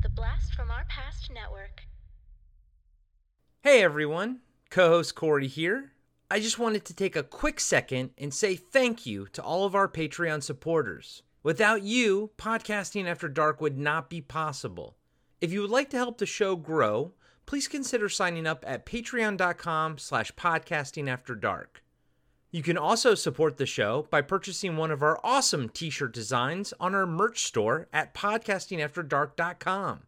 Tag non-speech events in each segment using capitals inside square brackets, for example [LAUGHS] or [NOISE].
The Blast from Our Past Network. Hey everyone, co host Corey here. I just wanted to take a quick second and say thank you to all of our Patreon supporters. Without you, podcasting after dark would not be possible. If you would like to help the show grow, please consider signing up at patreon.com slash podcasting after dark. You can also support the show by purchasing one of our awesome t-shirt designs on our merch store at podcastingafterdark.com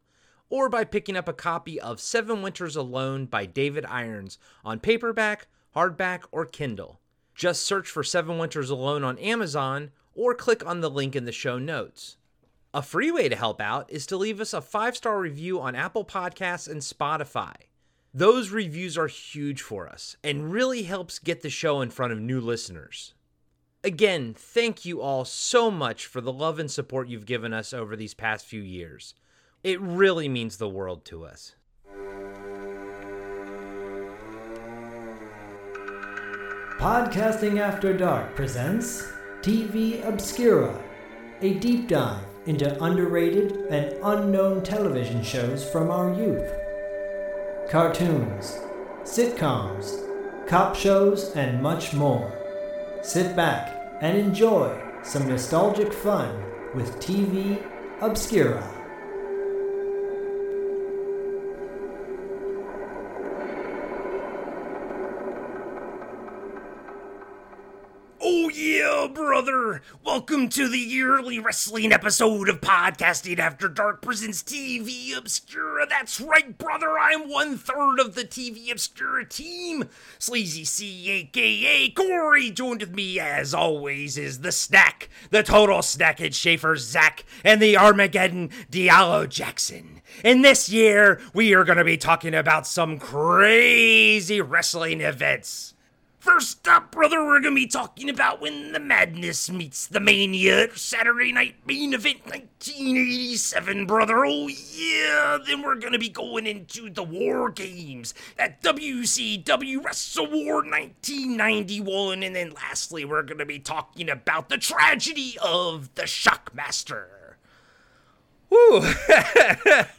or by picking up a copy of Seven Winters Alone by David Irons on paperback, hardback, or Kindle. Just search for Seven Winters Alone on Amazon or click on the link in the show notes. A free way to help out is to leave us a five star review on Apple Podcasts and Spotify. Those reviews are huge for us and really helps get the show in front of new listeners. Again, thank you all so much for the love and support you've given us over these past few years. It really means the world to us. Podcasting After Dark presents TV Obscura, a deep dive into underrated and unknown television shows from our youth. Cartoons, sitcoms, cop shows, and much more. Sit back and enjoy some nostalgic fun with TV Obscura. Brother! Welcome to the yearly wrestling episode of Podcasting After Dark Presents TV Obscura. That's right, brother, I'm one third of the TV Obscura team. Sleazy C, aka Corey, joined with me as always is the snack, the total snackage Schaefer Zak, and the Armageddon Diallo Jackson. And this year, we are going to be talking about some crazy wrestling events. First up, brother, we're gonna be talking about when the madness meets the mania. Saturday night main event 1987, brother. Oh, yeah. Then we're gonna be going into the War Games at WCW WrestleWar 1991. And then lastly, we're gonna be talking about the tragedy of the Shockmaster. Woo! [LAUGHS]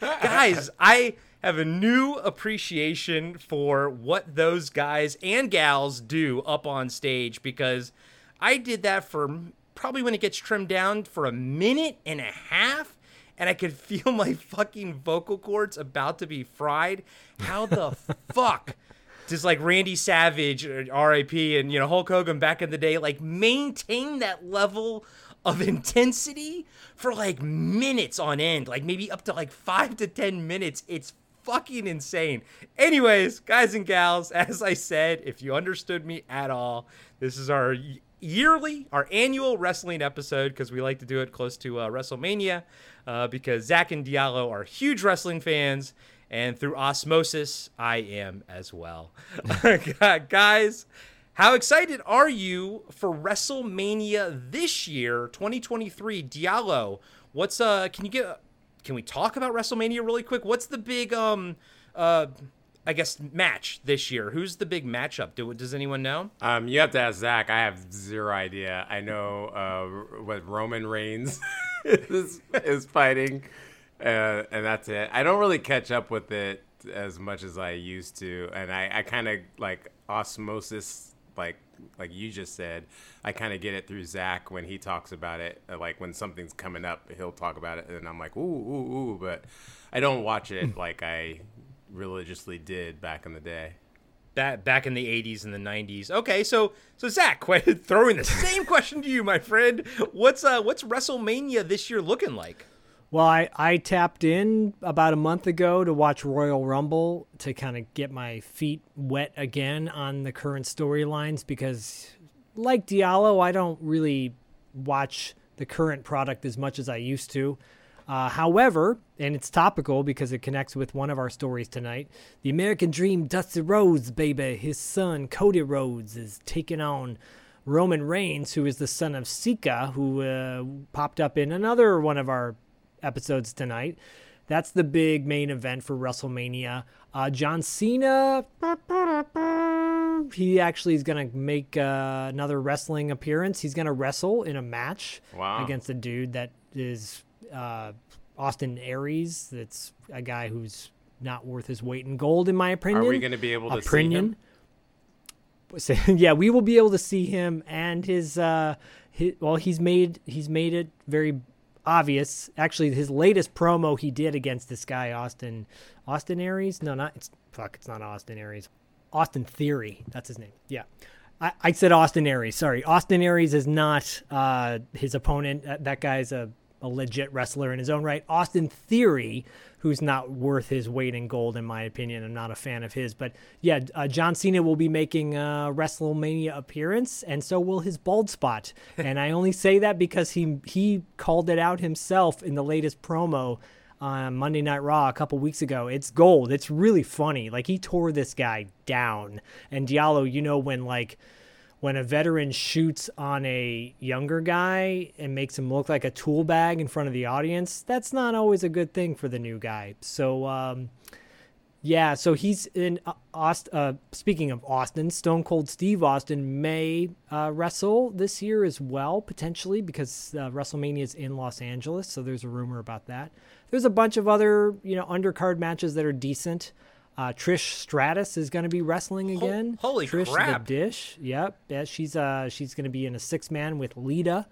Guys, I have a new appreciation for what those guys and gals do up on stage because I did that for probably when it gets trimmed down for a minute and a half and I could [LAUGHS] feel my fucking vocal cords about to be fried. How the [LAUGHS] fuck does like Randy Savage, uh, or RIP, and you know Hulk Hogan back in the day like maintain that level of intensity for like minutes on end, like maybe up to like five to ten minutes? It's fucking insane. Anyways, guys and gals, [LAUGHS] as I said, if you understood me at all, this is our yearly, our annual wrestling episode because we like to do it close to uh, WrestleMania uh, because Zak and Diallo are huge wrestling fans. And through osmosis, I am as well. [LAUGHS] guys, how excited are you for WrestleMania this year, 2023? Diallo, what's uh? Can you get can we talk about WrestleMania really quick? What's the big um uh I guess match this year? Who's the big matchup? Do does anyone know? Um, you have to ask Zak. I have zero idea. I know uh, what Roman Reigns [LAUGHS] is, is fighting, uh, and that's it. I don't really catch up with it as much as I used to, and I, I kind of like osmosis, like like you just said. I kind of get it through Zak when he talks about it. Like when something's coming up, he'll talk about it, and I'm like, ooh, ooh, ooh. But I don't watch it [LAUGHS] like I religiously did back in the day. That back in the 80s and the 90s. Okay, so so Zak, [LAUGHS] throwing the same question to you, my friend. What's uh what's WrestleMania this year looking like? Well, I, I tapped in about a month ago to watch Royal Rumble to kind of get my feet wet again on the current storylines because, like Diallo, I don't really watch the current product as much as I used to. Uh, however, and it's topical because it connects with one of our stories tonight, the American Dream Dusty Rhodes, baby, his son Cody Rhodes is taking on Roman Reigns, who is the son of Sika, who uh, popped up in another one of our episodes tonight. That's the big main event for WrestleMania. Uh, John Cena, he actually is going to make uh, another wrestling appearance. He's going to wrestle in a match Wow. against a dude that is uh, Austin Aries. That's a guy who's not worth his weight in gold, in my opinion. Are we going to be able to see him? So, [LAUGHS] yeah, we will be able to see him and his. Uh, his well, he's made he's made it very obvious. Actually, his latest promo he did against this guy Austin Austin Aries. No, not it's fuck. It's not Austin Aries. Austin Theory. That's his name. Yeah. I, said Austin Aries. Sorry, Austin Aries is not uh, his opponent. That guy's a a legit wrestler in his own right. Austin Theory, who's not worth his weight in gold, in my opinion. I'm not a fan of his. But yeah, uh, John Cena will be making a WrestleMania appearance, and so will his bald spot. [LAUGHS] and I only say that because he he called it out himself in the latest promo on Monday Night Raw a couple weeks ago. It's gold. It's really funny. Like he tore this guy down. And Diallo, you know when like when a veteran shoots on a younger guy and makes him look like a tool bag in front of the audience, that's not always a good thing for the new guy. So, um, yeah, so he's in uh, Austin. Uh, speaking of Austin, Stone Cold Steve Austin may uh, wrestle this year as well, potentially, because uh, WrestleMania is in Los Angeles. So there's a rumor about that. There's a bunch of other, you know, undercard matches that are decent. Uh, Trish Stratus is going to be wrestling again. holy Trish crap. the Dish. Yep. Yeah, she's uh she's going to be in a six man with Lita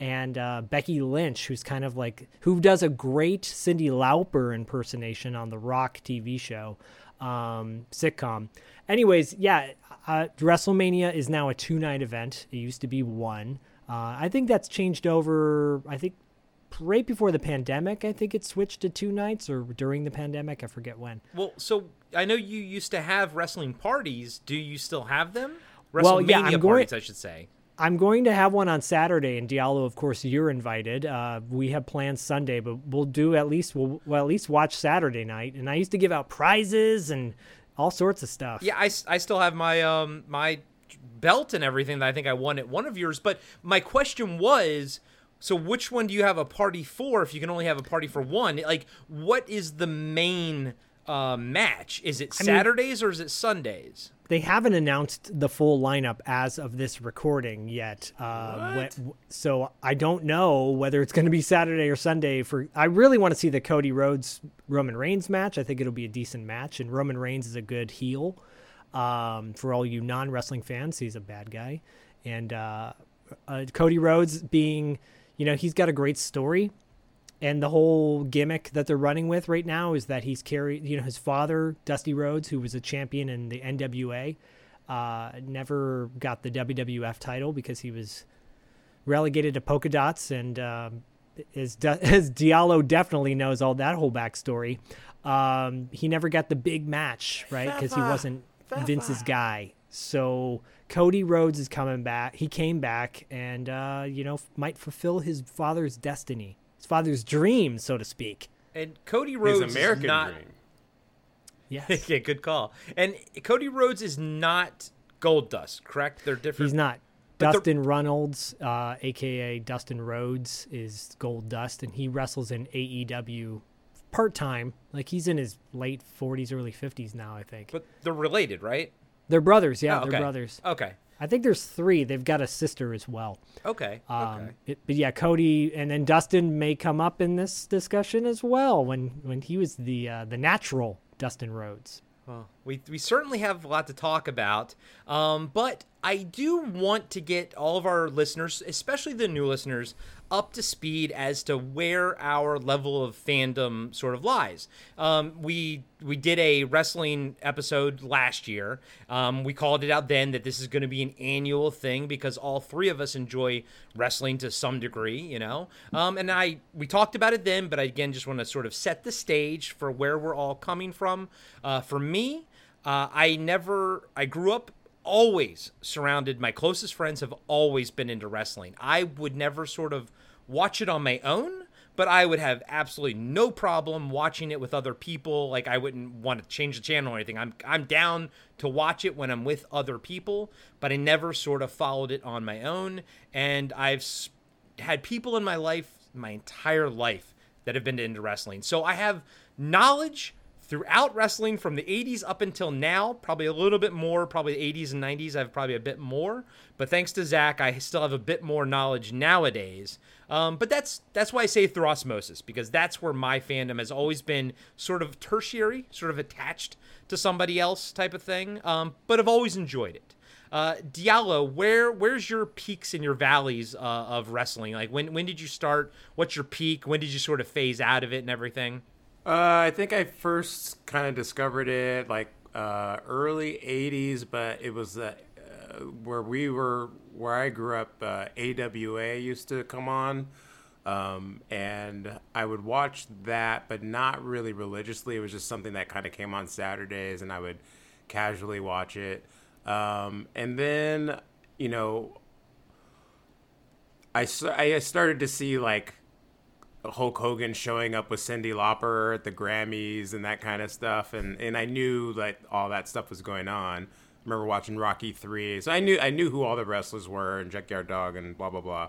and uh, Becky Lynch, who's kind of like who does a great Cyndi Lauper impersonation on the Rock TV show um, sitcom. Anyways, yeah, uh, WrestleMania is now a two night event. It used to be one. Uh, I think that's changed over. I think right before the pandemic, I think it switched to two nights, or during the pandemic, I forget when. Well, so I know you used to have wrestling parties. Do you still have them? WrestleMania Well, yeah, I'm going- parties, I should say. I'm going to have one on Saturday, and Diallo, of course, you're invited. Uh, we have plans Sunday, but we'll do at least we'll, we'll at least watch Saturday night. And I used to give out prizes and all sorts of stuff. Yeah, I, I still have my um my belt and everything that I think I won at one of yours. But my question was, so which one do you have a party for? If you can only have a party for one, like what is the main uh, match? Is it mean- Saturdays or is it Sundays? They haven't announced the full lineup as of this recording yet. Uh, What? so I don't know whether it's going to be Saturday or Sunday. For I really want to see the Cody Rhodes Roman Reigns match. I think it'll be a decent match, and Roman Reigns is a good heel. Um, for all you non wrestling fans, he's a bad guy, and uh, uh, Cody Rhodes being, you know, he's got a great story and the whole gimmick that they're running with right now is that he's carried you know his father dusty rhodes who was a champion in the nwa uh, never got the wwf title because he was relegated to polka dots. And um, as, [LAUGHS] as diallo definitely knows all that whole backstory um, he never got the big match right? Because he wasn't vince's guy. So cody rhodes is coming back. He came back and uh, you know might fulfill his father's destiny his father's dream, so to speak. And Cody His Rhodes American is not. dream. Yes. [LAUGHS] yeah, good call. And Cody Rhodes is not Gold Dust, correct? They're different. He's not. But the- Dustin Runnels, uh, aka Dustin Rhodes, is Gold Dust, and he wrestles in AEW part time. Like he's in his late 40s, early 50s now, I think. But they're related, right? they're brothers, yeah, Oh, okay. they're brothers. Okay. I think there's three. They've got a sister as well. Okay. Um, okay. it- but yeah, Cody and then Dustin may come up in this discussion as well when when he was the uh, the natural Dustin Rhodes. Well, we, we certainly have a lot to talk about, um, but I do want to get all of our listeners, especially the new listeners, up to speed as to where our level of fandom sort of lies. Um, we we did a wrestling episode last year. Um, we called it out then that this is going to be an annual thing because all three of us enjoy wrestling to some degree, you know. Um, and I we talked about it then, but I again just want to sort of set the stage for where we're all coming from. Uh, for me, uh, I never I grew up always surrounded. My closest friends have always been into wrestling. I would never sort of watch it on my own. But I would have absolutely no problem watching it with other people. Like I wouldn't want to change the channel or anything. I'm I'm down to watch it when I'm with other people, but I never sort of followed it on my own. And I've had people in my life, my entire life, that have been into wrestling. So I have knowledge throughout wrestling from the 80s up until now, probably a little bit more, probably the 80s and 90s, I have probably a bit more. But thanks to Zak, I still have a bit more knowledge nowadays. Um, but that's that's why I say through osmosis because that's where my fandom has always been sort of tertiary, sort of attached to somebody else type of thing. Um, but I've always enjoyed it. Uh, Diallo, where where's your peaks and your valleys uh, of wrestling? Like when when did you start? What's your peak? When did you sort of phase out of it and everything? Uh, I think I first kind of discovered it like uh, early '80s, but it was uh, where we were, where I grew up. Uh, AWA used to come on, um, and I would watch that, but not really religiously. It was just something that kind of came on Saturdays, and I would casually watch it. Um, and then, you know, I, I started to see like Hulk Hogan showing up with Cyndi Lauper at the Grammys and that kind of stuff, and and I knew that all that stuff was going on. I remember watching Rocky Three, so I knew I knew who all the wrestlers were and Junkyard Dog and blah blah blah.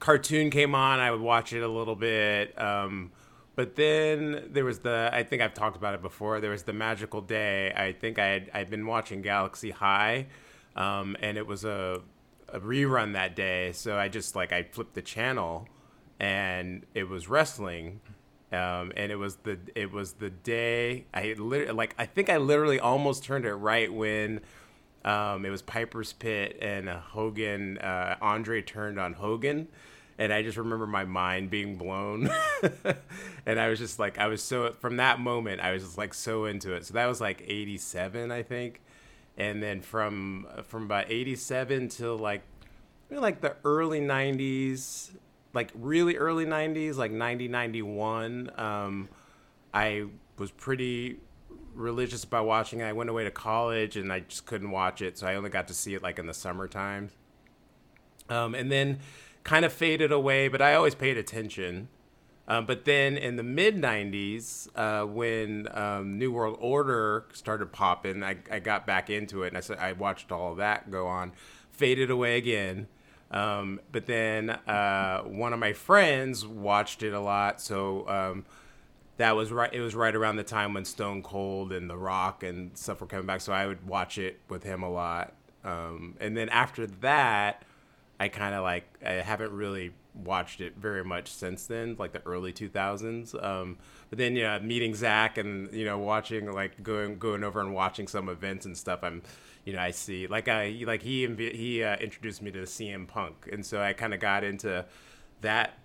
Cartoon came on, I would watch it a little bit. Um, but then there was the I think I've talked about it before. There was the magical day. I think I had I'd been watching Galaxy High, um, and it was a, a rerun that day. So I just like I flipped the channel and it was wrestling. Um, and it was the it was the day I literally like I think I literally almost turned it right when um, it was Piper's Pit and uh, Hogan uh, Andre turned on Hogan, and I just remember my mind being blown, [LAUGHS] and I was just like I was so from that moment I was just like so into it. So that was like '87 I think, and then from from about '87 till like like the early '90s like really early 90s like 90 91 um, i was pretty religious about watching it. I went away to college and i just couldn't watch it so i only got to see it like in the summertime. Um, and then kind of faded away but i always paid attention. Um, but then in the mid 90s uh, when um, new world order started popping I, I got back into it and i said i watched all that go on faded away again um, but then uh, one of my friends watched it a lot, so um, that was right. It was right around the time when Stone Cold and The Rock and stuff were coming back, so I would watch it with him a lot. Um, and then after that, I kind of like I haven't really watched it very much since then, like the early 2000s. Um, but then, yeah, meeting Zak and you know watching like going going over and watching some events and stuff. I'm you know, I see like I like he he uh, introduced me to CM Punk, and so I kind of got into that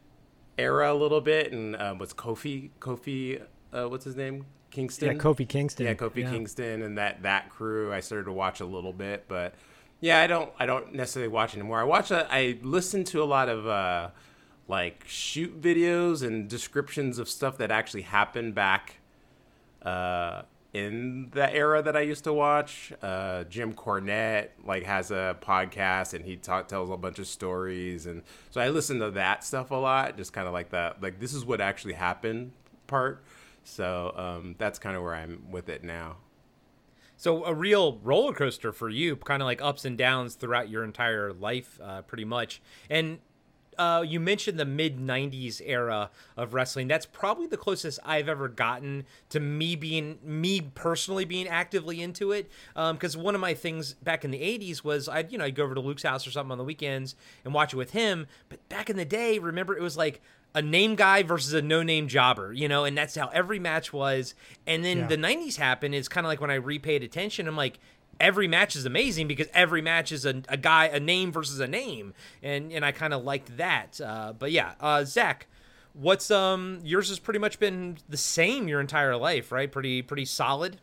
era a little bit. And uh, was Kofi Kofi uh, what's his name Kingston? Yeah, Kofi Kingston. Uh, Yeah, Kofi Yeah. Kingston and that that crew. I started to watch a little bit, but yeah, I don't I don't necessarily watch anymore. I watch a, I listen to a lot of uh, like shoot videos and descriptions of stuff that actually happened back uh, in the era that I used to watch. Uh, Jim Cornette like has a podcast and he ta- tells a bunch of stories, and so I listen to that stuff a lot. Just kind of like that, like this is what actually happened part. So um, that's kind of where I'm with it now. So a real roller coaster for you, kind of like ups and downs throughout your entire life, uh, pretty much. And uh, you mentioned the mid '90s era of wrestling. That's probably the closest I've ever gotten to me being me personally being actively into it. Because one of my things back in the '80s was I'd you know I'd go over to Luke's house or something on the weekends and watch it with him. But back in the day, remember it was like a name guy versus a no name jobber, you know, and that's how every match was. And then Yeah. the 90s happened. It's kind of like when I repaid attention, I'm like, every match is amazing because every match is a, a guy, a name versus a name. And, and I kind of liked that. Uh, but yeah, uh, Zak, what's, um, yours has pretty much been the same your entire life, right? Pretty, pretty solid.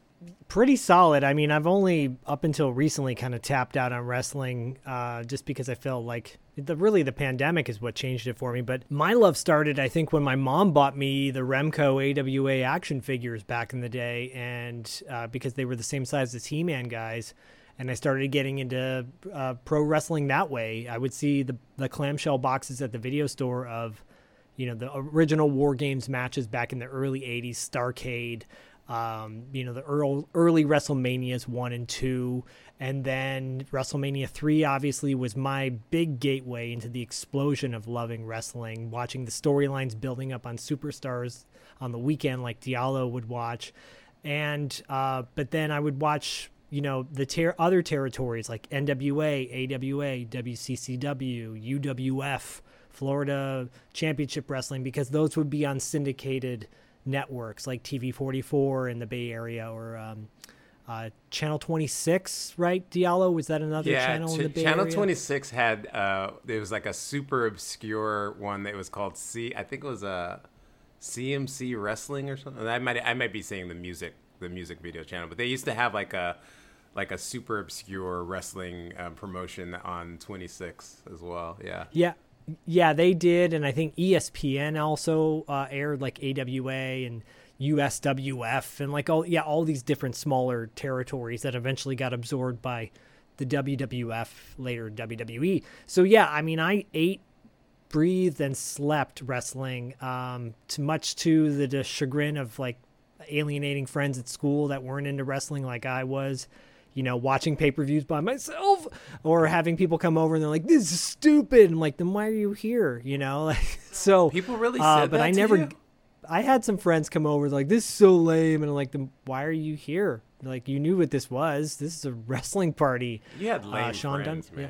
Pretty solid. I mean, I've only up until recently kind of tapped out on wrestling, uh, just because I felt like the really the pandemic is what changed it for me. But my love started, I think, when my mom bought me the Remco AWA action figures back in the day, and uh, because they were the same size as He-Man guys. And I started getting into uh, pro wrestling that way. I would see the the clamshell boxes at the video store of you know the original war games matches back in the early 80s starcade um, you know the early, early wrestlemanias 1 and 2 and then wrestlemania 3 obviously was my big gateway into the explosion of loving wrestling watching the storylines building up on superstars on the weekend like diallo would watch. And uh, but then I would watch you know the ter- other territories like NWA, AWA, WCCW, UWF, Florida Championship Wrestling because those would be on syndicated networks like TV 44 in the Bay Area or um, uh, Channel 26, right? Diallo was that another yeah, channel Ch- in the Bay Channel Area? 26 had uh, it was like a super obscure one that was called C. I think it was a CMC Wrestling or something. I might I might be saying the music the music video channel, but they used to have like a like a super obscure wrestling um, promotion on 26 as well. Yeah. Yeah, yeah, they did, and I think ESPN also uh, aired like AWA and USWF and like all yeah all these different smaller territories that eventually got absorbed by the WWF later WWE. So yeah, I mean I ate, breathed, and slept wrestling. Um, to much to the, the chagrin of like alienating friends at school that weren't into wrestling like I was you know, watching pay per views by myself or having people come over and they're like, this is stupid. I'm like, then why are you here? You know, [LAUGHS] like, so People really uh, said but that I to never, you? I had some friends come over like, this is so lame. And I'm like, then why are you here? Like, you knew what this was. This is a wrestling party. You had lame Uh, Sean friends, Dunn- yeah.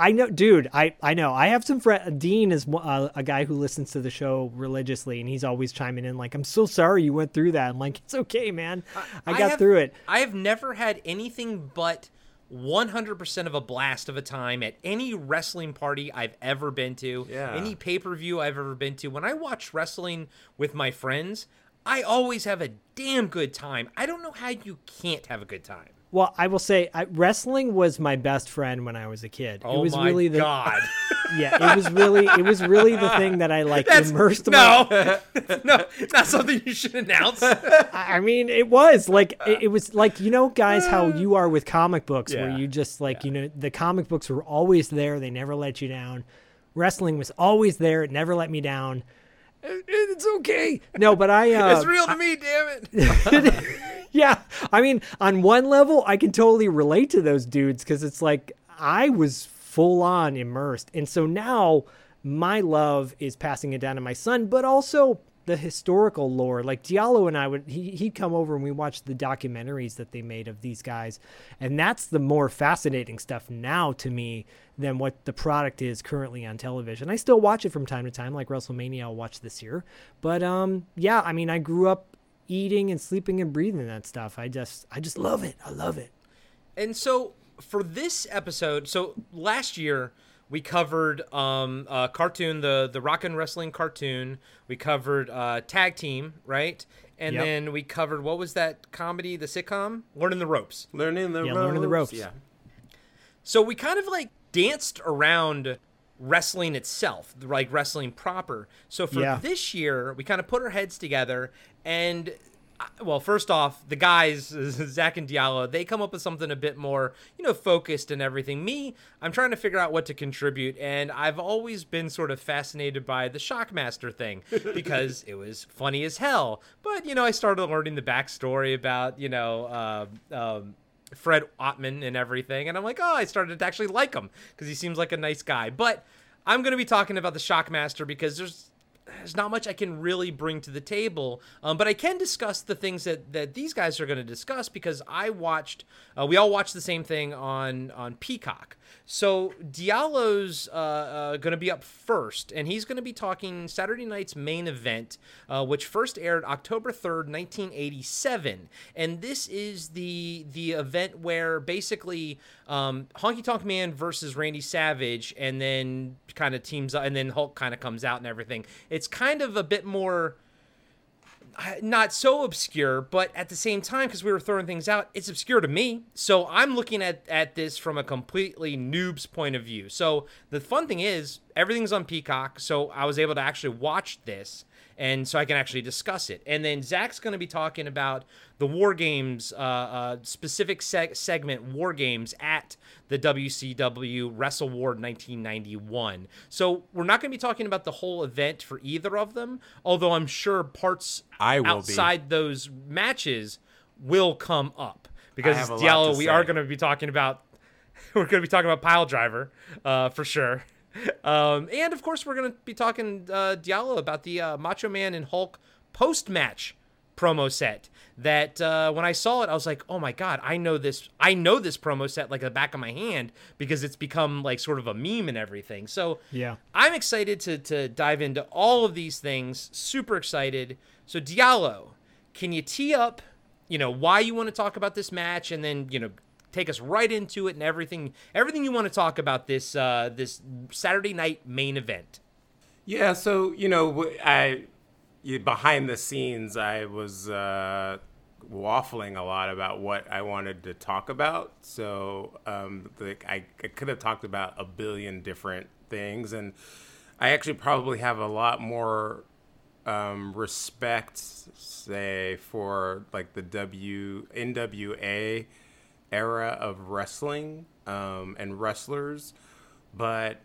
Man. I know, dude. I I know. I have some friend. Dean is uh, a guy who listens to the show religiously, and he's always chiming in like, "I'm so sorry you went through that." I'm like, "It's okay, man. I, got have- through it." I have never had anything but 100% of a blast of a time at any wrestling party I've ever been to, Yeah. any pay per view I've ever been to. When I watch wrestling with my friends, I always have a damn good time. I don't know how you can't have a good time. Well, I will say, I, wrestling was my best friend when I was a kid. Oh it was my really the god! [LAUGHS] yeah. It was really it was really the thing that I like immersed. my- no, [LAUGHS] no, not something you should announce. I I mean, it was like it, it was like you know, guys, how [SIGHS] you are with comic books, where you just like you know the comic books were always there; they never let you down. Wrestling was always there; it never let me down. It- It's okay. No, but I uh, [LAUGHS] it's real to me, damn it. [LAUGHS] yeah, I mean, on one level, I can totally relate to those dudes because it's like I was full on immersed, and so now my love is passing it down to my son, but also the historical lore. Like Diallo and I would, he, he'd come over and we watched the documentaries that they made of these guys, and that's the more fascinating stuff now to me than what the product is currently on television. I still watch it from time to time, like WrestleMania. I'll watch this year, but um, yeah, I mean, I grew up eating and sleeping and breathing that stuff. I just I just love it. I love it. And so for this episode, so last year we covered um uh cartoon the the rock and wrestling cartoon. We covered uh tag team, right? And Yep. then we covered what was that comedy, the sitcom? Learning the ropes. Learning the Yeah, ropes. learning the ropes. Yeah. So we kind of like danced around wrestling itself, like wrestling proper. So for Yeah. this year, we kind of put our heads together and. uh, Well, first off, the guys, [LAUGHS] Zak and Diallo, they come up with something a bit more, you know, focused and everything. Me, I'm trying to figure out what to contribute, and I've always been sort of fascinated by the Shockmaster thing [LAUGHS] because it was funny as hell. But you know, I started learning the backstory about, you know, uh, um, Fred Ottman and everything, and I'm like, oh, I started to actually like him because he seems like a nice guy. But I'm going to be talking about the Shockmaster because there's there's not much I can really bring to the table, um, but I can discuss the things that, that these guys are going to discuss because I watched, uh, we all watched the same thing on on Peacock. So Diallo's uh, uh, going to be up first, and he's going to be talking Saturday night's main event, uh, which first aired October third, nineteen eighty seven, and this is the the event where basically um, Honky Tonk Man versus Randy Savage, and then kind of teams up, and then Hulk kind of comes out and everything. It's kind of a bit more uh, not so obscure, but at the same time, because we were throwing things out, it's obscure to me. So I'm looking at, at this from a completely noob's point of view. So the fun thing is, everything's on Peacock, so I was able to actually watch this, and so I can actually discuss it. And then Zak's going to be talking about the War Games, uh, uh, specific seg- segment War Games at the WCW WrestleWar 1991. So we're not going to be talking about the whole event for either of them, although I'm sure parts I will be. outside those matches will come up because have a lot Diallo, we say. are going to be talking about [LAUGHS] we're going to be talking about Pile Driver uh, for sure. Um, and of course, we're going to be talking uh, Diallo about the uh, Macho Man and Hulk post match promo set that uh, when I saw it, I was like, oh my god, I know this. I know this promo set like the back of my hand because it's become like sort of a meme and everything. So Yeah. I'm excited to to dive into all of these things. Super excited. So Diallo, can you tee up, you know, why you want to talk about this match, and then you know take us right into it and everything everything you want to talk about this uh, this Saturday night main event. Yeah, so you know, I behind the scenes, I was uh, waffling a lot about what I wanted to talk about. So um, like I, I could have talked about a billion different things, and I actually probably have a lot more um, respect, say, for like the W NWA era of wrestling um, and wrestlers, but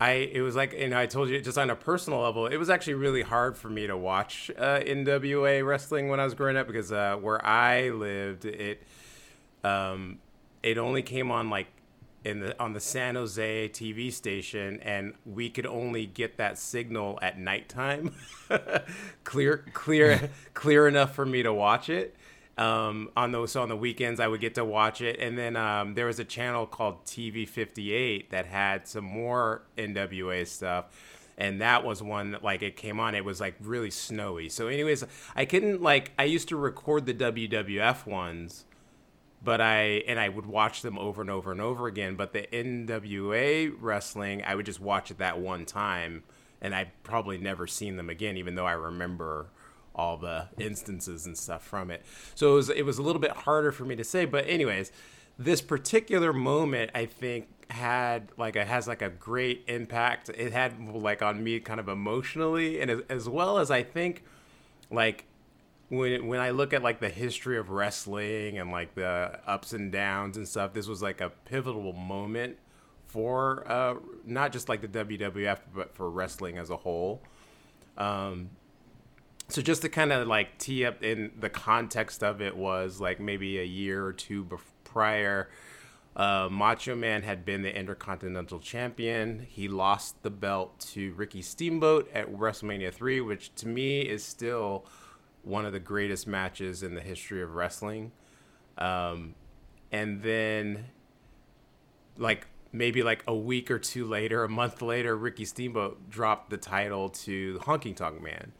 I it was like you know I told you just on a personal level it was actually really hard for me to watch uh, NWA wrestling when I was growing up because uh, where I lived it um, it only came on like in the on the San Jose TV station and we could only get that signal at nighttime. [LAUGHS] Clear clear [LAUGHS] clear enough for me to watch it um, on those so on the weekends I would get to watch it. And then um, there was a channel called TV 58 that had some more NWA stuff. And that was one that like it came on it was like really snowy. So anyways I couldn't like I used to record the WWF ones but I and I would watch them over and over and over again. But the NWA wrestling, I would just watch it that one time, and I probably never seen them again, even though I remember all the instances and stuff from it. So it was it was a little bit harder for me to say. But anyways, this particular moment, I think had like it has like a great impact. It had like on me kind of emotionally, and as, as well as I think like when when I look at like the history of wrestling and like the ups and downs and stuff, this was like a pivotal moment for uh, not just like the WWF, but for wrestling as a whole. Um, so just to kind of like tee up in the context of it was like maybe a year or two bef- prior. Uh, Macho Man had been the Intercontinental Champion. He lost the belt to Ricky Steamboat at WrestleMania 3, which to me is still one of the greatest matches in the history of wrestling. Um, and then, like, maybe like a week or two later, a month later, Ricky Steamboat dropped the title to Honky Tonk Man.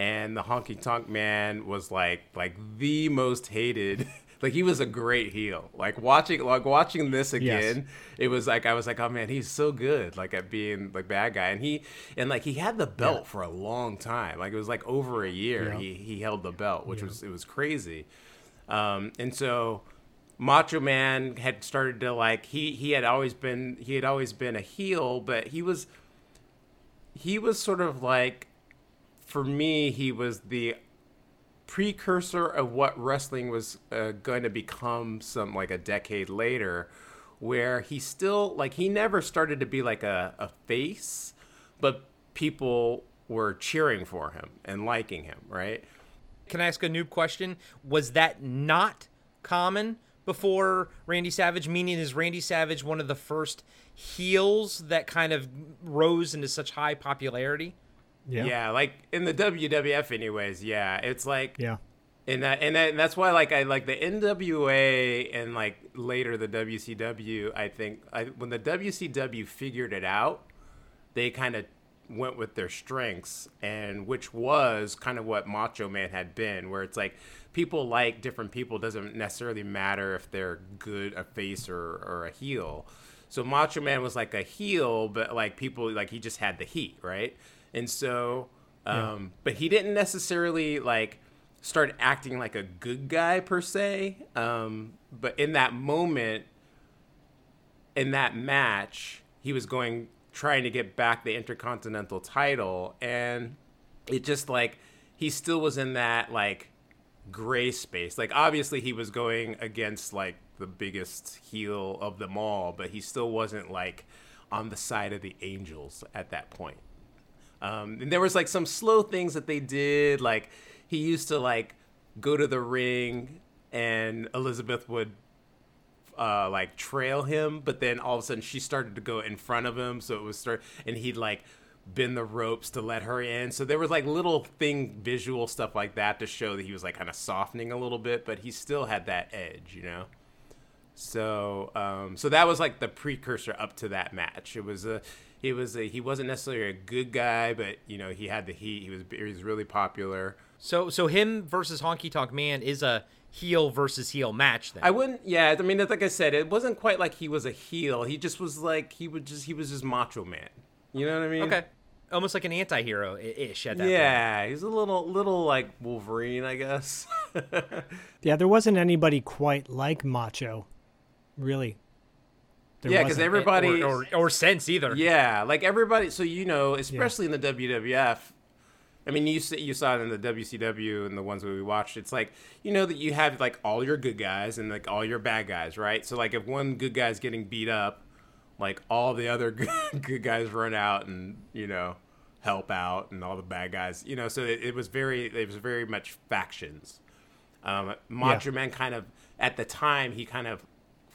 And the Honky Tonk Man was like like the most hated [LAUGHS] like he was a great heel. Like watching like watching this again, Yes. it was like I was like, oh man, he's so good like at being like bad guy. And he and like he had the belt for a long time. Like it was like over a year Yeah. he he held the belt, which was it was crazy. Um, and so Macho Man had started to like he he had always been he had always been a heel, but he was he was sort of like for me he was the precursor of what wrestling was uh, going to become some like a decade later where he still like he never started to be like a, a face but people were cheering for him and liking him right Can I ask a noob question? Was that not common before Randy Savage? Meaning, is Randy Savage one of the first heels that kind of rose into such high popularity? Yeah. yeah like in the WWF anyways yeah it's like Yeah. and that and, that, and that's why like I like the NWA and like later the WCW. I think I, when the WCW figured it out, they kind of went with their strengths and which was kind of what Macho Man had been, where it's like people like different people doesn't necessarily matter if they're good a face or or a heel. So Macho Man was like a heel, but like people like he just had the heat, right? And so, um, but he didn't necessarily like start acting like a good guy per se. Um, but in that moment, in that match, he was going trying to get back the intercontinental title, and it just like he still was in that like gray space. Like obviously he was going against like the biggest heel of them all, but he still wasn't like on the side of the angels at that point. Um, and there was like some slow things that they did. Like he used to like go to the ring, and Elizabeth would uh, like trail him, but then all of a sudden she started to go in front of him, so it was start, and he'd like bend the ropes to let her in. So there was like little thing, visual stuff like that to show that he was like kind of softening a little bit, but he still had that edge, you know. So, um, so that was like the precursor up to that match. It was a, he was a, he wasn't necessarily a good guy, but you know he had the heat. He was he was really popular. So so him versus Honky Tonk Man is a heel versus heel match then. I wouldn't. Yeah, I mean, like I said, it wasn't quite like he was a heel. He just was like he would just he was just Macho Man. You know what I mean? okay. Almost like an anti-hero ish at that point. Yeah, he's a little little like Wolverine, I guess. [LAUGHS] Yeah, there wasn't anybody quite like Macho, really. There yeah, because everybody. or, or, or sense either. yeah, like everybody. So you know, especially in the WWF. I mean, you you saw it in the WCW and the ones we watched. It's like you know that you have like all your good guys and like all your bad guys, right? So like if one good guy's getting beat up, like all the other [LAUGHS] good, good guys run out and you know help out, and all the bad guys, you know. So it, it was very it was very much factions. Um, Macho Man kind of at the time he kind of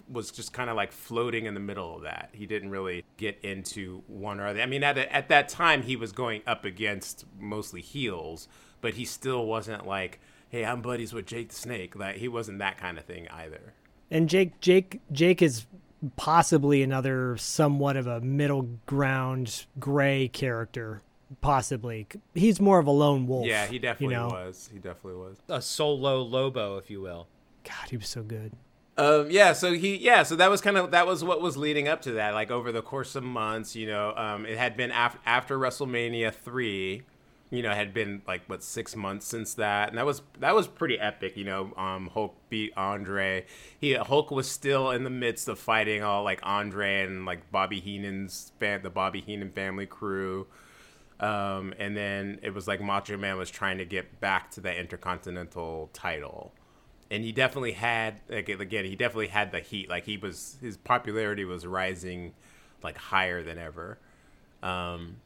was just kind of like floating in the middle of that. He didn't really get into one or other. I mean, at at that time he was going up against mostly heels, but he still wasn't like, "Hey, I'm buddies with Jake the Snake." Like he wasn't that kind of thing either. And Jake, Jake, Jake is possibly another somewhat of a middle ground gray character. Possibly, he's more of a lone wolf. Yeah, he definitely you know? was. He definitely was. A solo Lobo, if you will. God, he was so good. Um, yeah, so he, yeah, so that was kind of that was what was leading up to that. Like over the course of months, you know, um, it had been af- after WrestleMania three, you know, had been like what six months since that, and that was that was pretty epic. You know, um, Hulk beat Andre. He Hulk was still in the midst of fighting all like Andre and like Bobby Heenan's fan, the Bobby Heenan family crew. Um, and then it was like Macho Man was trying to get back to the Intercontinental title and he definitely had like again he definitely had the heat. Like he was his popularity was rising like higher than ever. Um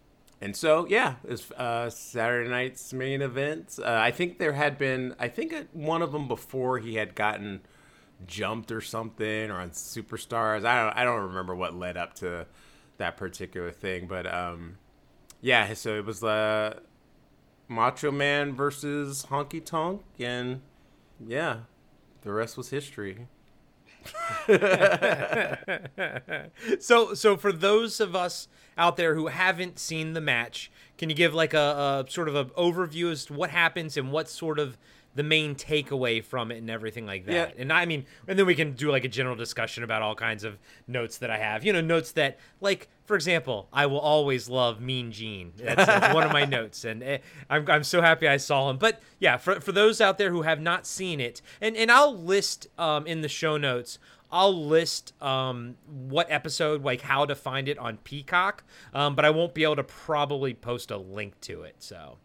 and so yeah it was uh saturday night's main event. Uh, i think there had been i think one of them before he had gotten jumped or something or on superstars. I don't i don't remember what led up to that particular thing but um yeah so it was uh macho man versus honky tonk and yeah, the rest was history. [LAUGHS] So so for those of us out there who haven't seen the match, can you give like a, a sort of an overview as to what happens and what sort of the main takeaway from it and everything like that? Yeah. And I mean, and then we can do like a general discussion about all kinds of notes that I have. You know, notes that like for example, I will always love Mean Gene. That's, that's one of my [LAUGHS] notes, and eh, I'm, I'm so happy I saw him. But yeah, for, for those out there who have not seen it, and, and I'll list um, in the show notes, I'll list um, what episode, like how to find it on Peacock, um, but I won't be able to probably post a link to it. So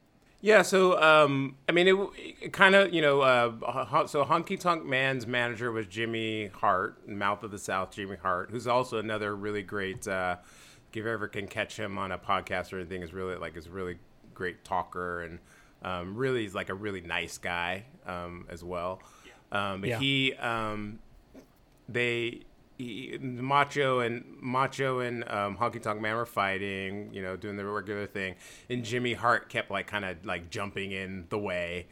Yeah, so um, I mean, it, it kind of you know, uh, so Honky Tonk Man's manager was Jimmy Hart, Mouth of the South, Jimmy Hart, who's also another really great. Uh, if you ever can catch him on a podcast or anything, is really like is really great talker and um, really he's like a really nice guy um, as well. Um, but Yeah. he um, they he, Macho and Macho and um, Honky Tonk Man were fighting, you know, doing the regular thing, and Jimmy Hart kept like kind of like jumping in the way,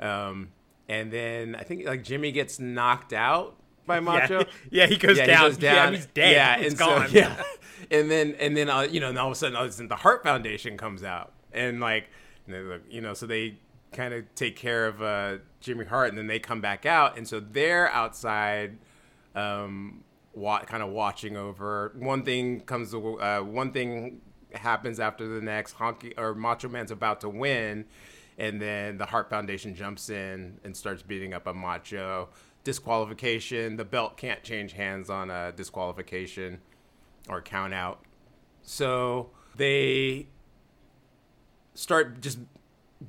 um, and then I think like Jimmy gets knocked out by [LAUGHS] Macho. yeah, [LAUGHS] yeah, he goes Yeah, down. he goes down. Yeah, he's dead. Yeah, it's and gone. So, yeah, [LAUGHS] and then and then uh, you know, and all of a sudden, all of a sudden, the Heart Foundation comes out, and like, you know, you know, so they kind of take care of uh, Jimmy Hart, and then they come back out, and so they're outside, um, wa- kind of watching over. One thing comes, uh, one thing happens after the next. Honky or Macho Man's about to win. And then the Heart Foundation jumps in and starts beating up a Macho. Disqualification. The belt can't change hands on a disqualification or count out. So they start just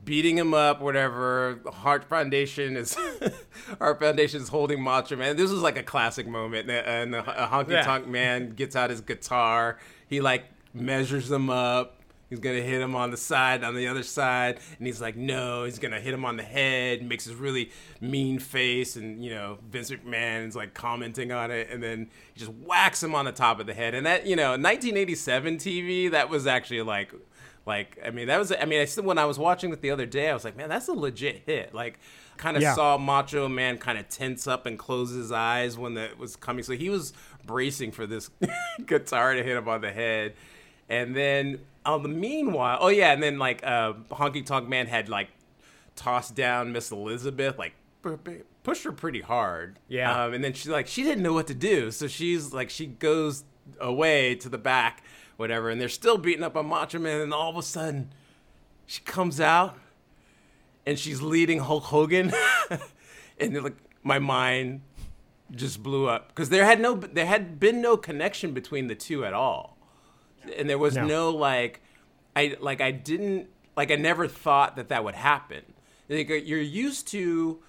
beating him up, whatever. The Heart Foundation is [LAUGHS] Heart Foundation is holding Macho Man. This was like a classic moment, and the Honky Yeah. Tonk Man gets out his guitar. He like measures them up. He's gonna hit him on the side, on the other side, and he's like, "No." He's gonna hit him on the head. Makes this really mean face, and you know, Vince McMahon is like commenting on it, and then he just whacks him on the top of the head. And that, you know, 1987 TV, that was actually like Like, I mean, that was, I mean, I still, when I was watching it the other day, I was like, man, that's a legit hit. Like, kind of Yeah. saw Macho Man kind of tense up and close his eyes when that was coming. So he was bracing for this [LAUGHS] guitar to hit him on the head. And then, on the meanwhile, oh yeah, and then like uh, Honky Tonk Man had like tossed down Miss Elizabeth, like pushed her pretty hard. Yeah. Um, and then she like she didn't know what to do, so she's like she goes away to the back, whatever, and they're still beating up on Macho Man, and all of a sudden, she comes out, and she's leading Hulk Hogan, [LAUGHS] and like my mind just blew up because there had no there had been no connection between the two at all and there was No. no, like i like i didn't like i never thought that that would happen like you're used to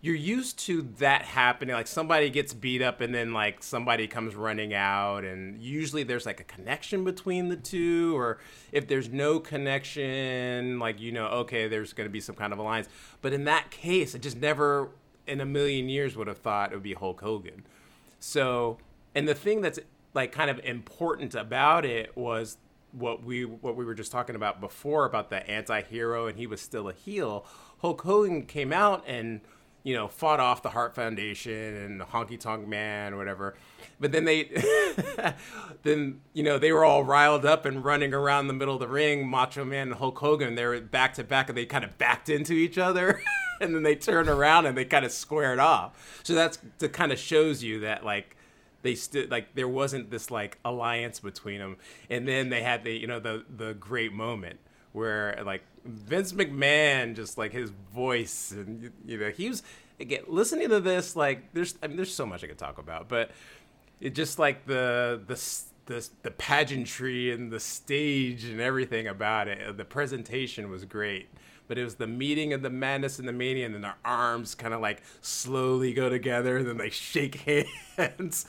you're used to that happening like somebody gets beat up and then like somebody comes running out and usually there's like a connection between the two or if there's no connection like you know okay there's going to be some kind of alliance but in that case i just never in a million years would have thought it would be hulk hogan so, and the thing that's like kind of important about it was what we what we were just talking about before about the anti-hero and he was still a heel. Hulk Hogan came out and you know fought off the Hart Foundation and the Honky Tonk Man or whatever. But then they [LAUGHS] then you know they were all riled up and running around the middle of the ring, Macho Man and Hulk Hogan. They were back to back and they kind of backed into each other. [LAUGHS] and then they turned around and they kind of squared off. So that's to kind of shows you that like they stood like there wasn't this like alliance between them. And then they had the you know the the great moment where like Vince McMahon just like his voice and you- know he was again listening to this like there's I mean there's so much I could talk about, but it just like the the the the pageantry and the stage and everything about it. The presentation was great, but it was the meeting of the madness and the mania, and then their arms kind of like slowly go together, and then they shake [LAUGHS] hands.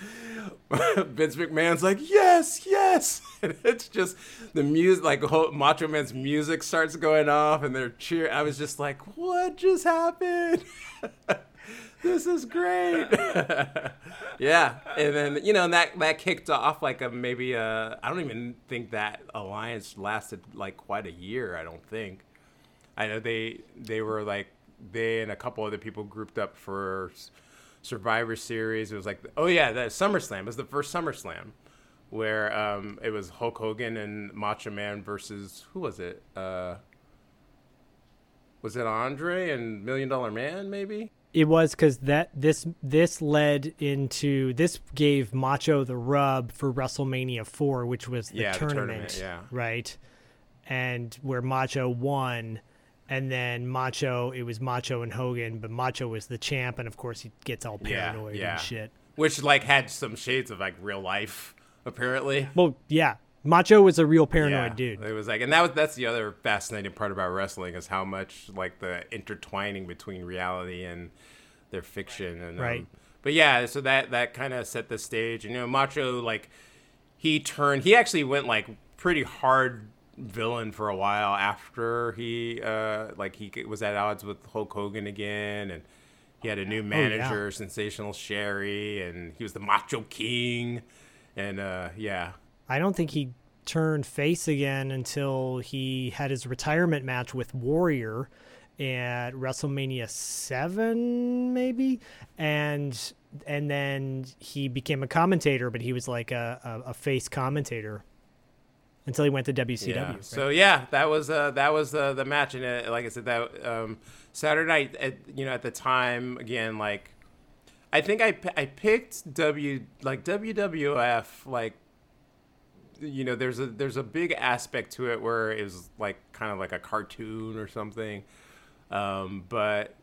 [LAUGHS] Vince McMahon's like, "Yes, yes," [LAUGHS] and it's just the music, like Macho Man's music starts going off, and they're cheer. I was just like, "What just happened?" this is great. yeah, and then you know that that kicked off like a maybe a I don't even think that alliance lasted like quite a year. I don't think. I know they they were like they and a couple other people grouped up for Survivor Series. It was like oh yeah, the SummerSlam it was the first SummerSlam where um, it was Hulk Hogan and Macho Man versus who was it? Uh, was it Andre and Million Dollar Man maybe? It was because that this this led into this gave Macho the rub for WrestleMania four, which was the, Yeah, the tournament, tournament, yeah. right? And where Macho won, and then Macho it was Macho and Hogan, but Macho was the champ, and of course he gets all paranoid yeah. and shit. which like had some shades of like real life apparently Well, yeah, Macho was a real paranoid dude. it was like and that was that's the other fascinating part about wrestling is how much like the intertwining between reality and their fiction and um, Right. but yeah so that that kind of set the stage and you know macho like he turned he actually went like pretty hard villain for a while after he uh like he was at odds with hulk hogan again and he had a new manager sensational sherri and he was the macho king and uh yeah. I don't think he turned face again until he had his retirement match with Warrior at WrestleMania 7 maybe? And and then he became a commentator but he was like a, a, a face commentator until he went to WCW. Yeah. right? So yeah, that was uh, that was uh, the match, and uh, like I said, that um, Saturday night, at, you know, at the time, again, like I think I I picked W like WWF like you know there's a there's a big aspect to it where it was like kind of like a cartoon or something, um, but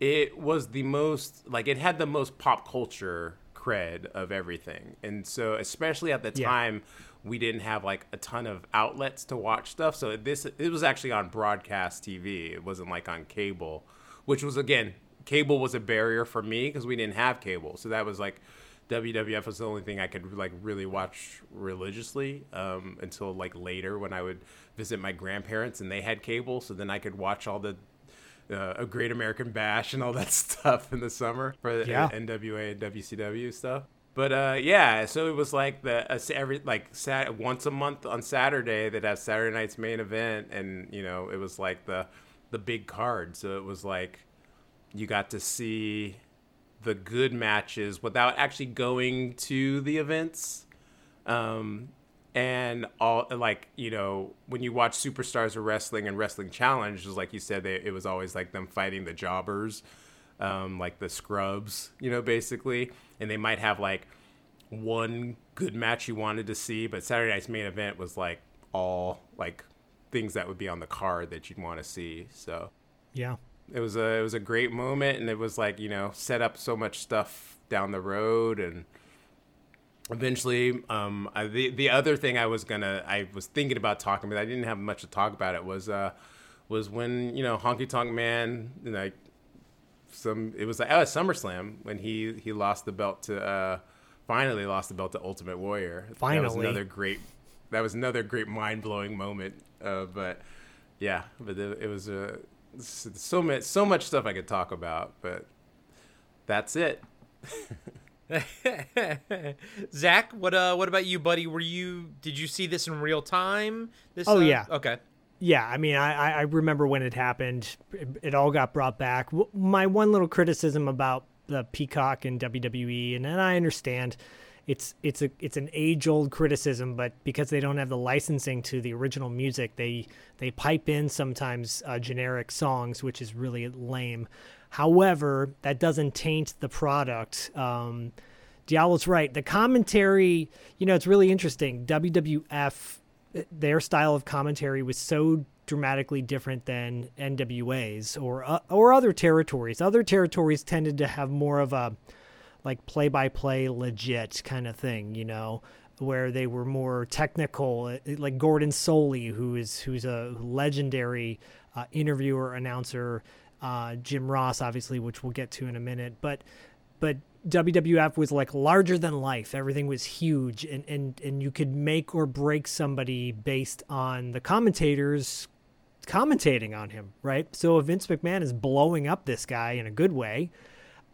it was the most like it had the most pop culture cred of everything and so especially at the Yeah. time we didn't have like a ton of outlets to watch stuff so this it was actually on broadcast tv it wasn't like on cable which was again cable was a barrier for me because we didn't have cable so that was like WWF was the only thing I could like really watch religiously um, until like later when I would visit my grandparents and they had cable, so then I could watch all the uh, a Great American Bash and all that [LAUGHS] stuff in the summer for the Yeah. NWA and WCW stuff. But uh, yeah, so it was like the uh, every like sat once a month on Saturday that have Saturday night's main event, and you know it was like the the big card. So it was like you got to see the good matches without actually going to the events. Um, and all like you know when you watch superstars of wrestling and wrestling challenge, just like you said, they, it was always like them fighting the jobbers, um, like the scrubs, you know, basically, and they might have like one good match you wanted to see, but Saturday night's main event was like all like things that would be on the card that you'd want to see. So Yeah. it was a it was a great moment, and it was like you know set up so much stuff down the road, and eventually, um, I, the the other thing I was gonna I was thinking about talking, but I didn't have much to talk about. It was uh was when you know Honky Tonk Man like some it was like oh SummerSlam when he he lost the belt to uh finally lost the belt to Ultimate Warrior. that was Finally. another great that was another great mind blowing moment. Uh, but yeah, but it, it was uh, so much so much stuff I could talk about, but that's it. [LAUGHS] Zak, what uh, what about you, buddy? Were you did you see this in real time? This, Oh, uh, yeah. Okay. Yeah, I mean, I, I- remember when it happened. It, it all got brought back. My one little criticism about the Peacock and WWE, and, and I understand it's it's a it's an age old criticism, but because they don't have the licensing to the original music, they they pipe in sometimes uh, generic songs, which is really lame. However, that doesn't taint the product. Um, right. The commentary, you know, it's really interesting. WWF, their style of commentary was so dramatically different than NWA's or uh, or other territories. Other territories tended to have more of a like play by play legit kind of thing, you know, where they were more technical, like Gordon Solie, who is who's a legendary uh, interviewer announcer, uh, Jim Ross, obviously, which we'll get to in a minute, but but WWF was like larger than life. Everything was huge, and and and you could make or break somebody based on the commentators commentating on him, right? So if Vince McMahon is blowing up this guy in a good way,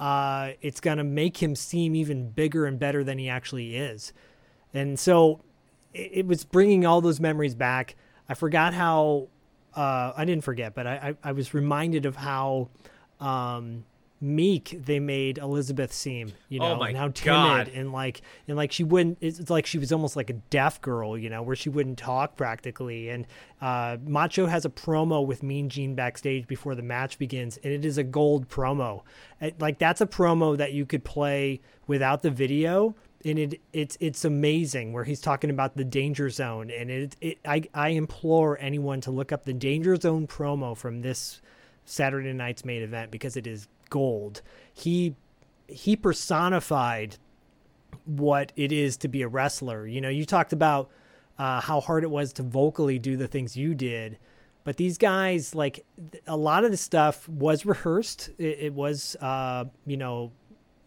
uh, it's gonna make him seem even bigger and better than he actually is. And so it, it was bringing all those memories back. I forgot how uh, I didn't forget, but I, I, I was reminded of how um, meek they made Elizabeth seem, you Oh know, my and how timid God. and like and like she wouldn't. It's like she was almost like a deaf girl, you know, where she wouldn't talk practically. And uh, Macho has a promo with Mean Gene backstage before the match begins, and it is a gold promo. It- like that's a promo that you could play without the video and it it's it's amazing where he's talking about the danger zone and it, it I, I implore anyone to look up the danger zone promo from this saturday night's main event because it is gold he he personified what it is to be a wrestler you know you talked about uh, how hard it was to vocally do the things you did but these guys like a lot of the stuff was rehearsed it, it was uh, you know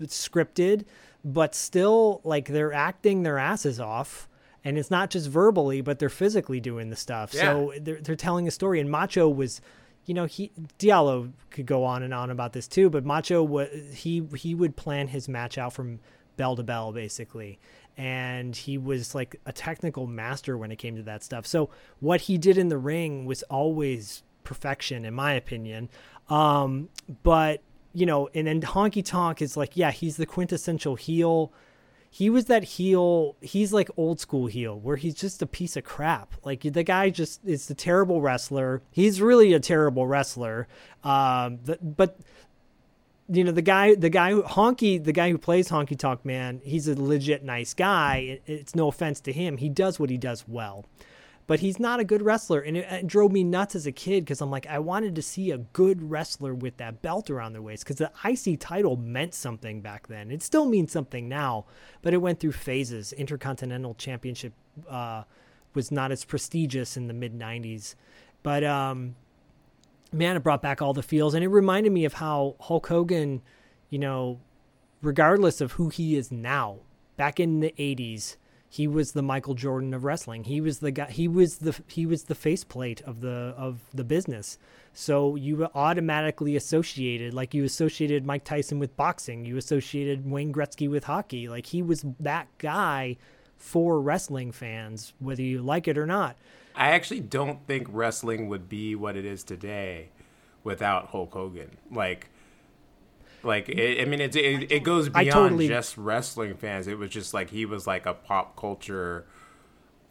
scripted, but still like they're acting their asses off. And it's not just verbally, but they're physically doing the stuff. So they're, they're telling a story. And Macho was, you know, he Diallo could go on and on about this too, but Macho was he he would plan his match out from bell to bell basically. And he was like a technical master when it came to that stuff. So what he did in the ring was always perfection, in my opinion. Um, but you know, and then Honky Tonk is like, yeah, he's the quintessential heel. He was that heel. He's like old school heel, where he's just a piece of crap. Like the guy just is a terrible wrestler. He's really a terrible wrestler. Um, the, but you know the guy, the guy who Honky, the guy who plays Honky Tonk Man, he's a legit nice guy. It, it's no offense to him. He does what he does well but he's not a good wrestler. And it, it drove me nuts as a kid because i'm like i wanted to see a good wrestler with that belt around their waist because the ic title meant something back then. It still means something now but it went through phases. Intercontinental championship uh, was not as prestigious in the mid 90s but um, man it brought back all the feels. And it reminded me of how hulk hogan you know regardless of who he is now back in the 80s He was the Michael Jordan of wrestling. He was the guy. He was the he was the faceplate of the of the business. So you automatically associated, like you associated Mike Tyson with boxing, you associated Wayne Gretzky with hockey. Like he was that guy for wrestling fans, whether you like it or not. I actually don't think wrestling would be what it is today without Hulk Hogan. Like, like it, I mean, it, it it goes beyond totally- just wrestling fans. It was just like he was like a pop culture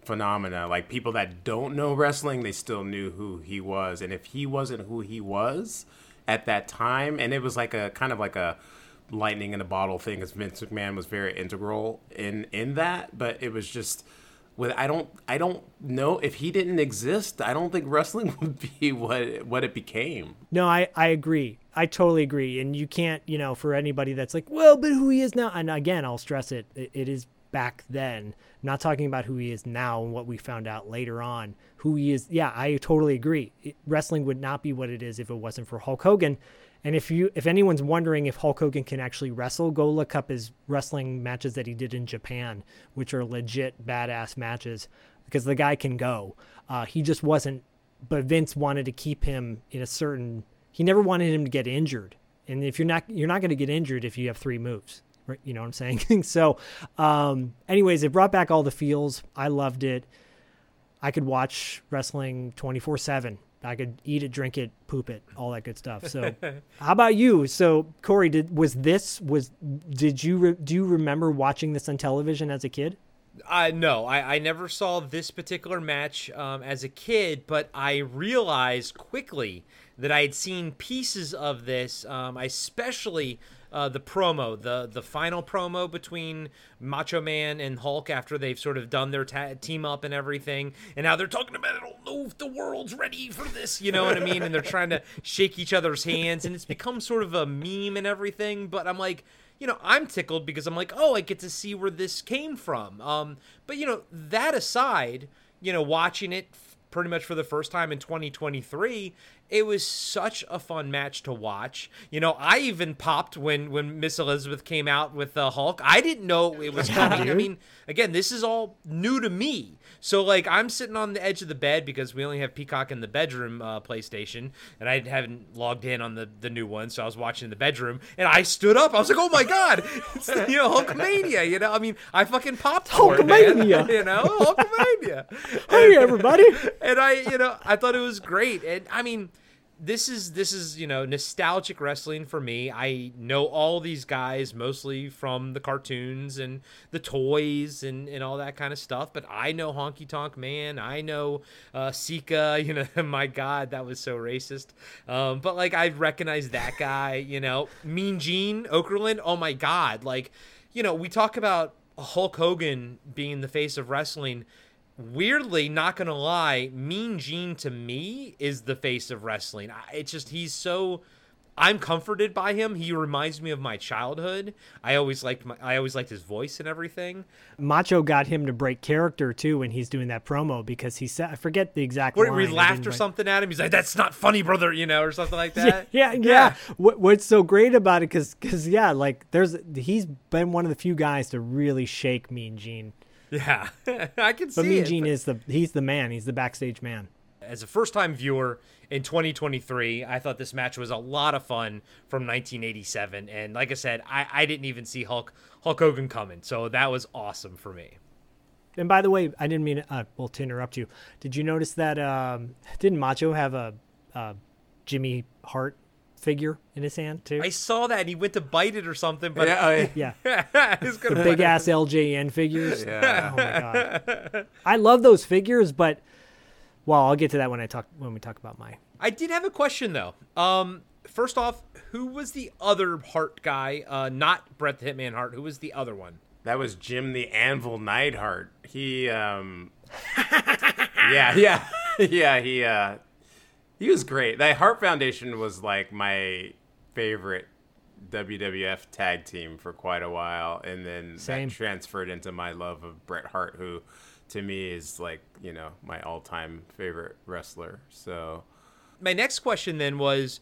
phenomena. Like people that don't know wrestling, they still knew who he was. And if he wasn't who he was at that time, and it was like a kind of like a lightning in a bottle thing, because Vince McMahon was very integral in in that. But it was just with I don't I don't know if he didn't exist. I don't think wrestling [LAUGHS] would be what what it became. No, I, I agree. I totally agree. And you can't, you know, for anybody that's like, well, but who he is now. And again, I'll stress it, it, it is back then. Not talking about who he is now and what we found out later on. Who he is. Yeah, I totally agree. It, wrestling would not be what it is if it wasn't for Hulk Hogan. And if you, if anyone's wondering if Hulk Hogan can actually wrestle, go look up his wrestling matches that he did in Japan, which are legit badass matches, because the guy can go. Uh, he just wasn't but Vince wanted to keep him in a certain. He never wanted him to get injured, and if you're not, you're not going to get injured if you have three moves. Right? You know what I'm saying? [LAUGHS] so, um, anyways, it brought back all the feels. I loved it. I could watch wrestling 24 seven. I could eat it, drink it, poop it, all that good stuff. So, [LAUGHS] how about you? So, Corey, did was this was did you re, do you remember watching this on television as a kid? Uh, no, I, I never saw this particular match um, as a kid, but I realized quickly that I had seen pieces of this. Um, I especially uh, the promo, the the final promo between Macho Man and Hulk after they've sort of done their ta- team up and everything, and now they're talking about I don't know if the world's ready for this. You know what I mean? And they're trying to shake each other's hands, and it's become sort of a meme and everything. But I'm like you know, I'm tickled because I'm like, oh, I get to see where this came from. Um, but you know, that aside, you know, watching it pretty much for the first time in 2023, it was such a fun match to watch. You know, I even popped when when Miss Elizabeth came out with the Hulk. I didn't know it was coming. I mean, again, this is all new to me. So like, I'm sitting on the edge of the bed because we only have Peacock in the bedroom uh, PlayStation, and I haven't logged in on the the new one. So I was watching in the bedroom, and I stood up. I was like, oh my god, it's you know Hulkamania. You know, I mean, I fucking popped man. [LAUGHS] You know, Hulkamania. Hey, everybody! [LAUGHS] and I, you know, I thought it was great. And I mean, this is this is you know nostalgic wrestling for me. I know all these guys mostly from the cartoons and the toys and and all that kind of stuff. But I know Honky Tonk Man. I know uh, Sika. [LAUGHS] You know, my God, that was so racist. Um, but like I recognize that guy. You know, Mean Gene Okerlund. Oh my God, like you know we talk about Hulk Hogan being the face of wrestling weirdly not gonna lie mean gene to me is the face of wrestling it's just he's so i'm comforted by him he reminds me of my childhood i always liked my i always liked his voice and everything Macho got him to break character too when he's doing that promo because he said I forget the exact where we laughed or something at him he's like that's not funny brother you know or something like [LAUGHS] Yeah, that yeah, yeah. What, what's so great about it? Because, because, yeah, like there's he's been one of the few guys to really shake Mean Gene. Yeah [LAUGHS] i can see But Mean it, Gene but- is the he's the man. He's the backstage man. as a first time viewer in 2023, I thought this match was a lot of fun from 1987. And like I said, I, I didn't even see Hulk Hulk Hogan coming. So that was awesome for me. And by the way, I didn't mean uh, well to interrupt you. Did you notice that um, didn't Macho have a, uh Jimmy Hart figure in his hand too? I saw that and he went to bite it or something, but Yeah, I- yeah, [LAUGHS] [LAUGHS] he's gonna big ass LJN figures. Yeah. Oh my god, I love those figures, but well, I'll get to that when I talk when we talk about my I did have a question though. Um, first off, who was the other Hart guy? Uh, not Bret the Hitman Hart. Who was the other one? That was Jim the Anvil Neidhart. He um [LAUGHS] Yeah, yeah. yeah, he uh he was great. The Hart Foundation was like my favorite WWF tag team for quite a while and then Same. that transferred into my love of Bret Hart who to me is like, you know, my all-time favorite wrestler. So My next question then was: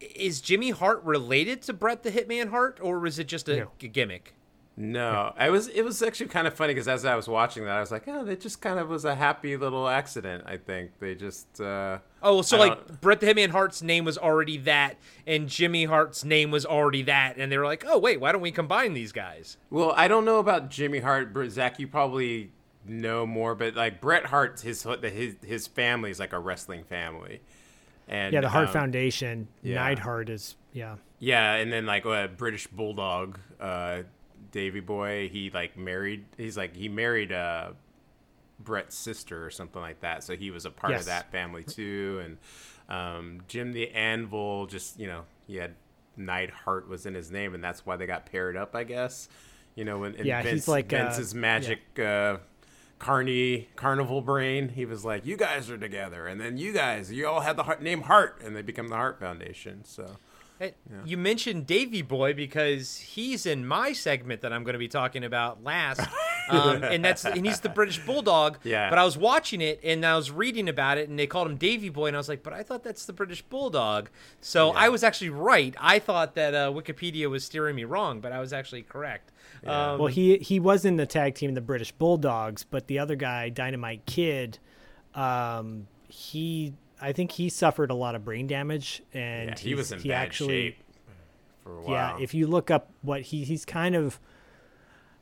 Is Jimmy Hart related to Bret the Hitman Hart, or was it just a No. g- gimmick? No, I was. It was actually kind of funny because as I was watching that, I was like, "Oh, it just kind of was a happy little accident." I think they just. Uh, Oh, so I like don't- Bret the Hitman Hart's name was already that, and Jimmy Hart's name was already that, and they were like, "Oh, wait, why don't we combine these guys?" Well, I don't know about Jimmy Hart, but Zak, you probably know more. But like Bret Hart, his his his family is like a wrestling family, and Yeah, the Hart um, Foundation. yeah. Neidhart is yeah. Yeah, and then like a British Bulldog, uh, Davy Boy, he like married. He's like he married uh, Bret's sister or something like that. So he was a part Yes. of that family too. And um, Jim the Anvil, just you know, he had Neidhart was in his name, and that's why they got paired up, I guess. You know, when Yeah, he's Vince, like, uh, Vince's magic. Uh, Carney Carnival Brain. He was like, "You guys are together, and then you guys, you all had the heart, name Hart, and they become the Hart Foundation." So, Hey, You mentioned Davy Boy because he's in my segment that I'm going to be talking about last, [LAUGHS] um, and that's and he's the British Bulldog. [LAUGHS] Yeah. But I was watching it and I was reading about it, and they called him Davy Boy, and I was like, but I thought that's the British Bulldog. So I was actually right. I thought that uh, Wikipedia was steering me wrong, but I was actually correct. Um, Well, he he was in the tag team, the British Bulldogs, but the other guy, Dynamite Kid, um, he I think he suffered a lot of brain damage, and yeah, he was in he bad actually, shape for a while. Yeah, if you look up what he he's kind of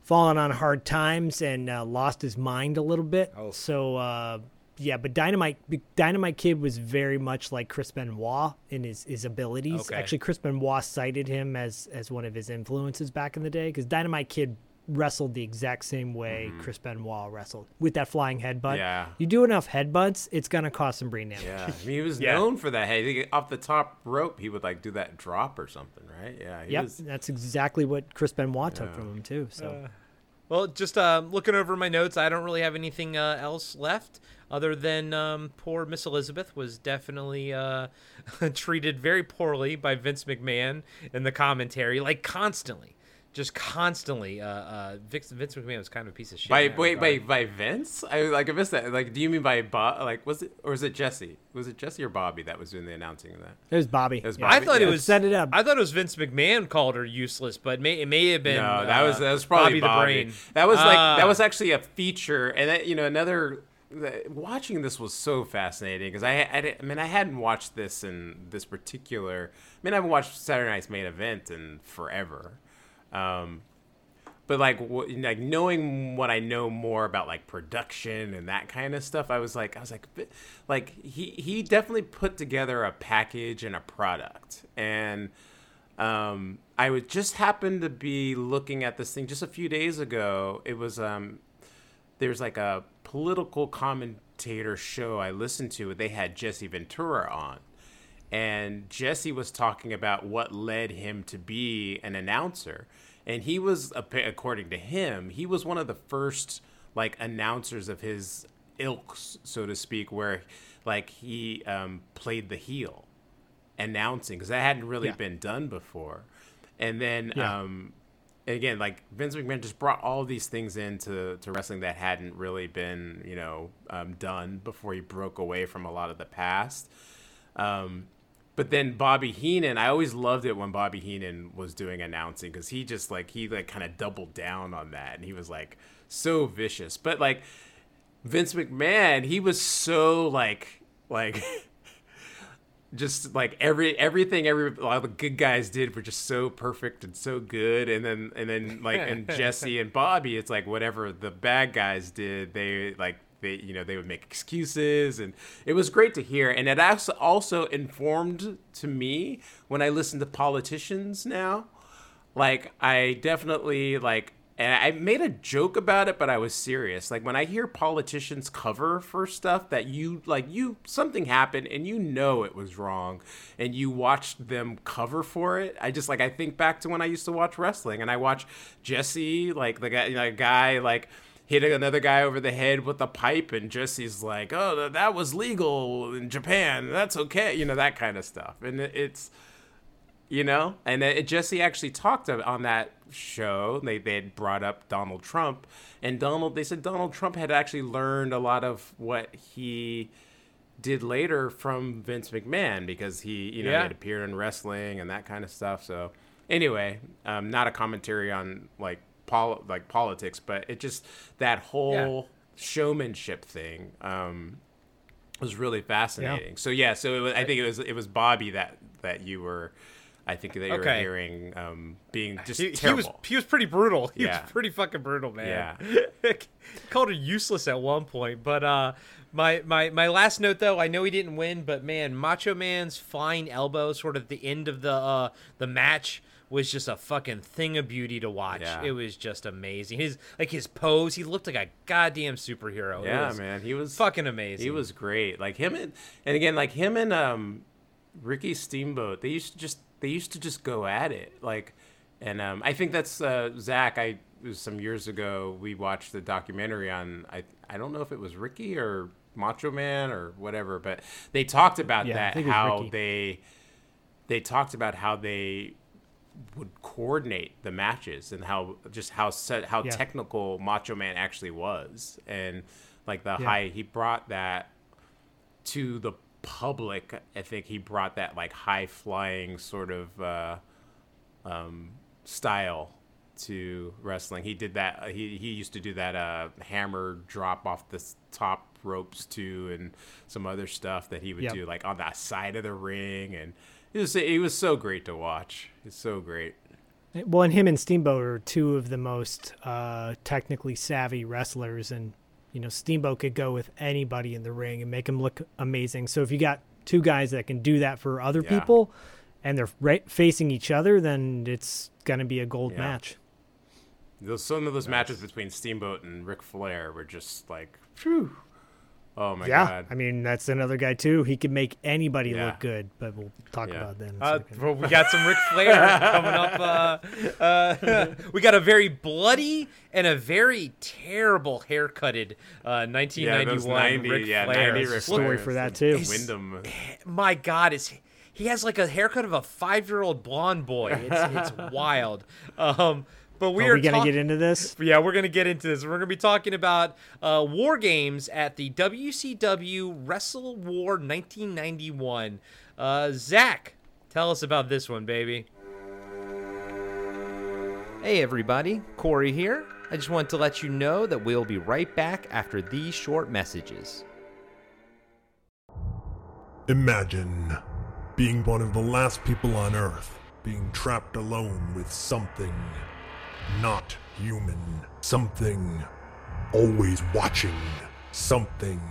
fallen on hard times and uh, lost his mind a little bit. Oh. So uh, yeah, but Dynamite Dynamite Kid was very much like Chris Benoit in his his abilities. Okay. Actually, Chris Benoit cited him as as one of his influences back in the day because Dynamite Kid wrestled the exact same way Chris Benoit wrestled with that flying headbutt. Mm-hmm. Yeah. You do enough headbutts, it's gonna cause some brain damage. yeah, I mean, he was [LAUGHS] Yeah. known for that. Hey, off the top rope, he would like do that drop or something, right? Yeah, he Yep, was. that's exactly what Chris Benoit took from him too. So Well, just um, looking over my notes, I don't really have anything uh, else left other than um, poor Miss Elizabeth was definitely uh, [LAUGHS] treated very poorly by Vince McMahon in the commentary, like constantly, just constantly. Uh, uh, Vince, Vince McMahon was kind of a piece of shit. By wait, by by Vince? I like I missed that. Like, do you mean by Bob? Like, was it or was it Jesse? Was it Jesse or Bobby that was doing the announcing of that? it was Bobby. It was Yeah. I thought yeah. it was Set it up. I thought it was Vince McMahon called her useless, but may, it may have been. No, that was uh, that was probably Bobby, Bobby. the Brain. That was like that was actually a feature, and that, you know another. Watching this was so fascinating because I, I, I mean I hadn't watched this in this particular. I mean I haven't watched Saturday Night's Main Event in forever, um, but like wh- like knowing what I know more about like production and that kind of stuff, I was like I was like like he he definitely put together a package and a product and um, I would just happen to be looking at this thing just a few days ago. It was um, there's like a political commentator show I listened to. They had Jesse Ventura on, and Jesse was talking about what led him to be an announcer. And he was, according to him, he was one of the first like announcers of his ilk, so to speak, where like he um, played the heel announcing because that hadn't really Yeah. been done before. And then Yeah. um, again, like Vince McMahon just brought all these things into to wrestling that hadn't really been, you know, um, done before he broke away from a lot of the past. Um, but then Bobby Heenan, I always loved it when Bobby Heenan was doing announcing because he just like he like kind of doubled down on that and he was like so vicious. But like Vince McMahon, he was so like like [LAUGHS] just like every everything every all the good guys did were just so perfect and so good and then and then like and [LAUGHS] Jesse and Bobby it's like whatever the bad guys did they like they you know they would make excuses and it was great to hear and it also also informed to me when I listen to politicians now like I definitely like and I made a joke about it, but I was serious. Like when I hear politicians cover for stuff that you like, you something happened and you know it was wrong, and you watched them cover for it. I just like I think back to when I used to watch wrestling, and I watch Jesse, like the guy, you know, guy like hit another guy over the head with a pipe, and Jesse's like, "Oh, th- that was legal in Japan. That's okay," you know, that kind of stuff, and it- it's you know and uh, jesse actually talked on that show they, they had brought up donald trump and donald they said donald trump had actually learned a lot of what he did later from vince mcmahon because he you know Yeah. he had appeared in wrestling and that kind of stuff so anyway um, not a commentary on like pol- like politics, but it just that whole showmanship thing um, was really fascinating. So yeah, so it was, I think it was it was Bobby that that you were. I think that you were hearing um, being just He, he was he was pretty brutal. He Yeah. was pretty fucking brutal, man. Yeah. [LAUGHS] Called her useless at one point, but uh my my my last note though, I know he didn't win, but man, Macho Man's flying elbow sort of the end of the uh the match was just a fucking thing of beauty to watch. Yeah. It was just amazing. His like his pose, he looked like a goddamn superhero. Yeah, man, he was fucking amazing. He was great. Like him and and again, like him and um, Ricky Steamboat. They used to just they used to just go at it. Like, and um, I think that's uh, Zak. I it was some years ago. We watched the documentary on. I I don't know if it was Ricky or Macho Man or whatever, but they talked about Yeah, that think it was how Ricky. they they talked about how they would coordinate the matches and how just how set how Yeah. technical Macho Man actually was and like the Yeah. high he brought that to the public I think he brought that like high flying sort of uh, um, style to wrestling he did that he he used to do that uh, hammer drop off the top ropes too and some other stuff that he would Yep. do like on the side of the ring and it was it was so great to watch it's so great Well, and him and Steamboat are two of the most uh, technically savvy wrestlers, and you know Steamboat could go with anybody in the ring and make him look amazing. So if you got two guys that can do that for other Yeah. people, and they're right facing each other, then it's gonna be a gold Yeah. match. Those some of those matches between Steamboat and Ric Flair were just like, phew. Oh my yeah, god. I mean that's another guy too. He can make anybody Yeah. look good, but we'll talk Yeah. about that. In Uh, well, we got some Ric Flair [LAUGHS] coming up. Uh, uh, [LAUGHS] we got a very bloody and a very terrible haircutted uh, 1991 90 Ric Flair. 90 Ric Story for that, the too. Windham. My God, is he has like a haircut of a five year old blonde boy. It's, it's [LAUGHS] wild. Um, but we are are, we gonna talk- get into this? Yeah, we're gonna get into this. We're gonna be talking about uh, war games at the WCW WrestleWar 1991. Uh, Zak, tell us about this one, baby. Hey, everybody, Corey here. I just want to let you know that we'll be right back after these short messages. Imagine being one of the last people on Earth, being trapped alone with something not human. Something always watching. Something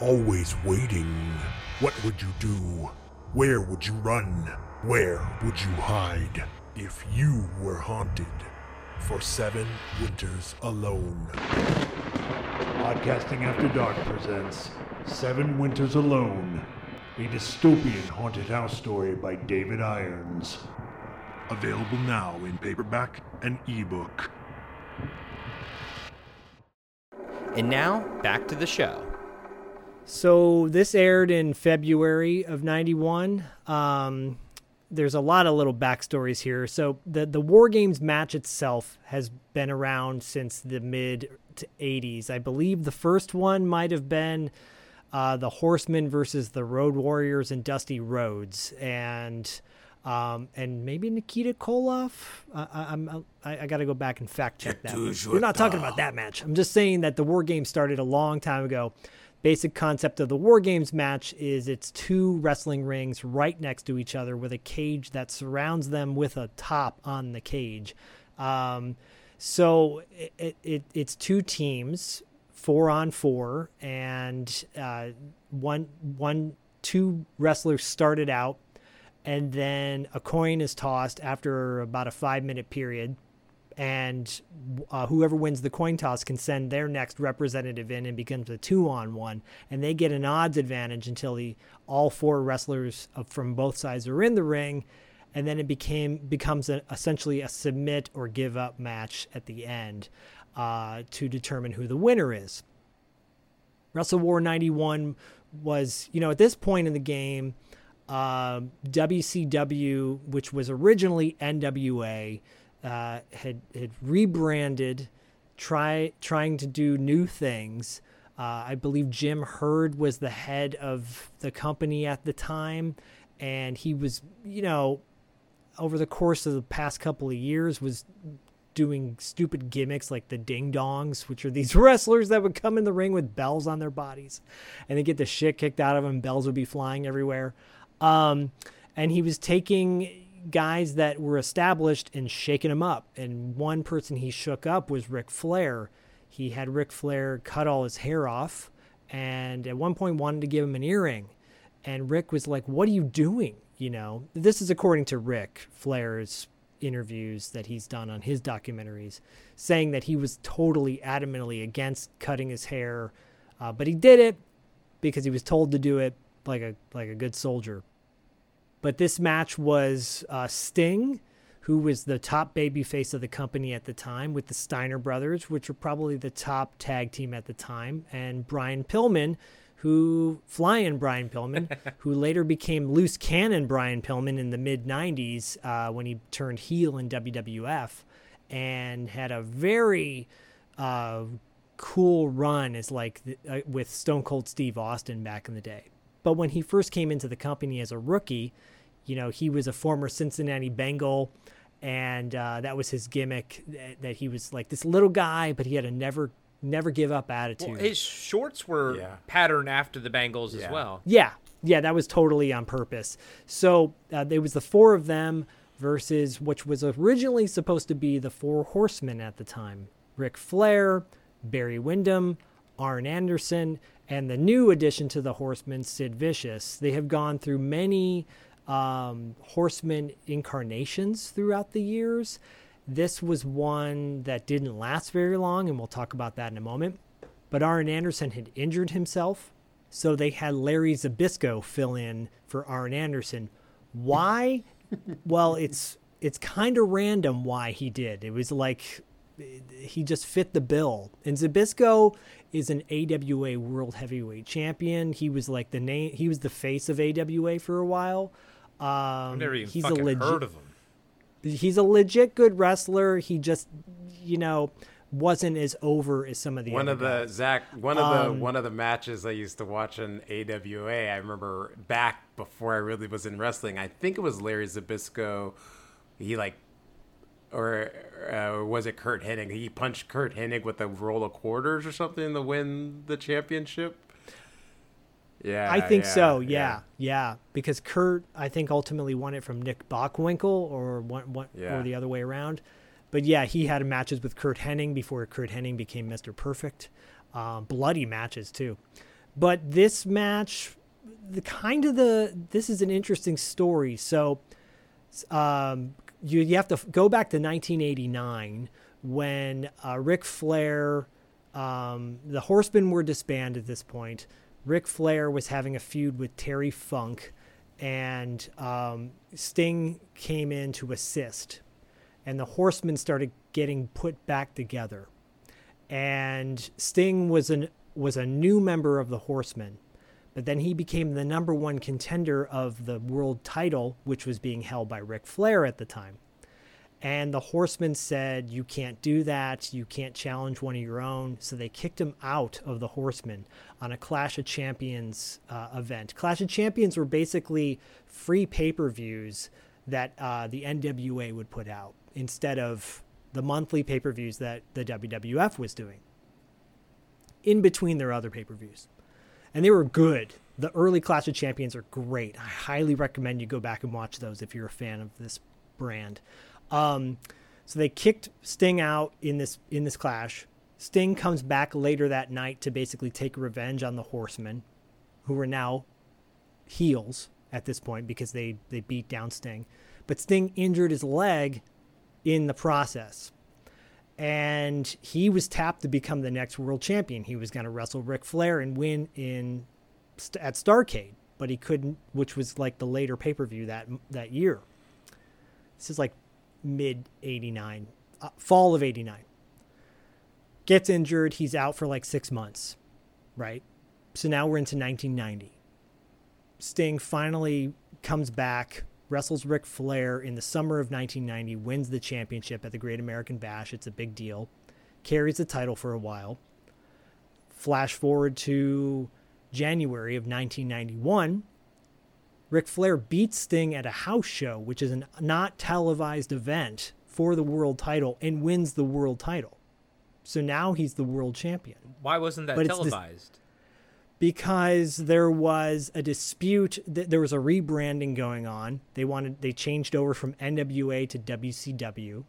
always waiting. What would you do? Where would you run? Where would you hide if you were haunted for seven winters alone? Podcasting After Dark presents Seven Winters Alone, a dystopian haunted house story by David Irons. Available now in paperback and ebook. And now, back to the show. So this aired in February of '91. Um, there's a lot of little backstories here. So the the War Games match itself has been around since the mid to '80s. I believe the first one might have been uh, the Horsemen versus the Road Warriors and Dusty Rhodes, and um, and maybe Nikita Koloff. I, I, I'm I, I got to go back and fact check that. We're not talking about that match. I'm just saying that the War Games started a long time ago. Basic concept of the War Games match is it's two wrestling rings right next to each other with a cage that surrounds them with a top on the cage. Um, so it, it, it, it's two teams, four on four, and uh, one one two wrestlers started out, and then a coin is tossed after about a five minute period. And uh, whoever wins the coin toss can send their next representative in and becomes a two on one and they get an odds advantage until the all four wrestlers from both sides are in the ring. And then it became becomes a, essentially a submit or give up match at the end uh, to determine who the winner is. WrestleWar 91 was, you know, at this point in the game, uh, WCW, which was originally NWA, uh, had had rebranded, try trying to do new things. Uh, I believe Jim Herd was the head of the company at the time, and he was, you know, over the course of the past couple of years was doing stupid gimmicks like the ding dongs, which are these [LAUGHS] wrestlers that would come in the ring with bells on their bodies and they get the shit kicked out of them. Bells would be flying everywhere. Um, and he was taking guys that were established and shaking them up. And one person he shook up was Ric Flair. He had Ric Flair cut all his hair off and at one point wanted to give him an earring. And Rick was like, What are you doing? You know, this is according to Ric Flair's interviews that he's done on his documentaries, saying that he was totally adamantly against cutting his hair, uh, but he did it because he was told to do it like a like a good soldier. But this match was uh, Sting, who was the top baby face of the company at the time, with the Steiner brothers, which were probably the top tag team at the time, and Brian Pillman, who flying Brian Pillman, [LAUGHS] who later became loose cannon Brian Pillman in the mid '90s uh, when he turned heel in WWF, and had a very uh, cool run as like the, uh, with Stone Cold Steve Austin back in the day. But when he first came into the company as a rookie, you know, he was a former Cincinnati Bengal, and uh, that was his gimmick. That, that he was like this little guy, but he had a never never give up attitude. Well, his shorts were Yeah. patterned after the Bengals as well. Yeah, yeah, that was totally on purpose. So uh, there was the four of them versus which was originally supposed to be the four horsemen at the time: Ric Flair, Barry Windham, Arn Anderson, and the new addition to the Horsemen, Sid Vicious. They have gone through many um, Horseman incarnations throughout the years. This was one that didn't last very long, and we'll talk about that in a moment. But Arn Anderson had injured himself, so they had Larry Zbyszko fill in for Arn Anderson. Why? [LAUGHS] well, it's it's kind of random why he did. It was like he just fit the bill. And Zbyszko is an AWA World Heavyweight Champion. He was like the name. He was the face of AWA for a while. Um, I've never even he's fucking a legit, heard of him. He's a legit good wrestler. He just, you know, wasn't as over as some of the one other of the guys. Zak, one of the Um, one of the matches I used to watch in AWA. I remember back before I really was in wrestling. I think it was Larry Zbyszko. He like, or uh, was it Curt Hennig? He punched Curt Hennig with a roll of quarters or something to win the championship. Yeah, I think yeah, so. Yeah, yeah, Because Curt, I think, ultimately won it from Nick Bockwinkel, or one, one Yeah. or the other way around. But yeah, he had matches with Curt Hennig before Curt Hennig became Mister Perfect. Um, bloody matches too. But this match, the kind of the this is an interesting story. So, um, you you have to go back to 1989 when uh, Ric Flair, um, the Horsemen were disbanded at this point. Ric Flair was having a feud with Terry Funk, and um, Sting came in to assist, and the Horsemen started getting put back together. And Sting was an was a new member of the Horsemen, but then he became the number one contender of the world title, which was being held by Ric Flair at the time. And the Horsemen said, You can't do that. You can't challenge one of your own. So they kicked him out of the Horsemen on a Clash of Champions uh, event. Clash of Champions were basically free pay per views that uh, the NWA would put out instead of the monthly pay per views that the WWF was doing in between their other pay per views. And they were good. The early Clash of Champions are great. I highly recommend you go back and watch those if you're a fan of this brand. Um, so they kicked Sting out in this in this clash. Sting comes back later that night to basically take revenge on the Horsemen, who are now heels at this point because they they beat down Sting. But Sting injured his leg in the process. And he was tapped to become the next world champion. He was going to wrestle Ric Flair and win in at Starcade, but he couldn't, which was like the later pay per view that that year. This is like mid 89, uh, fall of 89. Gets injured. He's out for like six months, right? So now we're into 1990. Sting finally comes back, wrestles Ric Flair in the summer of 1990, wins the championship at the Great American Bash. It's a big deal. Carries the title for a while. Flash forward to January of 1991. Ric Flair beats Sting at a house show, which is a not televised event for the world title and wins the world title. So now he's the world champion Why wasn't that But televised? Because there was a dispute th- there was a rebranding going on. They wanted they changed over from nwa to wcw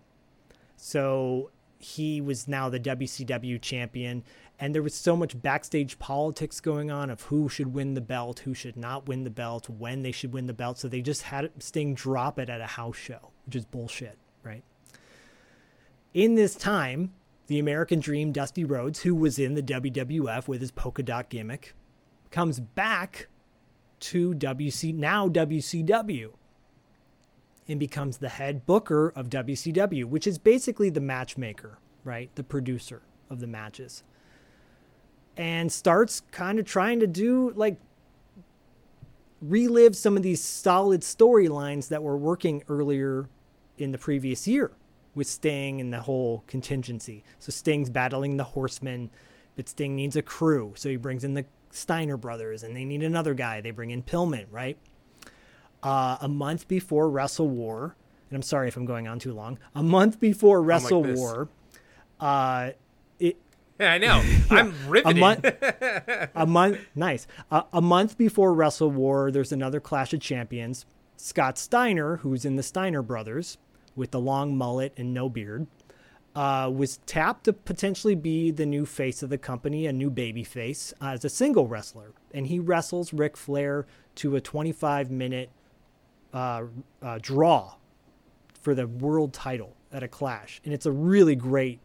so he was now the wcw champion and there was so much backstage politics going on of who should win the belt who should not win the belt when they should win the belt. So they just had sting drop it at a house show which is bullshit right? In this time, the American Dream, Dusty Rhodes, who was in the WWF with his polka dot gimmick, comes back to WC now WCW and becomes the head booker of WCW, which is basically the matchmaker, right? The producer of the matches. And starts kind of trying to do like relive some of these solid storylines that were working earlier in the previous year with Sting and the whole contingency. So Sting's battling the Horsemen, but Sting needs a crew. So he brings in the Steiner brothers and they need another guy. They bring in Pillman, right? Uh, a month before WrestleWar, and I'm sorry if I'm going on too long, a month before Wrestle this. War, uh, it, Yeah, I know. [LAUGHS] I'm a riveted. month [LAUGHS] a month nice a, a month before WrestleWar there's another clash of champions scott steiner who's in the steiner brothers with the long mullet and no beard uh, was tapped to potentially be the new face of the company a new baby face uh, as a single wrestler and he wrestles Ric flair to a 25 minute uh, uh, draw for the world title at a clash and it's a really great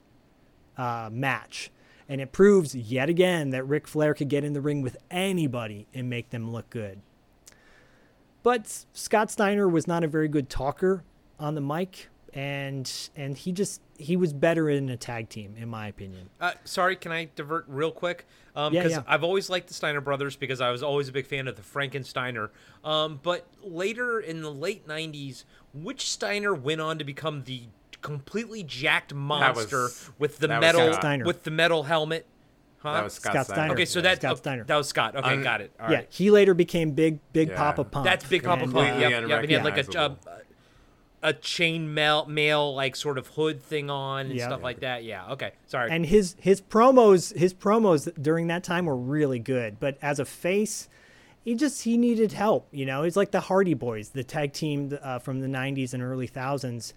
uh, match. And it proves yet again that Ric Flair could get in the ring with anybody and make them look good. But Scott Steiner was not a very good talker on the mic, and and he just he was better in a tag team, in my opinion. Uh, sorry, can I divert real quick? Um, Yeah, because yeah. I've always liked the Steiner brothers because I was always a big fan of the Frankensteiner. Um, but later in the late '90s, which Steiner went on to become the completely jacked monster with the metal with the metal helmet? Huh? That was Scott, Scott Steiner. Steiner. okay, so Yeah. that Scott oh, Steiner. that was Scott. Okay, Un- got it. All yeah, he later became Big Big Yeah. Papa Pump. That's Big Papa And, Pump. uh, Yep, yep. And he had like a, a, unrecognizable. A chain mail, mail like sort of hood thing on and Yeah. stuff like that. Yeah. Okay. Sorry. and his his promos his promos during that time were really good but as a face he just he needed help you know he's like the hardy boys the tag team uh, from the 90s and early thousands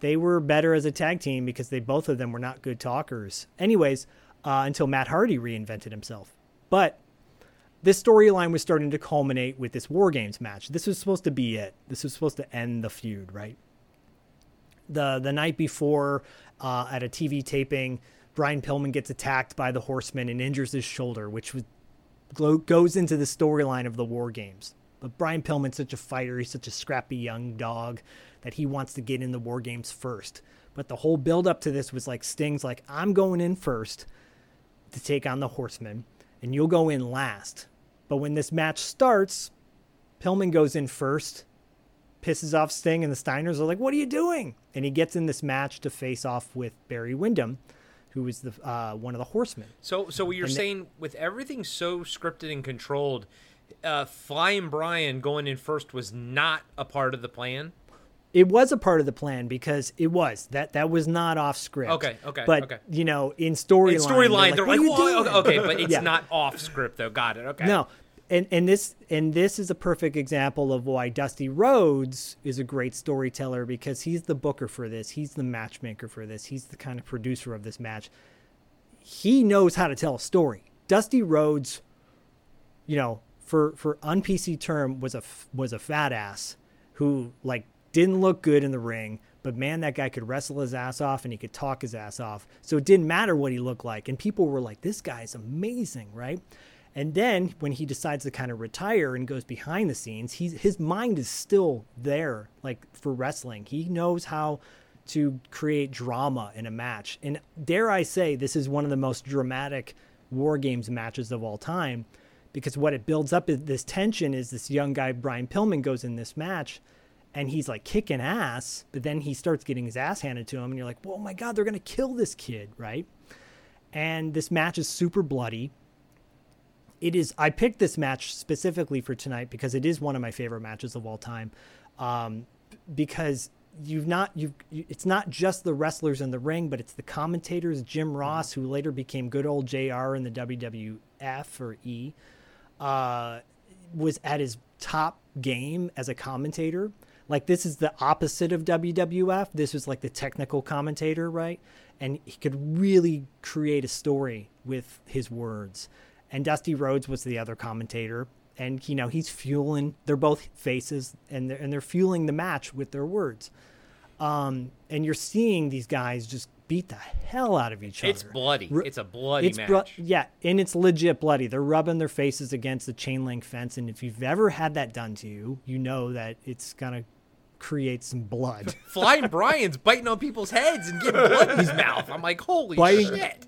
they were better as a tag team because they both of them were not good talkers anyways uh, until matt hardy reinvented himself but this storyline was starting to culminate with this war games match this was supposed to be it this was supposed to end the feud right the the night before uh, at a TV taping, Brian Pillman gets attacked by the Horsemen and injures his shoulder, which was, goes into the storyline of the War Games. But Brian Pillman's such a fighter; he's such a scrappy young dog that he wants to get in the War Games first. But the whole build up to this was like Sting's like, "I'm going in first to take on the Horsemen, and you'll go in last." But when this match starts, Pillman goes in first, pisses off Sting, and the Steiners are like, "What are you doing?" And he gets in this match to face off with Barry Windham, who was the uh, one of the Horsemen. So, so what you're And saying with everything so scripted and controlled, uh, Flying Brian going in first was not a part of the plan. It was a part of the plan because it was that that was not off script. Okay, okay, but okay. you know, in storyline, storyline, they're "What like, are you "Whoa, doing?" okay, but [LAUGHS] it's Yeah. not off script though. Got it. Okay. No, and and this and this is a perfect example of why Dusty Rhodes is a great storyteller because he's the booker for this. He's the matchmaker for this. He's the kind of producer of this match. He knows how to tell a story. Dusty Rhodes, you know, for for un PC term was a was a fat ass who like didn't look good in the ring, but man, that guy could wrestle his ass off and he could talk his ass off. So it didn't matter what he looked like, and people were like, "This guy's amazing," right? And then when he decides to kind of retire and goes behind the scenes, he's his mind is still there, like for wrestling. He knows how to create drama in a match. And dare I say, this is one of the most dramatic War Games matches of all time because what it builds up is this tension is this young guy, Brian Pillman, goes in this match and he's like kicking ass, but then he starts getting his ass handed to him, and you're like, oh my God, they're going to kill this kid, right? And this match is super bloody. It is, I picked this match specifically for tonight because it is one of my favorite matches of all time. Um, because you've not you've you, it's not just the wrestlers in the ring, but it's the commentators. Jim Ross, who later became good old Jr. in the WWF or E, uh, was at his top game as a commentator. Like this is the opposite of WWF. This was like the technical commentator, right? And he could really create a story with his words. And Dusty Rhodes was the other commentator, and you know he's fueling. They're both faces, and they're and they're fueling the match with their words. Um, and you're seeing these guys just beat the hell out of each other. It's bloody. It's a bloody it's match. blo- yeah, and it's legit bloody. They're rubbing their faces against the chain link fence, and if you've ever had that done to you, you know that it's gonna create some blood. [LAUGHS] Flying Brian's biting on people's heads and getting blood in his mouth. I'm like, holy Biting- shit.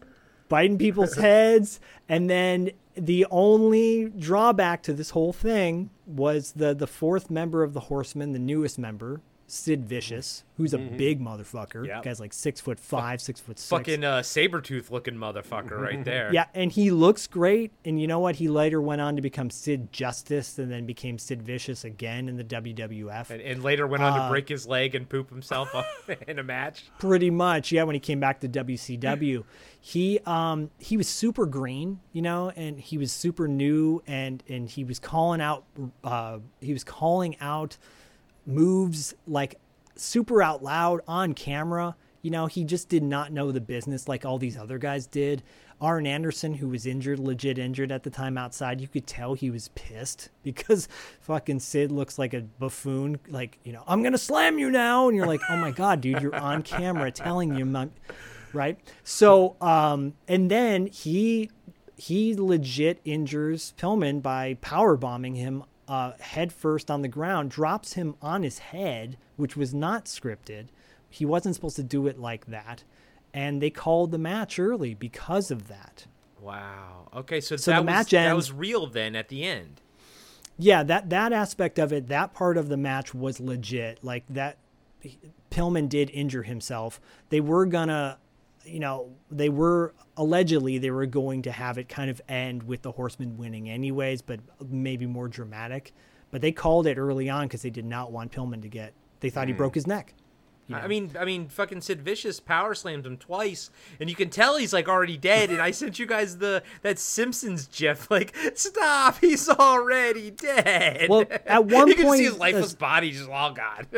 Biting people's [LAUGHS] heads. And then the only drawback to this whole thing was the the fourth member of the Horsemen, the newest member, Sid Vicious, who's a big motherfucker. Yep. Guy's like six foot five, six foot six. Fucking uh, saber tooth looking motherfucker right [LAUGHS] there. Yeah, and he looks great. And you know what? He later went on to become Sid Justice and then became Sid Vicious again in the WWF. And, and later went on Uh, to break his leg and poop himself [LAUGHS] in a match. Pretty much, yeah. When he came back to WCW, [CLEARS THROAT] he um he was super green, you know, and he was super new, and and he was calling out, uh, he was calling out moves like super out loud on camera. You know, he just did not know the business like all these other guys did. Arn Anderson, who was injured, legit injured at the time outside, you could tell he was pissed [LAUGHS] because fucking Sid looks like a buffoon. Like, you know, I'm going to slam you now. And you're like, oh my God, dude, you're on camera telling you, my, right? So, um, and then he, he legit injures Pillman by power bombing him uh, head first on the ground, drops him on his head, which was not scripted. He wasn't supposed to do it like that. And they called the match early because of that. Wow. Okay, so, So that, the was, match that was real then at the end. Yeah, that that aspect of it, that part of the match was legit. Like that, Pillman did injure himself. They were gonna, you know, they were allegedly they were going to have it kind of end with the Horsemen winning anyways, but maybe more dramatic. But they called it early on because they did not want Pillman to get. They thought he hmm. broke his neck. You I mean, I mean, fucking Sid Vicious power slammed him twice, and you can tell he's like already dead. And I sent you guys the that Simpsons gif, like, stop, he's already dead. Well, at one [LAUGHS] you can point, see his lifeless uh, body just all gone. [LAUGHS]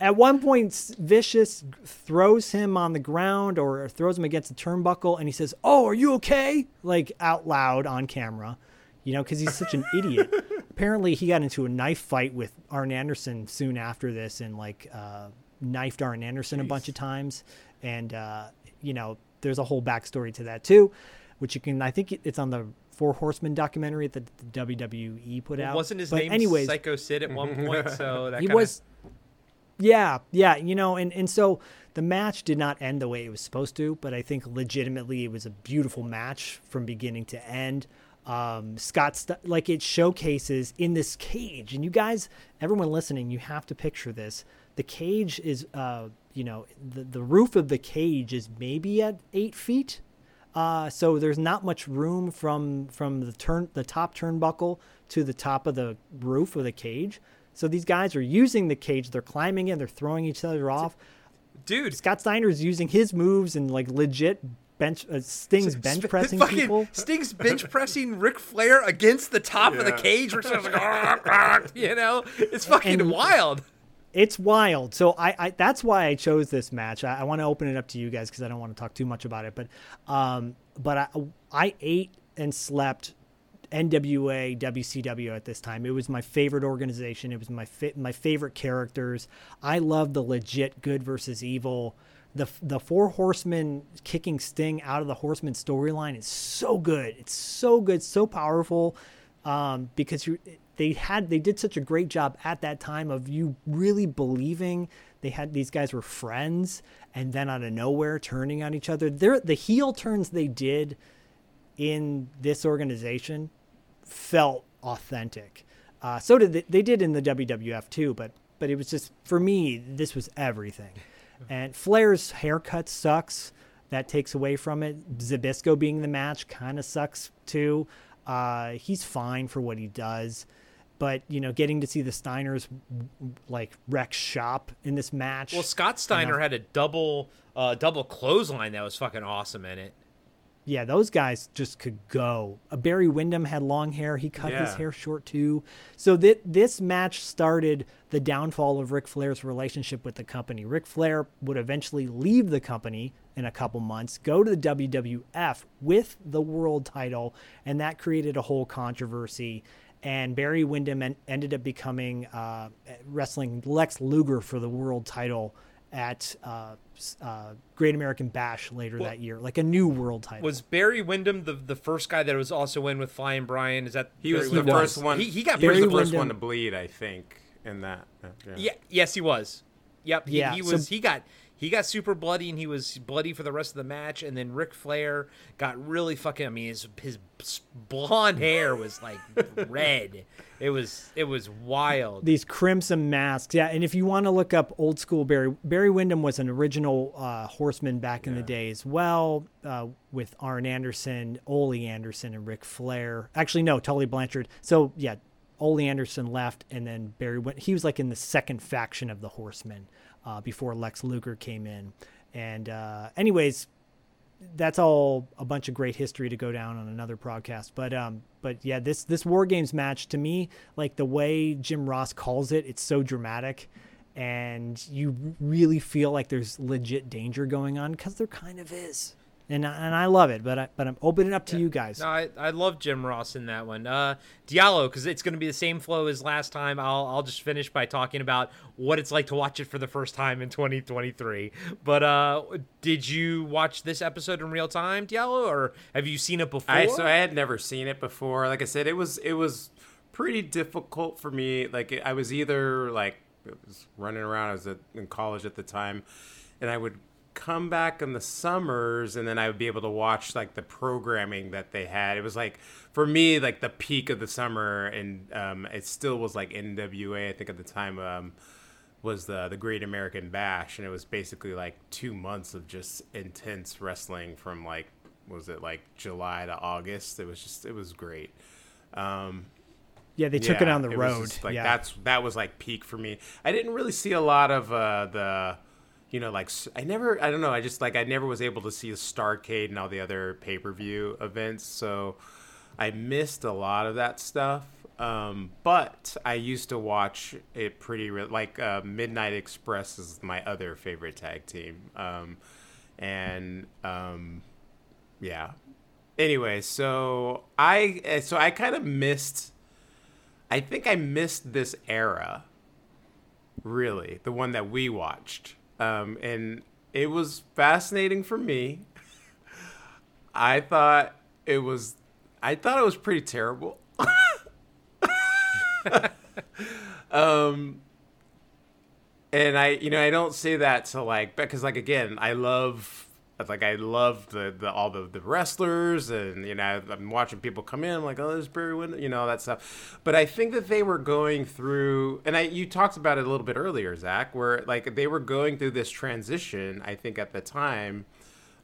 At one point, Vicious throws him on the ground or throws him against the turnbuckle, and he says, "Oh, are you okay?" Like out loud on camera, you know, because he's such an idiot. [LAUGHS] Apparently, he got into a knife fight with Arn Anderson soon after this, and like uh, knifed Arn Anderson a bunch of times. And uh, you know, there's a whole backstory to that too, which you can. I think it's on the Four Horsemen documentary that the WWE put out. Wasn't his but name anyways, Psycho Sid at one point? [LAUGHS] So that he kinda, was yeah yeah you know and, and so the match did not end the way it was supposed to but i think legitimately it was a beautiful match from beginning to end um, scott St- like it showcases in this cage and you guys everyone listening you have to picture this the cage is uh, you know the, the roof of the cage is maybe at eight feet uh, so there's not much room from from the turn the top turnbuckle to the top of the roof of the cage. So these guys are using the cage. They're climbing in. They're throwing each other off. dude. Scott Steiner's using his moves and like legit bench uh, Sting's bench pressing fucking people. Sting's bench pressing Ric Flair against the top of the cage. Ric Flair's like, "Argh, [LAUGHS] argh," you know, it's fucking And- wild. It's wild. So I, I that's why I chose this match. I, I want to open it up to you guys because I don't want to talk too much about it. But um, but I I ate and slept NWA WCW at this time. It was my favorite organization. It was my my favorite characters. I love the legit good versus evil. The the four horsemen kicking Sting out of the horseman storyline is so good. It's so good, so powerful. Um, because you they had they did such a great job at that time of you really believing they had these guys were friends and then out of nowhere turning on each other. They're, the heel turns they did in this organization felt authentic. Uh, so did they, they did in the WWF too, but but it was just for me this was everything. And Flair's haircut sucks. That takes away from it. Zbyszko being the match kind of sucks too. Uh, he's fine for what he does. But you know, getting to see the Steiners like wreck shop in this match. Well, Scott Steiner had a double uh, double clothesline that was fucking awesome in it. yeah, those guys just could go. Uh, Barry Windham had long hair. He cut his hair short too. So th- this match started the downfall of Ric Flair's relationship with the company. Ric Flair would eventually leave the company in a couple months, go to the WWF with the world title, and that created a whole controversy. And Barry Windham en- ended up becoming uh, wrestling Lex Luger for the world title at uh, uh, Great American Bash later that year, like a new world title. Was Barry Windham the the first guy that was also in with Flying Brian? Is that He was Barry the Windham? first one. He, he got He was Barry the first Windham- one to bleed, I think, in that. uh, Yeah, yes, he was. Yep. He, Yeah, he so- was. he got he got super bloody, and he was bloody for the rest of the match. And then Ric Flair got really fucking. I mean, his his blonde hair was like [LAUGHS] red. It was it was wild. these crimson masks. Yeah, and if you want to look up old school Barry Barry Windham was an original uh, horseman back in the day as well, uh, with Arn Anderson, Ole Anderson, and Ric Flair. Actually, no, Tully Blanchard. So yeah, Ole Anderson left, and then Barry went. He was like in the second faction of the Horsemen uh, before Lex Luger came in. And uh, anyways, that's all a bunch of great history to go down on another podcast. But um, but yeah, this this War Games match to me, like the way Jim Ross calls it, it's so dramatic, and you really feel like there's legit danger going on because there kind of is, and I- and I love it. But I but I'm opening up to you guys. No, I, I love Jim Ross in that one. Uh, Diallo, because it's going to be the same flow as last time. I'll I'll just finish by talking about what it's like to watch it for the first time in 2023. But uh, did you watch this episode in real time, Diallo, or have you seen it before? I so I had never seen it before. Like I said, it was it was pretty difficult for me. Like I was either like I was running around. I was at, in college at the time, and I would come back in the summers, and then I would be able to watch like the programming that they had. It was like for me like the peak of the summer, and um, it still was like NWA. I think at the time. Um, was the the Great American Bash, and it was basically like two months of just intense wrestling from like was it like July to August. It was just it was great. Um, yeah, they took it on the was road. just, like yeah, that's that was like peak for me. I didn't really see a lot of uh, the, you know, like I never I don't know. I just like I never was able to see the Starcade and all the other pay per view events, so I missed a lot of that stuff. Um, but I used to watch it pretty re- like uh, Midnight Express is my other favorite tag team, um, and um, yeah. Anyway, so I eh, so I kind of missed. I think I missed this era. Really, the one that we watched, um, and it was fascinating for me. I thought it was, I thought it was pretty terrible. [LAUGHS] um, and I, you know, I don't say that to like because like again, I love like I love the, the all the, the wrestlers and you know I'm watching people come in I'm like oh there's Barry Windham you know all that stuff. But I think that they were going through and I you talked about it a little bit earlier Zak where like they were going through this transition I think at the time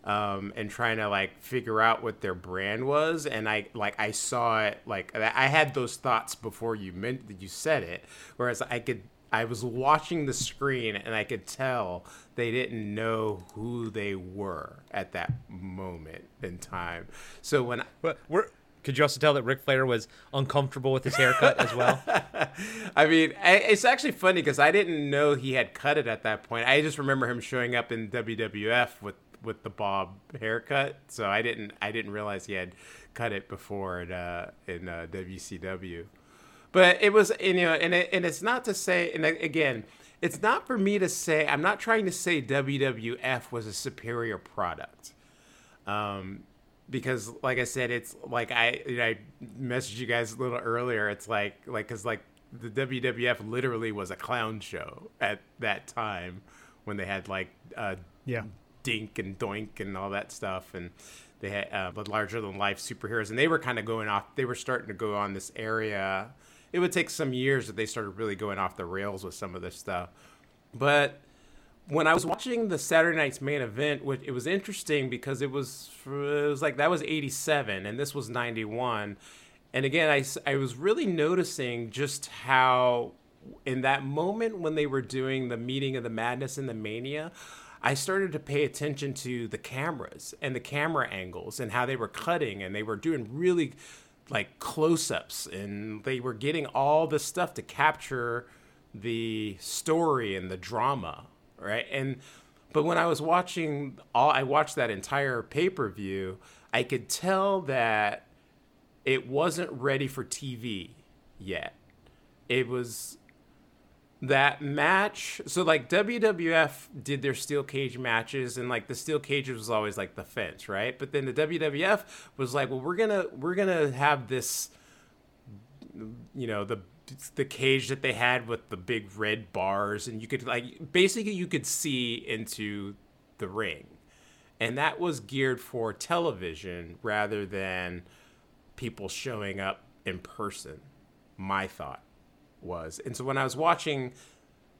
um, and trying to like figure out what their brand was. And I like I saw it like I had those thoughts before you meant that you said it whereas I could I was watching the screen and I could tell they didn't know who they were at that moment in time. So when But we're, could you also tell that Ric Flair was uncomfortable with his haircut as well? [LAUGHS] I mean, it's actually funny because I didn't know he had cut it at that point. I just remember him showing up in WWF with with the bob haircut, so I didn't I didn't realize he had cut it before in uh, in uh, WCW. But it was, you know, and it, and it's not to say, and again, it's not for me to say. I'm not trying to say WWF was a superior product. Um, because like I said, it's like I you know, I messaged you guys a little earlier. It's like like because like the WWF literally was a clown show at that time when they had like uh, yeah. Dink and Doink and all that stuff, and they had uh, larger than life superheroes, and they were kind of going off. They were starting to go on this area. It would take some years that they started really going off the rails with some of this stuff, but when I was watching the Saturday Night's main event, which it was interesting because it was it was like that was '87 and this was '91, And again, I, I was really noticing just how, in that moment when they were doing the meeting of the madness and the mania, I started to pay attention to the cameras and the camera angles and how they were cutting and they were doing really like close ups and they were getting all this stuff to capture the story and the drama, right? And but when I was watching all I watched that entire pay-per-view, I could tell that it wasn't ready for TV yet. It was that match. So like WWF did their steel cage matches, and like the steel cage was always like the fence, right? But then the WWF was like, well, we're gonna we're gonna have this, you know, the the cage that they had with the big red bars, and you could like basically you could see into the ring, and that was geared for television rather than people showing up in person. My thought was. And so when I was watching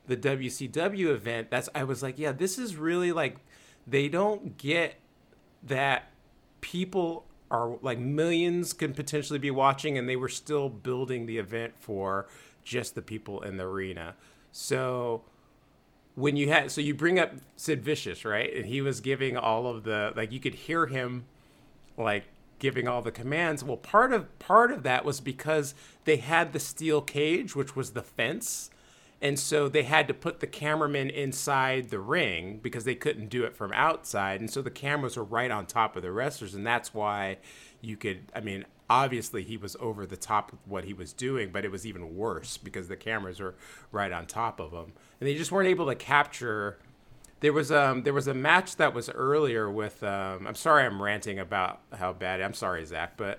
the WCW event, that's I was like, yeah, this is really like they don't get that people are like millions can potentially be watching and they were still building the event for just the people in the arena. So when you had so you bring up Sid Vicious, right? And he was giving all of the like you could hear him like giving all the commands. Well, part of part of that was because they had the steel cage, which was the fence. And so they had to put the cameraman inside the ring because they couldn't do it from outside. And so the cameras were right on top of the wrestlers. And that's why you could, I mean, obviously he was over the top of what he was doing, but it was even worse because the cameras were right on top of him. And they just weren't able to capture there was um there was a match that was earlier with um I'm sorry I'm ranting about how bad I'm sorry Zak but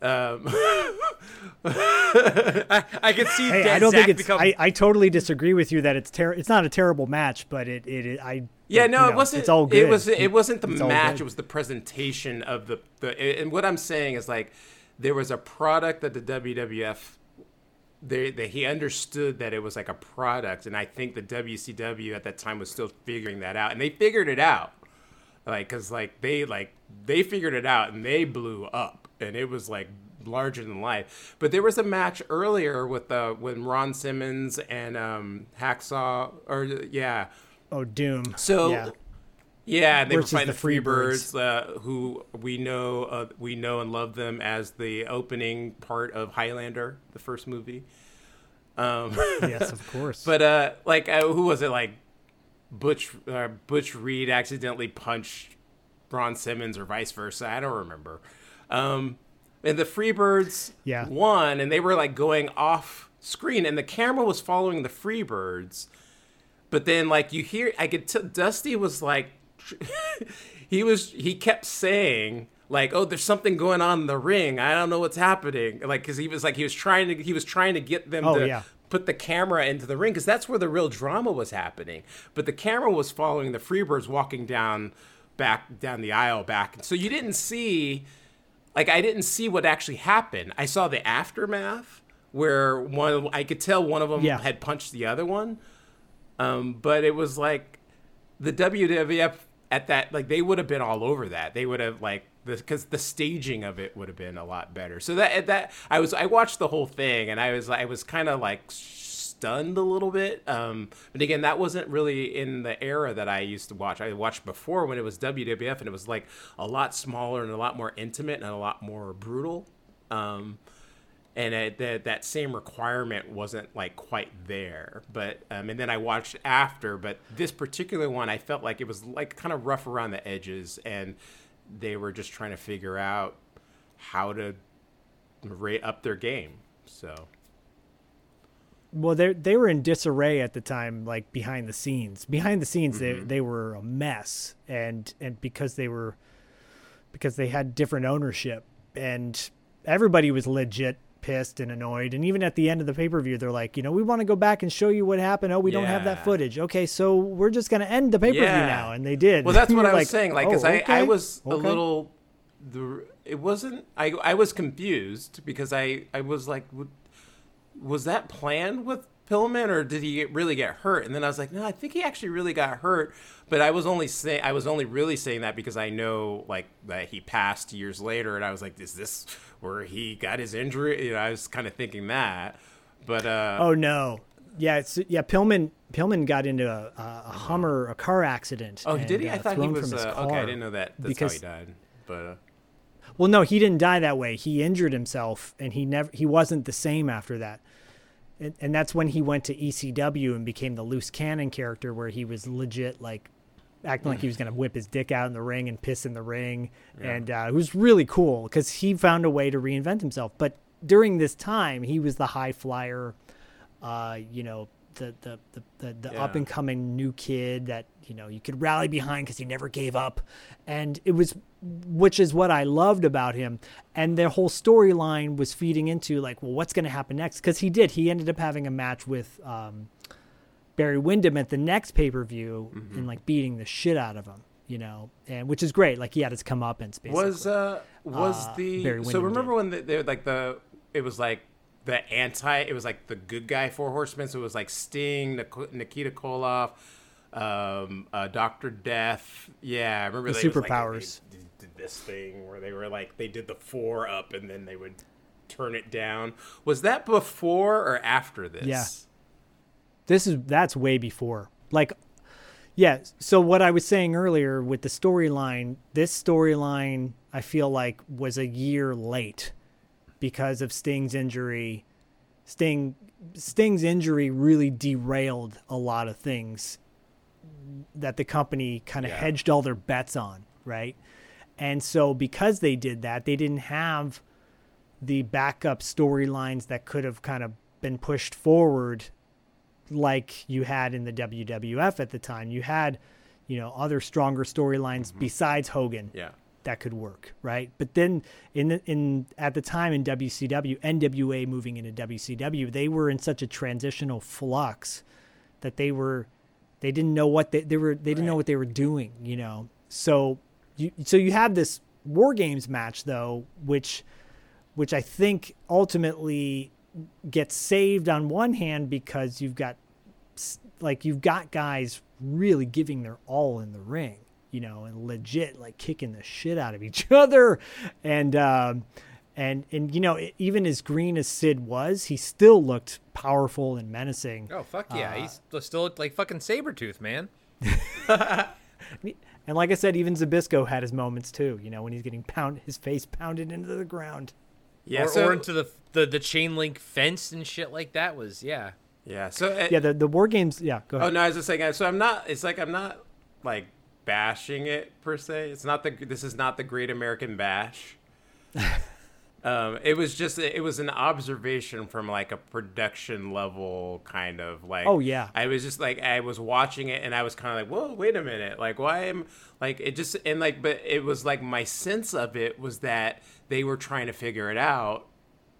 um [LAUGHS] I, I can see Hey, that I don't Zak think it's. become. I, I totally disagree with you that it's ter- It's not a terrible match, but it it, it I. yeah you no know, it wasn't It's all good. it was it wasn't the It's match it was the presentation of the the and what I'm saying is like there was a product that the WWF they, they he understood that it was like a product and I think the WCW at that time was still figuring that out and they figured it out like because like they like they figured it out and they blew up and it was like larger than life but there was a match earlier with uh when ron simmons and um hacksaw or yeah Oh, Doom. so yeah. Yeah, they were fighting the Freebirds. uh, who we know uh, we know and love them as the opening part of Highlander, the first movie. Um, [LAUGHS] yes, of course. but uh, like, uh, who was it? Like Butch uh, Butch Reed accidentally punched Ron Simmons, or vice versa. I don't remember. Um, and the Freebirds Yeah. won, and they were like going off screen, and the camera was following the Freebirds. But then, like you hear, I could tell Dusty was like, [LAUGHS] he was he kept saying like, "Oh, there's something going on in the ring. I don't know what's happening." Like, because he was like he was trying to he was trying to get them Oh, to yeah. put the camera into the ring because that's where the real drama was happening. But the camera was following the Freebirds walking down back down the aisle back, so you didn't see like I didn't see what actually happened. I saw the aftermath where one I could tell one of them Yeah. had punched the other one. Um, but it was like the WWF at that like they would have been all over that. They would have like because the staging of it would have been a lot better. So that that I was I watched the whole thing and I was I was kind of like stunned a little bit. Um, but again, that wasn't really in the era that I used to watch. I watched before when it was WWF and it was like a lot smaller and a lot more intimate and a lot more brutal. Um, and it, that that same requirement wasn't like quite there. But um, and then I watched after, but this particular one, I felt like it was like kind of rough around the edges, and they were just trying to figure out how to rate up their game. So Well, they they were in disarray at the time, like behind the scenes. Behind the scenes, they they were a mess, and and because they were because they had different ownership, and everybody was legit pissed and annoyed. And even at the end of the pay per view, they're like, you know, we want to go back and show you what happened. Oh, we don't have that footage. Okay, so we're just gonna end the pay per view Yeah. now, and they did. Well, that's [LAUGHS] what I was saying. Like, because oh, I, I okay, was a little, the it wasn't. I I was confused because I I was like, was that planned with Pillman or did he really get hurt? And then I was like, no, I think he actually really got hurt. But I was only say I was only really saying that because I know like that he passed years later, and I was like, is this where he got his injury? You know, I was kind of thinking that. But uh, Oh no. Yeah, it's yeah. Pillman Pillman got into a, a Hummer, a car accident. oh, did he? and, I uh, thought he was uh, okay. I didn't know that. That's because- how he died. But uh, Well, no, he didn't die that way. He injured himself, and he never he wasn't the same after that. And, and that's when he went to ECW and became the loose cannon character, where he was legit like acting like he was gonna whip his dick out in the ring and piss in the ring, and uh, it was really cool because he found a way to reinvent himself. But during this time, he was the high flyer, uh, you know. The the the, the, the Yeah. up and coming new kid that you know you could rally behind because he never gave up, and it was which is what I loved about him. And their whole storyline was feeding into like, well, what's going to happen next? Because he did. He ended up having a match with um, Barry Windham at the next pay per view Mm-hmm. and like beating the shit out of him, you know, and which is great. Like he had his comeuppance basically. was uh was Uh, the so remember did. when they, they were like the it was like the anti it was like the good guy four horsemen so it was like sting Nik- nikita koloff um uh dr death yeah i remember The they was, like, superpowers. they did, did this thing where they were like they did the four up and then they would turn it down was that before or after this Yeah. This is that's way before. Like yeah so what i was saying earlier with the storyline this storyline i feel like was a year late because of sting's injury. Sting sting's injury really derailed a lot of things that the company kind of Yeah. hedged all their bets on right? And so because they did that they didn't have the backup storylines that could have kind of been pushed forward like you had in the WWF at the time. You had, you know, other stronger storylines mm-hmm. besides Hogan yeah that could work, right? But then in the, in at the time in WCW, NWA moving into WCW, they were in such a transitional flux that they were they didn't know what they, they were they didn't know what they were doing, you know. So you so you have this war games match though, which which I think ultimately gets saved on one hand because you've got like you've got guys really giving their all in the ring, you know, and legit like kicking the shit out of each [LAUGHS] other, and um, and and you know even as green as Sid was, he still looked powerful and menacing. Oh fuck yeah, Uh, he's still looked like fucking Sabretooth, man. [LAUGHS] And like I said, even Zbyszko had his moments too. You know, when he's getting pound his face pounded into the ground. Yeah or, so or into the, the the chain link fence and shit like that was yeah. yeah so uh, Yeah, the the war games. Yeah, go Oh ahead. no, I was just saying. So I'm not. It's like I'm not like bashing it per se. It's not the. This is not the Great American Bash. [LAUGHS] um, it was just. It was an observation from like a production level kind of like. Oh, yeah. I was just like I was watching it and I was kind of like, whoa, wait a minute, like why am like it just and like but it was like my sense of it was that they were trying to figure it out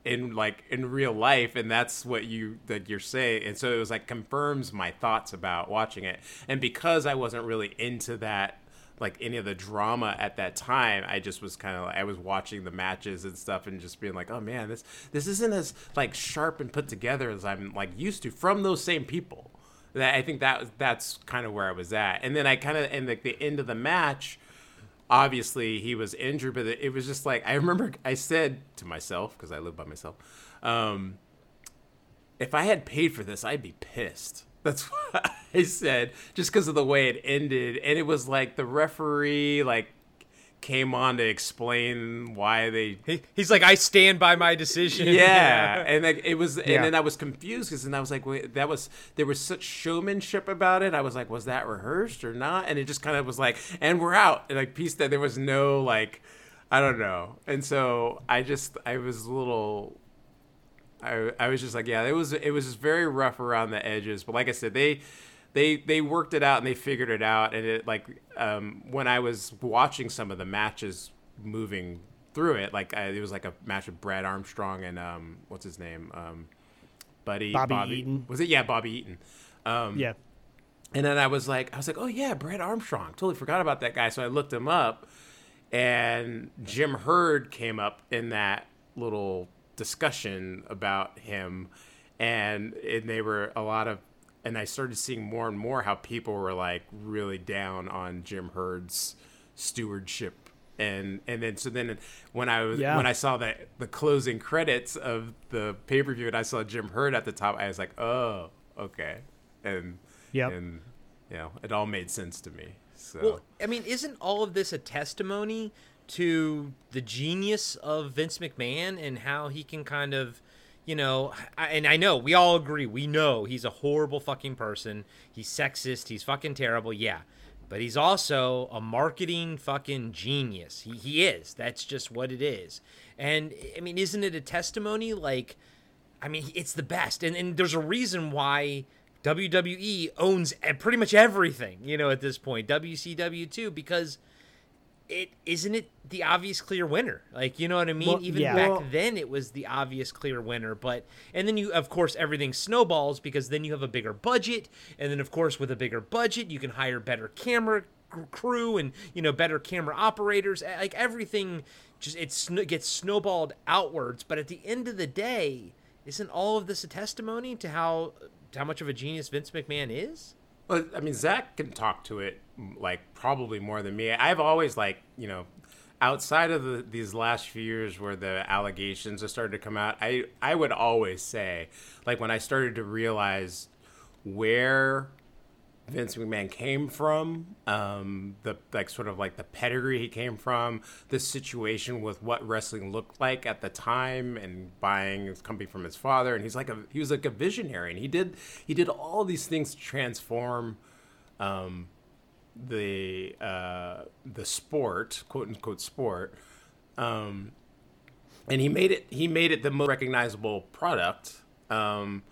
in like in real life and that's what you that you're saying and so it was like confirms my thoughts about watching it. And because i wasn't really into that like any of the drama at that time i just was kind of like, i was watching the matches and stuff and just being like oh man this this isn't as like sharp and put together as i'm like used to from those same people. That i think that that's kind of where i was at. And then i kind of and like the end of the match obviously he was injured, but it, was just like I remember I said to myself because I live by myself, um, if I had paid for this, I'd be pissed. [LAUGHS] That's what I said, just because of the way it ended, and it was like the referee like came on to explain why they He, he's like, I stand by my decision. yeah, and like it was, and Yeah. then I was confused because then I was like, wait, that was there was such showmanship about it. I was like, was that rehearsed or not? And it just kind of was like, and we're out, and like piece that there was no like, I don't know, and so I just I was a little. I, I was just like, yeah, it was it was just very rough around the edges, but like I said, they they they worked it out and they figured it out, and it like um, when I was watching some of the matches moving through it, like I, it was like a match with Brad Armstrong and um, what's his name, um, Buddy Bobby Eaton. Was it? Yeah, Bobby Eaton. Um, Yeah. and then I was like, I was like, oh yeah, Brad Armstrong. Totally forgot about that guy. So I looked him up, and Jim Herd came up in that little discussion about him, and and they were a lot of and I started seeing more and more how people were like really down on Jim Herd's stewardship and and then so then when I was Yeah. when I saw that the closing credits of the pay per view and I saw Jim Herd at the top, I was like, oh, okay, and yeah, and you know, it all made sense to me. So Well, I mean, isn't all of this a testimony to the genius of Vince McMahon and how he can kind of, you know, and I know we all agree, we know he's a horrible fucking person. He's sexist. He's fucking terrible. Yeah. But he's also a marketing fucking genius. He, he is. That's just what it is. And I mean, isn't it a testimony? Like, I mean, it's the best, and and there's a reason why WWE owns pretty much everything, you know, at this point. WCW too, because it isn't it the obvious clear winner. Like, you know what I mean? Well, Even yeah. back Well- then, it was the obvious clear winner. But and then you, of course, everything snowballs because then you have a bigger budget, and then of course, with a bigger budget, you can hire better camera crew and you know better camera operators. Like everything, just it sn- gets snowballed outwards. But at the end of the day, isn't all of this a testimony to how to how much of a genius Vince McMahon is? Well, I mean, Zak can talk to it like probably more than me. I've always like you know, outside of the, these last few years where the allegations have started to come out, I I would always say like when I started to realize where Vince McMahon came from, um, the like sort of like the pedigree he came from, the situation with what wrestling looked like at the time, and buying his company from his father, and he's like a he was like a visionary, and he did he did all these things to transform um, the uh, the sport, quote unquote sport, um, and he made it he made it the most recognizable product. Um,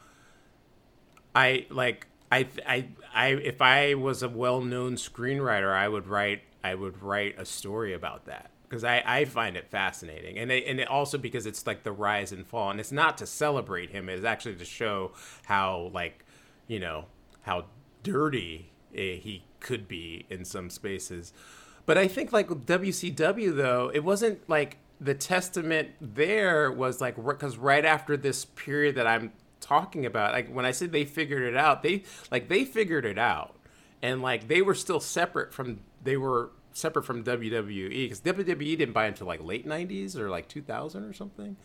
I like I I I if I was a well-known screenwriter, I would write I would write a story about that because I, I find it fascinating and it, and it also because it's like the rise and fall and it's not to celebrate him it's actually to show how like you know how dirty eh, he could be in some spaces. But I think like WCW though it wasn't like the testament there was like because right after this period that I'm talking about like when I said they figured it out they like they figured it out. And like they were still separate from they were separate from WWE because WWE didn't buy until like late 90s or like 2000 or something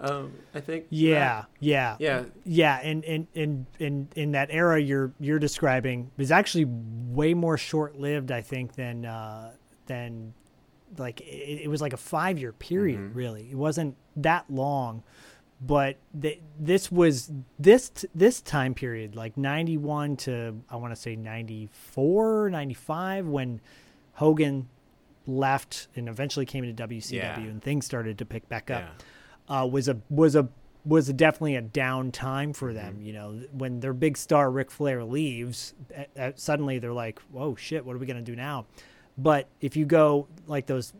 um I think Yeah, yeah, yeah yeah. And and and in in that era you're you're describing was actually way more short lived, I think, than uh, than like it, it was like a five year period. Really, it wasn't that long. But th- this was this t- this time period, like ninety one to I want to say 94, 95, when Hogan left and eventually came into WCW Yeah. and things started to pick back up Yeah. Uh, was a was a was definitely a down time for them. Mm-hmm. You know, when their big star Ric Flair leaves, uh, uh, suddenly they're like, "Whoa, shit! What are we gonna do now?" But if you go like those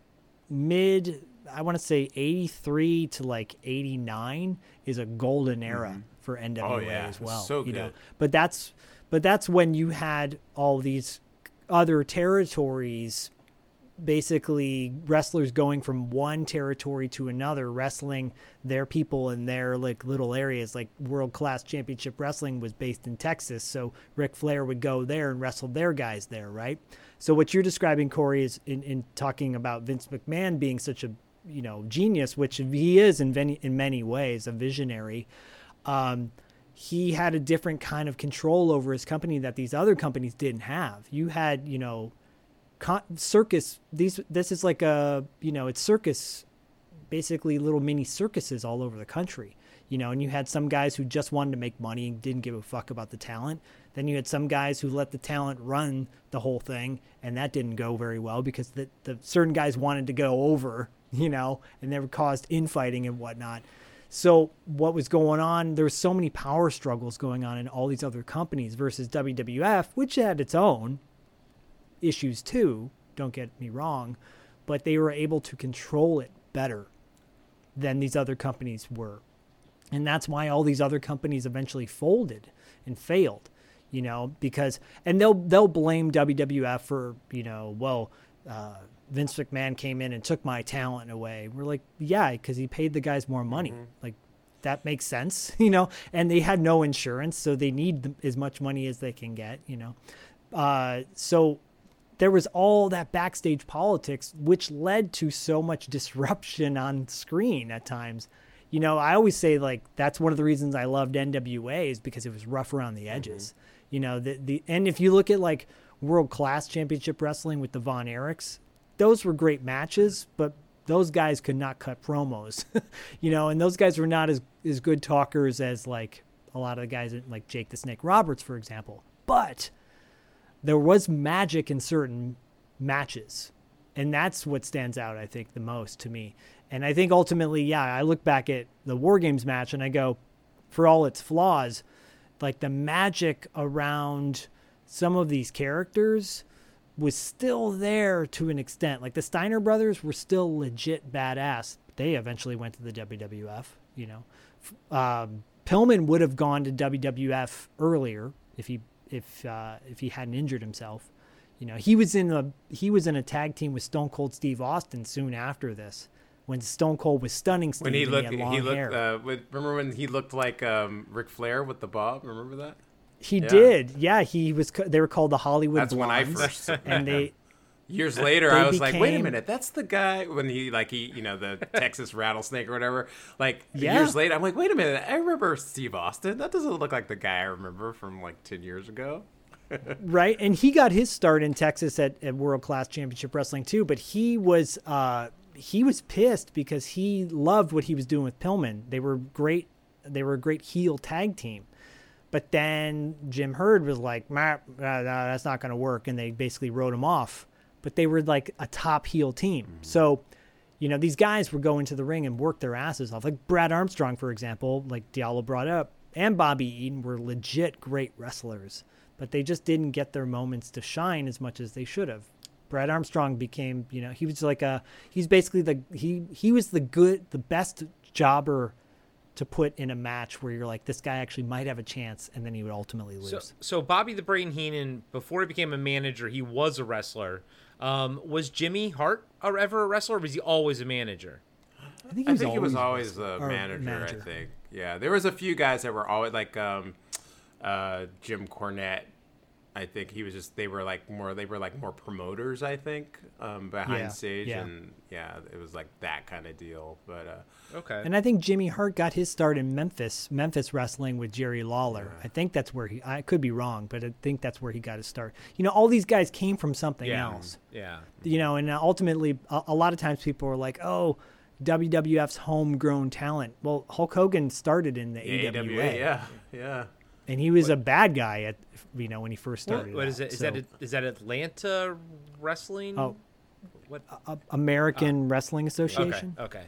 mid, I want to say eighty three to like eighty nine is a golden era for NWA Oh, yeah. as well. So you know, good. but that's but that's when you had all these other territories basically wrestlers going from one territory to another wrestling their people in their like little areas. Like world class championship wrestling was based in Texas so Ric Flair would go there and wrestle their guys there right? So what you're describing Corey is in, in talking about Vince McMahon being such a you know genius which he is in many in many ways a visionary. Um he had a different kind of control over his company that these other companies didn't have. You had you know con- circus these this is like a you know it's circus basically little mini circuses all over the country you know and you had some guys who just wanted to make money and didn't give a fuck about the talent then you had some guys who let the talent run the whole thing and that didn't go very well because the, the certain guys wanted to go over you know and they caused infighting and whatnot so what was going on? There was so many power struggles going on in all these other companies versus WWF, which had its own issues too. Don't get me wrong, but they were able to control it better than these other companies were, and that's why all these other companies eventually folded and failed. You know, because and they'll they'll blame WWF for you know well. Uh, Vince McMahon came in and took my talent away. We're like, yeah, because he paid the guys more money. Like, that makes sense, [LAUGHS] you know. And they had no insurance, so they need as much money as they can get, you know. Uh, so there was all that backstage politics, which led to so much [LAUGHS] disruption on screen at times. You know, I always say like that's one of the reasons I loved NWA is because it was rough around the mm-hmm. edges. You know, the the and if you look at like world class championship wrestling with the Von Erichs, those were great matches, but those guys could not cut promos. [LAUGHS] you know, and those guys were not as as good talkers as like a lot of the guys like Jake the Snake Roberts, for example. But there was magic in certain matches. And that's what stands out, I think, the most to me. And I think ultimately, yeah, I look back at the War Games match and I go, for all its flaws, like the magic around some of these characters was still there to an extent. Like the Steiner brothers were still legit badass. They eventually went to the WWF, you know. Um, Pillman would have gone to WWF earlier if he if uh, if he hadn't injured himself. You know, he was in a he was in a tag team with Stone Cold Steve Austin soon after this, when Stone Cold was stunning Steve When he looked, he he, looked. Uh, remember when he looked like um, Ric Flair with the bob? Remember that? he yeah. did, yeah. He was. They were called the Hollywood That's when I first and they [LAUGHS] Years later, I was like, wait a minute, that's the guy when he like he you know the [LAUGHS] Texas rattlesnake or whatever. Like Yeah. years later, I'm like, wait a minute, I remember Steve Austin. That doesn't look like the guy I remember from like ten years ago. [LAUGHS] right and he got his start in texas at, at world class championship wrestling too but he was uh he was pissed because he loved what he was doing with pillman they were great they were a great heel tag team but then jim herd was like "Meh, uh, no, that's not going to work and they basically wrote him off but they were like a top heel team. Mm-hmm. So you know these guys were going to the ring and work their asses off. Like brad armstrong for example like diallo brought up and bobby eaton were legit great wrestlers but they just didn't get their moments to shine as much as they should have. Brad armstrong became you know he was like a he's basically the he he was the good the best jobber to put in a match where you're like this guy actually might have a chance and then he would ultimately lose. So, so Bobby the Brain Heenan, before he became a manager, he was a wrestler. Um, was Jimmy Hart ever a wrestler, or was he always a manager? i think I think he was always a manager, manager. I think. Yeah, there was a few guys that were always like um, uh, Jim Cornette. I think he was just they were like more they were like more promoters. I think um, behind Yeah, stage yeah. and yeah, it was like that kind of deal. But uh, Okay. And I think Jimmy Hart got his start in Memphis, Memphis wrestling with Jerry Lawler. I think that's where he. I could be wrong, but I think that's where he got his start. You know, all these guys came from something yeah. else. Yeah. You know, and ultimately, a, a lot of times people are like, "Oh, WWF's homegrown talent." Well, Hulk Hogan started in the AWA, AWA, yeah, yeah. And he was a bad guy at you know when he first What, started. what is out. it? Is So, that is that Atlanta wrestling? Oh. what? A- American Wrestling Association? Okay. Okay.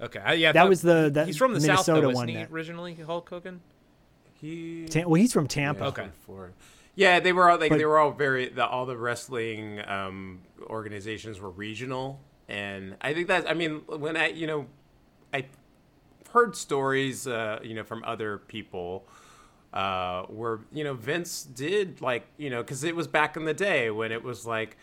Okay. I, yeah. I That was the- that he's from the South, Minnesota though, one he? that- Originally, Hulk Hogan. He Ta- well, he's from Tampa. Yeah, Okay. from Florida. Yeah, they were all like But- they were all very the, all the wrestling um, organizations were regional, and I think that's I mean when I you know I heard stories uh, you know from other people uh, where you know Vince did like you know because it was back in the day when it was like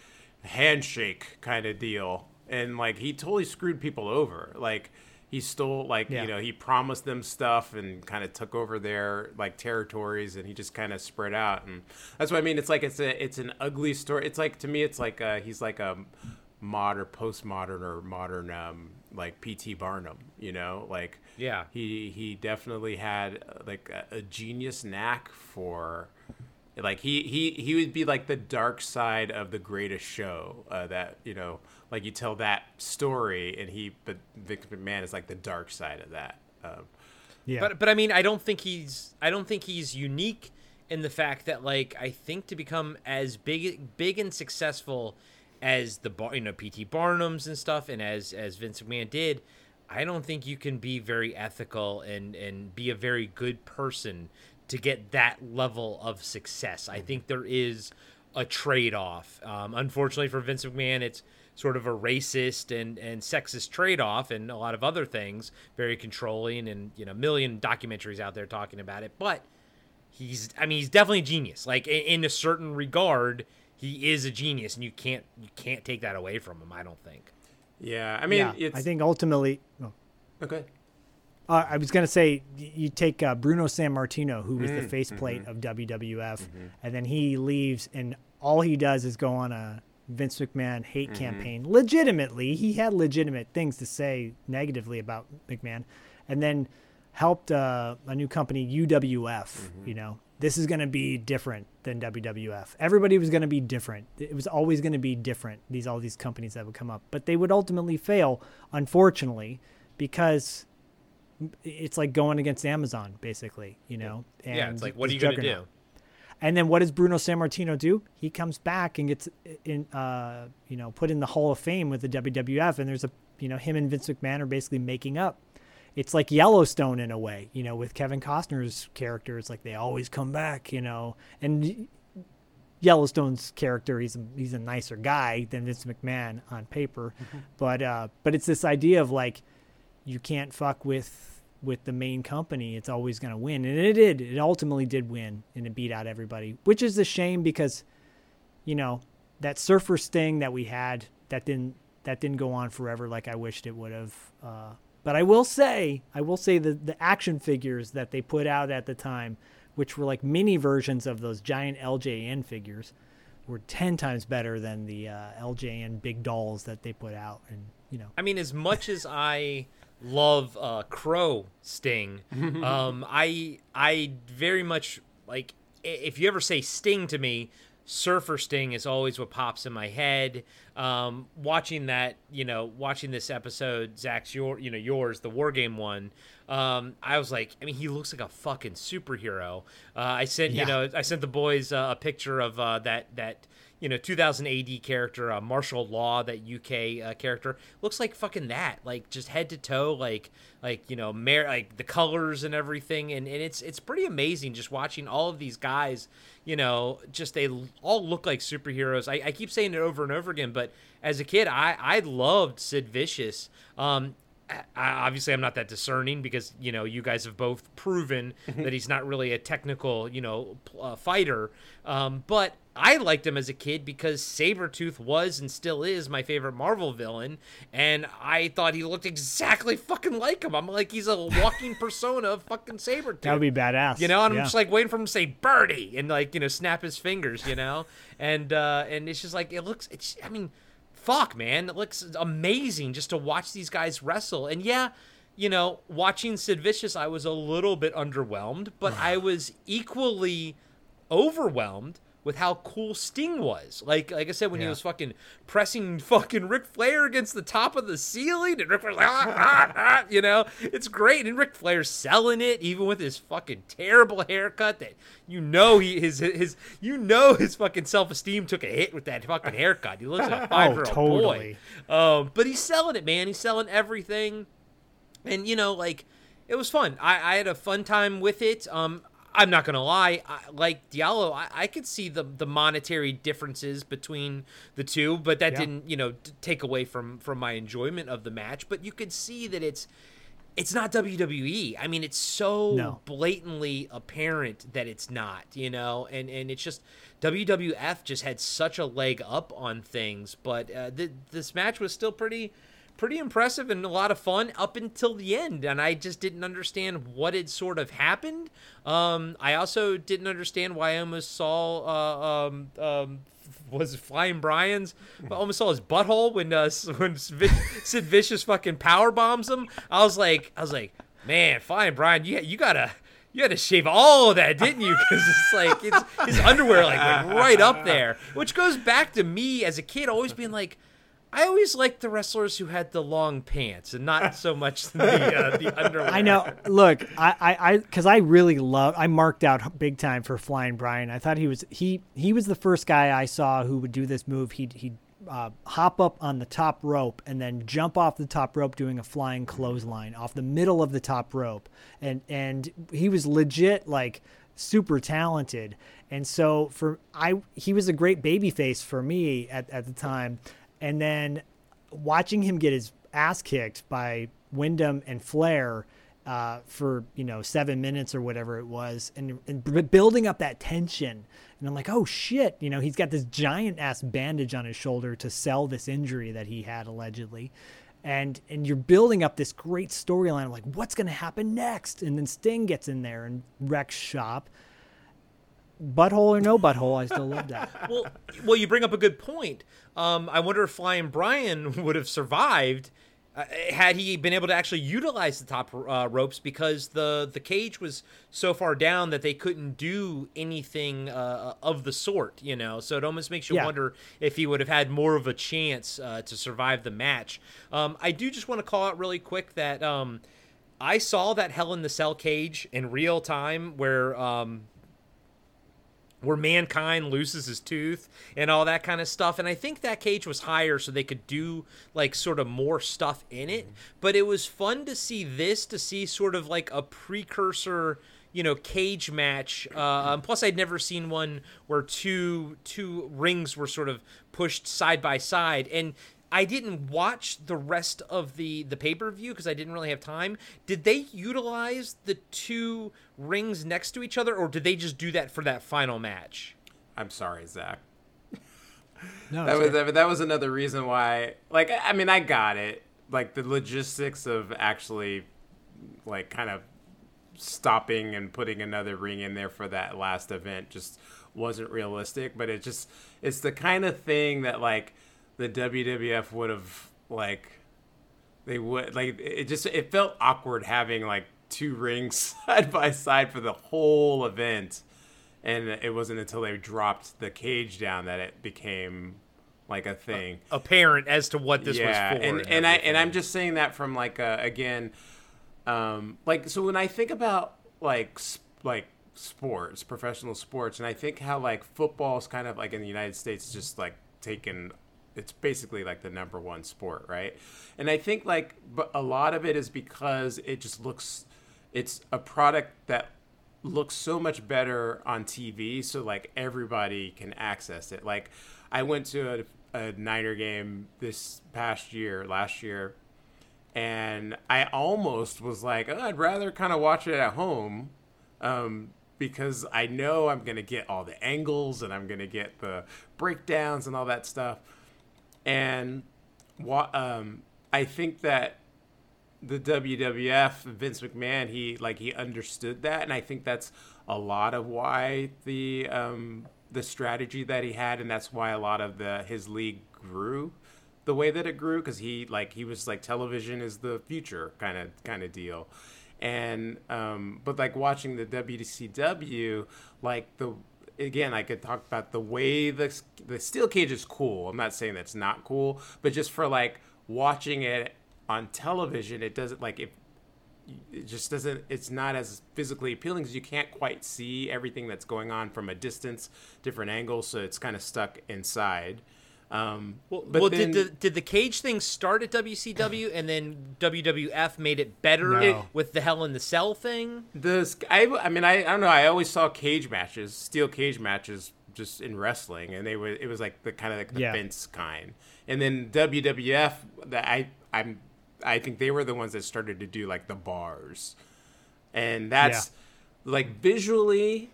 handshake kind of deal, and like he totally screwed people over like. He stole like Yeah. you know he promised them stuff and kind of took over their like territories and he just kind of spread out and that's what I mean. It's like it's a it's an ugly story. It's like to me it's like uh he's like a modern postmodern or modern um like PT Barnum. You know like Yeah. he he definitely had uh, like a, a genius knack for like he he he would be like the dark side of the greatest show uh, that you know like you tell that story and he but Vince McMahon is like the dark side of that um, Yeah. But but I mean, I don't think he's I don't think he's unique in the fact that like I think to become as big big and successful as the you know PT Barnums and stuff and as as Vince McMahon did, I don't think you can be very ethical and and be a very good person to get that level of success. I think there is a trade off. Um, unfortunately for Vince McMahon, it's sort of a racist and, and sexist trade off and a lot of other things, very controlling and you know, a million documentaries out there talking about it. But he's I mean he's definitely a genius. Like in, in a certain regard, he is a genius and you can't you can't take that away from him, I don't think. yeah I mean yeah, it's I think ultimately. oh, okay Uh, I was gonna say you take uh, Bruno Sammartino, who was Mm, the faceplate mm-hmm. of WWF, and then he leaves, and all he does is go on a Vince McMahon hate Mm-hmm. campaign. Legitimately, he had legitimate things to say negatively about McMahon, and then helped uh, a new company, UWF. Mm-hmm. You know, this is gonna be different than WWF. Everybody was gonna be different. It was always gonna be different. These all these companies that would come up, but they would ultimately fail, unfortunately, because it's like going against Amazon, basically, you know. And yeah, it's like, what are you gonna do? And then what does Bruno Sammartino do? He comes back and gets in, uh, you know, put in the Hall of Fame with the WWF, and there's a, you know, him and Vince McMahon are basically making up. It's like Yellowstone in a way, you know, with Kevin Costner's character. It's like they always come back, you know, and Yellowstone's character, he's a, he's a nicer guy than Vince McMahon on paper, but uh, but it's this idea of like you can't fuck with with the main company. It's always going to win, and it did. It ultimately did win, and it beat out everybody, which is a shame because, you know, that Surfer Sting that we had that didn't that didn't go on forever like I wished it would have. Uh, but I will say, I will say that the action figures that they put out at the time, which were like mini versions of those giant LJN figures, were ten times better than the uh, LJN big dolls that they put out, and you know. I mean, as much as I love uh, Crow Sting, [LAUGHS] um, I I very much like if you ever say Sting to me, Surfer Sting is always what pops in my head. Um, watching that, you know, watching this episode, Zak's your, you know, yours, the War Game one. Um, I was like, I mean, he looks like a fucking superhero. Uh, I sent, Yeah. you know, I sent the boys uh, a picture of uh, that that you know 2000 AD character, uh, Marshal Law, that UK uh, character looks like fucking that, like just head to toe, like like you know, mar- like the colors and everything, and, and it's it's pretty amazing just watching all of these guys. You know, just they all look like superheroes. I, I keep saying it over and over again, but as a kid, I I loved Sid Vicious. Um, obviously I'm not that discerning because you know you guys have both proven that he's not really a technical you know uh, fighter. Um, but I liked him as a kid because Sabretooth was and still is my favorite Marvel villain, and I thought he looked exactly fucking like him. I'm like he's a walking [LAUGHS] persona of fucking Sabretooth. That would be badass. You know, and yeah. I'm just like waiting for him to say "birdie" and like you know snap his fingers, you know, and uh and it's just like it looks. It's I mean, fuck, man, it looks amazing just to watch these guys wrestle. And yeah, you know, watching Sid Vicious, I was a little bit underwhelmed, but [SIGHS] I was equally overwhelmed with how cool Sting was. Like like I said, when he was fucking pressing fucking Ric Flair against the top of the ceiling, and Ric Flair's like, ah, ah, ah, you know, it's great. And Ric Flair's selling it, even with his fucking terrible haircut. That you know he his his you know his fucking self esteem took a hit with that fucking haircut. He looks like a [LAUGHS] five year old totally. boy. Um, but he's selling it, man. He's selling everything and you know like it was fun i, I had a fun time with it um i'm not gonna lie I, like diallo I, I could see the the monetary differences between the two but that Yeah. didn't you know t- take away from from my enjoyment of the match but you could see that it's it's not WWE. I mean, it's so No. blatantly apparent that it's not, you know, and and it's just WWF just had such a leg up on things, but uh, th- this match was still pretty pretty impressive and a lot of fun up until the end and i just didn't understand what had sort of happened um, i also didn't understand why i almost saw uh, um, um, was Flying Brian's? Almost saw his butthole when uh, when Sid Vicious fucking power bombs him. I was like, I was like, man, Flying Brian, you you gotta you had to shave all of that, didn't you? Because it's like it's, his underwear like right up there, which goes back to me as a kid always being like. I always liked the wrestlers who had the long pants and not so much the uh, the [LAUGHS] underwear. I know. Look, I, I, I, because I really love. I marked out big time for Flying Brian. I thought he was he he was the first guy I saw who would do this move. He'd he'd uh, hop up on the top rope and then jump off the top rope doing a flying clothesline off the middle of the top rope, and and he was legit like super talented. And so for I, he was a great baby face for me at at the time, and then watching him get his ass kicked by Windham and Flair uh, for you know seven minutes or whatever it was, and, and building up that tension. And I'm like, oh shit, you know, he's got this giant ass bandage on his shoulder to sell this injury that he had allegedly. and and you're building up this great storyline of like what's going to happen next and then sting gets in there and wrecks shop butthole or no butthole i still love that [LAUGHS] well, well, you bring up a good point. Um, I wonder if Flying Brian [LAUGHS] would have survived uh, had he been able to actually utilize the top uh, ropes because the the cage was so far down that they couldn't do anything uh, of the sort. You know, so it almost makes you Yeah. wonder if he would have had more of a chance uh, to survive the match. Um, I do just want to call out really quick that um, I saw that Hell in the Cell cage in real time where. Um, where mankind loses his tooth and all that kind of stuff. And I think that cage was higher so they could do like sort of more stuff in it. But it was fun to see this, to see sort of like a precursor, you know, cage match. Uh, um, plus, I'd never seen one where two two rings were sort of pushed side by side and. I didn't watch the rest of the the pay per view because I didn't really have time. Did they utilize the two rings next to each other, or did they just do that for that final match? I'm sorry, Zak. no That was okay. that was another reason why. Like, I I mean, I got it. Like the logistics of actually, like, kind of stopping and putting another ring in there for that last event just wasn't realistic. But it just it's the kind of thing that like the WWF would have like they would like it just it felt awkward having like two [LAUGHS] rings side by side for the whole event and it wasn't until they dropped the cage down that it became like a thing Apparent as to what this yeah was for. and and i and i'm just saying that from like uh, again um like so when i think about like like sports professional sports and i think how like football's kind of like in the united states just like taken it's basically like the number one sport right and i think like but a lot of it is because it just looks it's a product that looks so much better on TV, so like everybody can access it. Like I went to a, a Niner game this past year, last year, and I almost was like, oh, I'd rather kind of watch it at home, um, because I know I'm gonna get all the angles and I'm gonna get the breakdowns and all that stuff, and um, I think that the WWF, Vince McMahon, he like he understood that, and I think that's a lot of why the um, the strategy that he had, and that's why a lot of the his league grew the way that it grew. Because he like he was like television is the future kind of kind of deal, and um, but like watching the WCW, like the again, I could talk about the way the the steel cage is cool. I'm not saying that's not cool, but just for like watching it on television, it doesn't like if it just doesn't. It's not as physically appealing because you can't quite see everything that's going on from a distance, different angles, so it's kind of stuck inside. Um, Well, but well then, did the did the cage thing start at WCW and then WWF made it better No. with the Hell in the Cell thing? The I, I mean I, I don't know I always saw cage matches steel cage matches just in wrestling and they were it was like the kind of like the Yeah. Vince kind and then WWF that I I'm I think they were the ones that started to do like the bars and that's like visually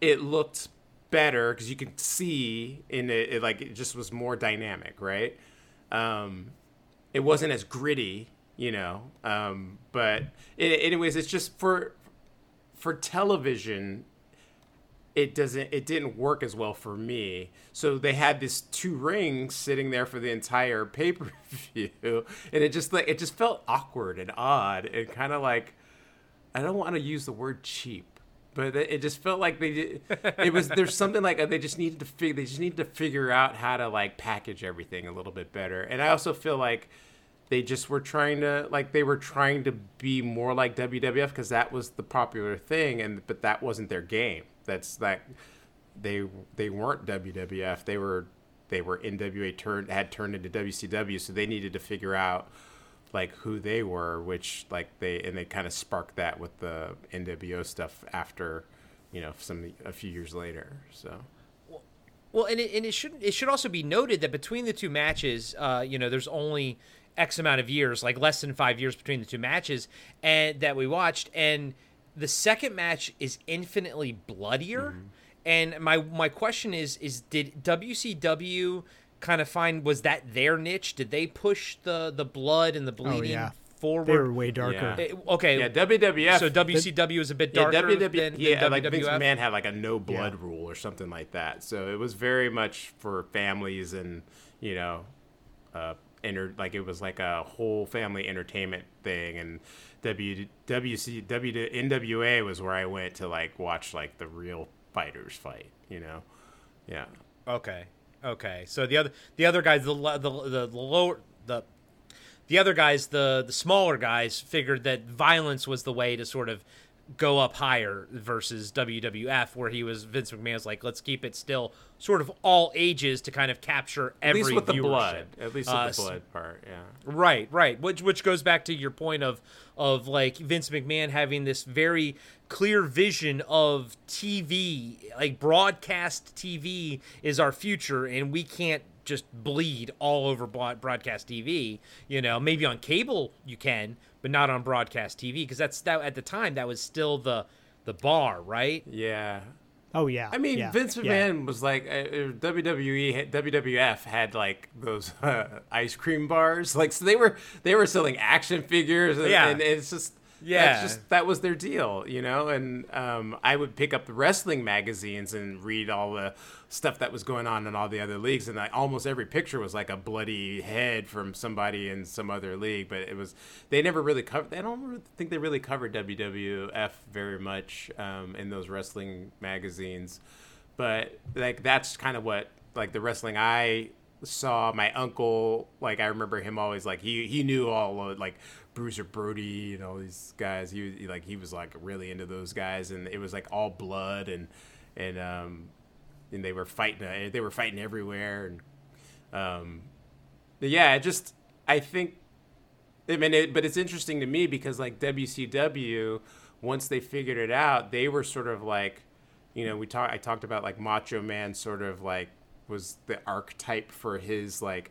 it looked better because you could see in it, it like it just was more dynamic right um it wasn't as gritty, you know. Um, but it, anyways, it's just for for television. It doesn't. It didn't work as well for me. So they had this two rings sitting there for the entire pay per view, and it just like it just felt awkward and odd and kind of like I don't want to use the word cheap, but it just felt like they it was there's something like uh, they just needed to figure they just need to figure out how to like package everything a little bit better. And I also feel like they just were trying to like they were trying to be more like WWF because that was the popular thing and but that wasn't their game. That's that they they weren't WWF. They were they were NWA turned had turned into WCW, so they needed to figure out like who they were, which like they and they kind of sparked that with the NWO stuff after, you know, some a few years later. So Well, and it, and it should it should also be noted that between the two matches, uh, you know, there's only X amount of years, like less than five years between the two matches, and that we watched, and the second match is infinitely bloodier. And my my question is is did WCW kind of find was that their niche? Did they push the the blood and the bleeding yeah. forward? They were way darker. Yeah. Okay. Yeah, WWF. so WCW is a bit yeah, darker WW, than, yeah, than like Vince WWF? McMahon had like a no blood rule or something like that. So it was very much for families and you know, uh, enter like it was like a whole family entertainment thing. And W WC W NWA was where I went to like watch like the real fighters fight. You know, yeah. Okay. Okay. So the other the other guys the the the, the lower the the other guys the the smaller guys figured that violence was the way to sort of go up higher versus WWF where he was Vince McMahon's like let's keep it still sort of all ages to kind of capture every At least with the blood. At least with Uh, the blood part. Yeah. Right, right. Which which goes back to your point of of like Vince McMahon having this very clear vision of TV, like broadcast TV is our future, and we can't just bleed all over broadcast TV. You know, maybe on cable you can, but not on broadcast TV because that's that at the time that was still the the bar, right? Yeah. Oh yeah. I mean, yeah, Vince yeah. McMahon was like uh, uh, WWE, WWF had like those uh, [LAUGHS] ice cream bars, like so they were they were selling action figures, and, Yeah. and it's just Yeah. that's just that was their deal, you know. And um, I would pick up the wrestling magazines and read all the stuff that was going on in all the other leagues, and I, almost every picture was like a bloody head from somebody in some other league, but it was they never really covered. I don't really think they really covered WWF very much um, in those wrestling magazines but like that's kind of what like the wrestling I saw my uncle like I remember him always like he he knew all of like Bruiser Brody and all these guys he, he like he was like really into those guys and it was like all blood and and um and they were fighting uh, they were fighting everywhere and um yeah just I think I mean, it, but it's interesting to me because like WCW, once they figured it out, they were sort of like, you know, we talked. I talked about like Macho Man, sort of like was the archetype for his like,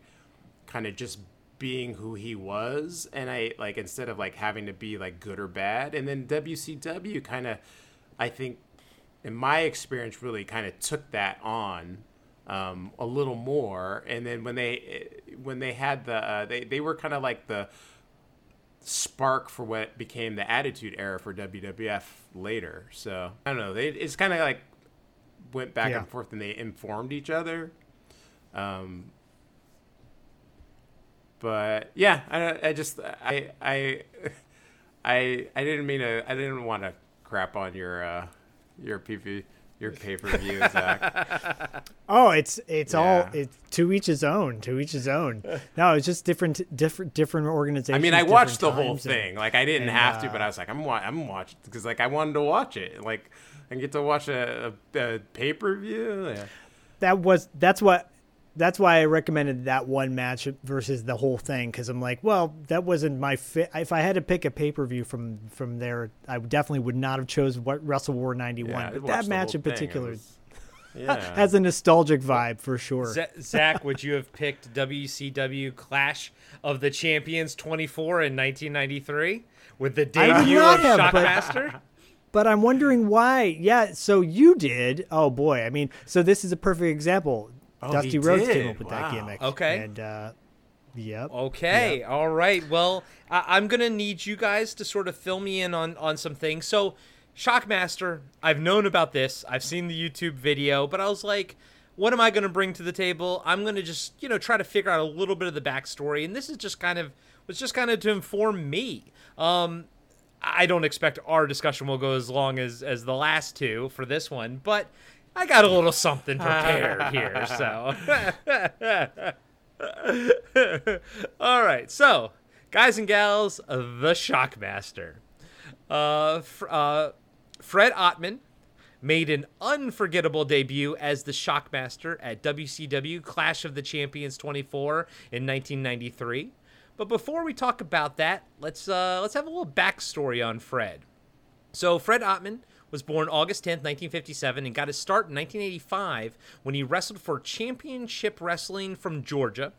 kind of just being who he was, and I like instead of like having to be like good or bad, and then WCW kind of, I think, in my experience, really kind of took that on um, a little more. And then when they when they had the uh, they they were kind of like the spark for what became the Attitude Era for WWF later. So I don't know. They it's kind of like went back Yeah. and forth and they informed each other. Um, but yeah, I, I just I I I I didn't mean to. I didn't want to crap on your uh, your PP your pay per view, [LAUGHS] Zak. Oh, it's it's all it's to each his own, to each his own. No, it's just different, different, different organizations. I mean, I watched the whole times, and- thing. Like, I didn't and, have to, uh, but I was like, I'm wa- I'm watching because like I wanted to watch it. Like, I get to watch a, a, a pay per view. Yeah. that was that's what that's why I recommended that one match versus the whole thing because I'm like, well, that wasn't my fit. If I had to pick a pay per view from from there, I definitely would not have chose what WrestleWar '91. Yeah, but that match in particular was- Yeah. [LAUGHS] has a nostalgic vibe for sure. Z- Zak, would you have picked WCW Clash of the Champions 24 in 1993 with the debut of have, but- Shockmaster? [LAUGHS] But I'm wondering why. Yeah, so you did. Oh boy, I mean, so this is a perfect example. Oh, Dusty he Rhodes came did. up with Wow. that gimmick. Okay. And uh, yep. Okay, all right. Well, I- I'm gonna need you guys to sort of fill me in on on some things. So, Shockmaster, I've known about this. I've seen the YouTube video, but I was like, what am I gonna bring to the table? I'm gonna just you know try to figure out a little bit of the backstory, and this is just kind of was just kind of to inform me. Um, I don't expect our discussion will go as long as as the last two for this one, but I got a little something [LAUGHS] prepared here. So, [LAUGHS] all right. So, guys and gals, the Shockmaster. Uh, fr- uh, Fred Ottman made an unforgettable debut as the Shockmaster at WCW Clash of the Champions 24 in 1993. But before we talk about that, let's uh, let's have a little backstory on Fred. So Fred Ottman was born August 10th, 1957, and got his start in 1985 when he wrestled for Championship Wrestling from Georgia.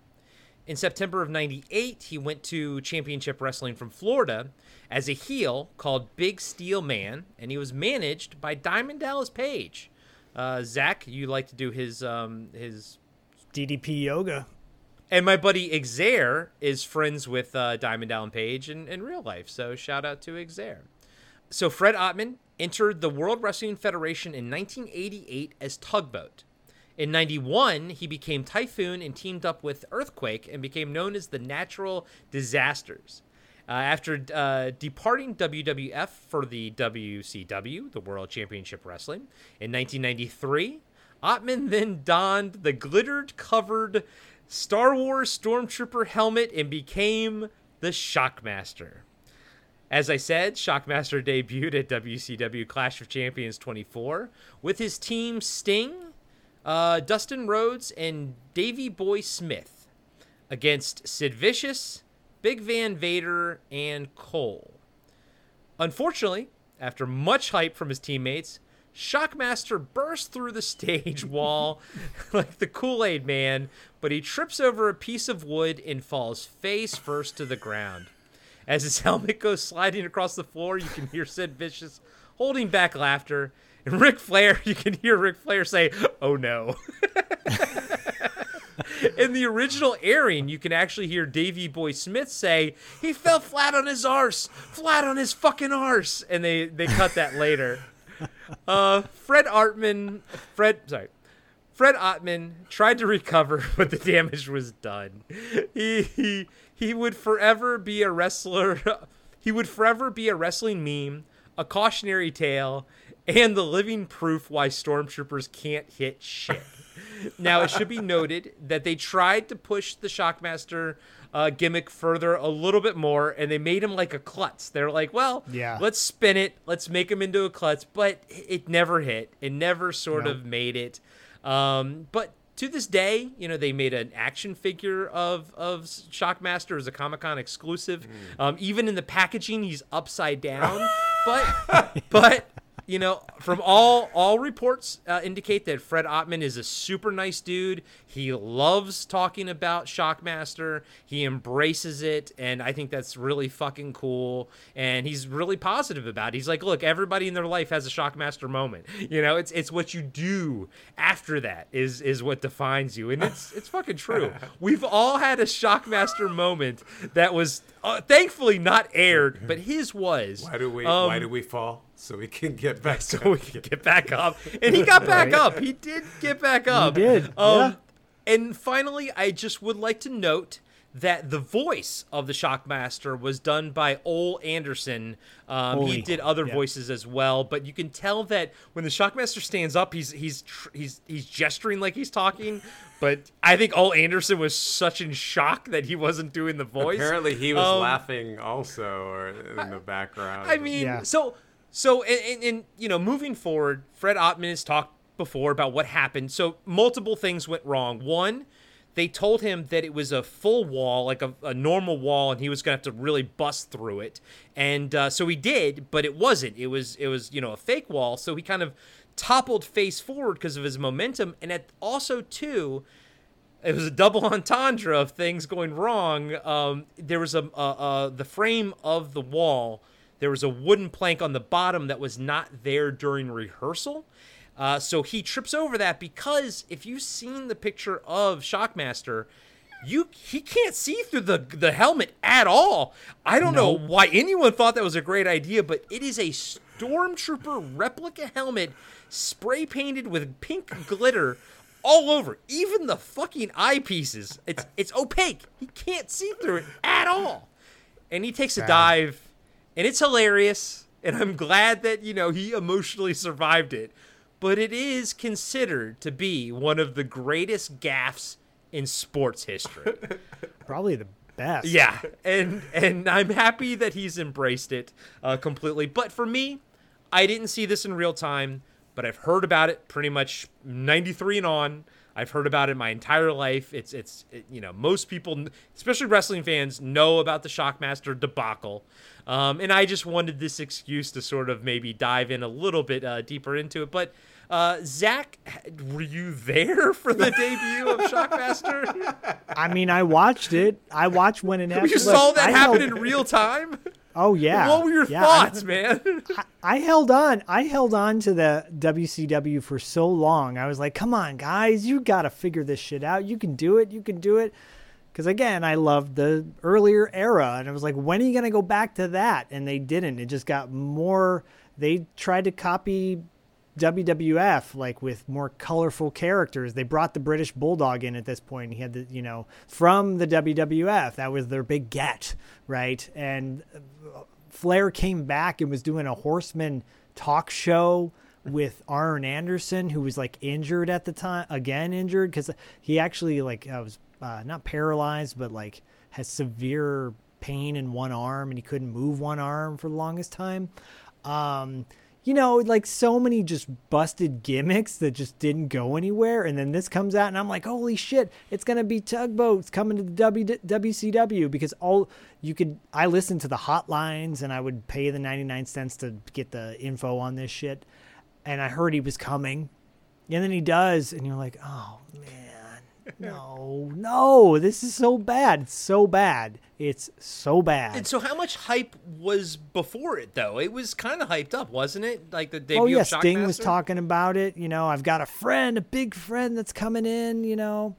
In September of 98, he went to Championship Wrestling from Florida as a heel called Big Steel Man, and he was managed by Diamond Dallas Page. Uh, Zak, you like to do his um, his DDP yoga. And my buddy Exer is friends with uh, Diamond Dallas Page in, in real life. So shout out to Exer. So Fred Ottman entered the World Wrestling Federation in 1988 as Tugboat. In 91, he became Typhoon and teamed up with Earthquake and became known as the Natural Disasters. Uh, after uh, departing WWF for the WCW, the World Championship Wrestling, in 1993, Ottman then donned the glittered covered Star Wars Stormtrooper helmet and became the Shockmaster. As I said, Shockmaster debuted at WCW Clash of Champions 24 with his team Sting, uh, Dustin Rhodes, and Davey Boy Smith against Sid Vicious, Big Van Vader, and Cole. Unfortunately, after much hype from his teammates, Shockmaster bursts through the [LAUGHS] stage wall [LAUGHS] like the Kool Aid Man, but he trips over a piece of wood and falls face first to the ground. As his [LAUGHS] helmet goes sliding across the floor, you can hear Sid Vicious holding back laughter. And Ric Flair, [LAUGHS] you can hear Ric Flair say, Oh no. [LAUGHS] In the original airing, you can actually hear Davey Boy Smith say, He fell flat on his arse, flat on his fucking arse. And they, they cut that later. Uh, Fred Artman, Fred, sorry, Fred Ottman tried to recover, but the damage was done. He, he he would forever be a wrestler. [LAUGHS] He would forever be a wrestling meme, a cautionary tale, and the living proof why stormtroopers can't hit shit. [LAUGHS] now it should be noted that they tried to push the Shockmaster uh, gimmick further a little bit more, and they made him like a klutz. They're like, well, Yeah. let's spin it, let's make him into a klutz, but it never hit. It never sort of made it. Um, but to this day, you know, they made an action figure of of Shockmaster as a Comic Con exclusive. Um, even in the packaging, he's upside down. [LAUGHS] but but you know, from all all reports uh, indicate that Fred Ottman is a super nice dude. He loves talking about Shockmaster. He embraces it, and I think that's really fucking cool. And he's really positive about it. He's like, look, everybody in their life has a Shockmaster moment. You know, it's it's what you do after that is is what defines you, and it's it's fucking true. [LAUGHS] We've all had a Shockmaster moment that was uh, thankfully not aired, but his was. Why do we? Um, why do we fall? So we can get back. so we can get back up. And he got back up. He did get back up. did, Um, yeah. And finally, I just would like to note that the voice of the Shockmaster was done by Ole Anderson. Um, he did other yeah. voices as well, but you can tell that when the Shockmaster stands up, he's he's tr- he's he's gesturing like he's talking. But I think Ole Anderson was such in shock that he wasn't doing the voice. Apparently, he was Um, laughing also, or in the background. I mean, Yeah. so so and, and, you know, moving forward, Fred Ottman has talked before about what happened. So multiple things went wrong. One, they told him that it was a full wall, like a, a normal wall, and he was gonna have to really bust through it. And uh, so he did, but it wasn't. It was it was you know a fake wall. So he kind of toppled face forward because of his momentum, and at also too it was a double [LAUGHS] entendre of things going wrong. Um, there was a, a, a the frame of the wall. There was a wooden plank on the bottom that was not there during rehearsal. Uh, so he trips over that because if you've seen the picture of Shockmaster, you he can't see through the the helmet at all. I don't know why anyone thought that was a great idea, but it is a stormtrooper replica helmet spray painted with pink glitter all over, even the fucking eyepieces. It's it's opaque. He can't see through it at all. And he takes a dive, and it's hilarious. And I'm glad that you know he emotionally survived it. But it is considered to be one of the greatest gaffes in sports history. [LAUGHS] Probably the best. Yeah, and and I'm happy that he's embraced it uh, completely. But for me, I didn't see this in real time, but I've heard about it pretty much 93 and on. I've heard about it my entire life. It's it's it, you know most people, especially wrestling fans, know about the Shockmaster debacle, um, and I just wanted this excuse to sort of maybe dive in a little bit uh, deeper into it. But uh, Zak, were you there [LAUGHS] for the debut of Shockmaster? [LAUGHS] I mean, I watched it. I watched when it [LAUGHS] happened. you saw that I happen know- in real time. Oh yeah. What were your Yeah, I- thoughts, [LAUGHS] man? I held on. I held on to the WCW for so long. I was like, "Come on, guys, you got to figure this shit out. You can do it. You can do it." Because again, I loved the earlier era, and I was like, "When are you gonna go back to that?" And they didn't. It just got more. They tried to copy WWF like with more colorful characters. They brought the British Bulldog in at this point. He had the you know from the WWF. That was their big get, right? And Flair came back and was doing a Horseman talk show with Arn Anderson, who was like injured at the time, again injured because he actually like uh, was uh, not paralyzed, but like has severe pain in one arm and he couldn't move one arm for the longest time. Um, you know, like so many just busted gimmicks that just didn't go anywhere. And then this comes out, and I'm like, holy shit, it's going to be tugboats coming to the w- WCW because all you could, I listened to the hotlines and I would pay the 99 cents to get the info on this shit. And I heard he was coming. And then he does, and you're like, oh man, no, no, this is so bad. It's so bad. It's so bad. and so, how much hype was before it, though? It was kind of hyped up, wasn't it? Like the debut oh yeah, Sting was talking about it. You know, I've got a friend, a big friend that's coming in. You know,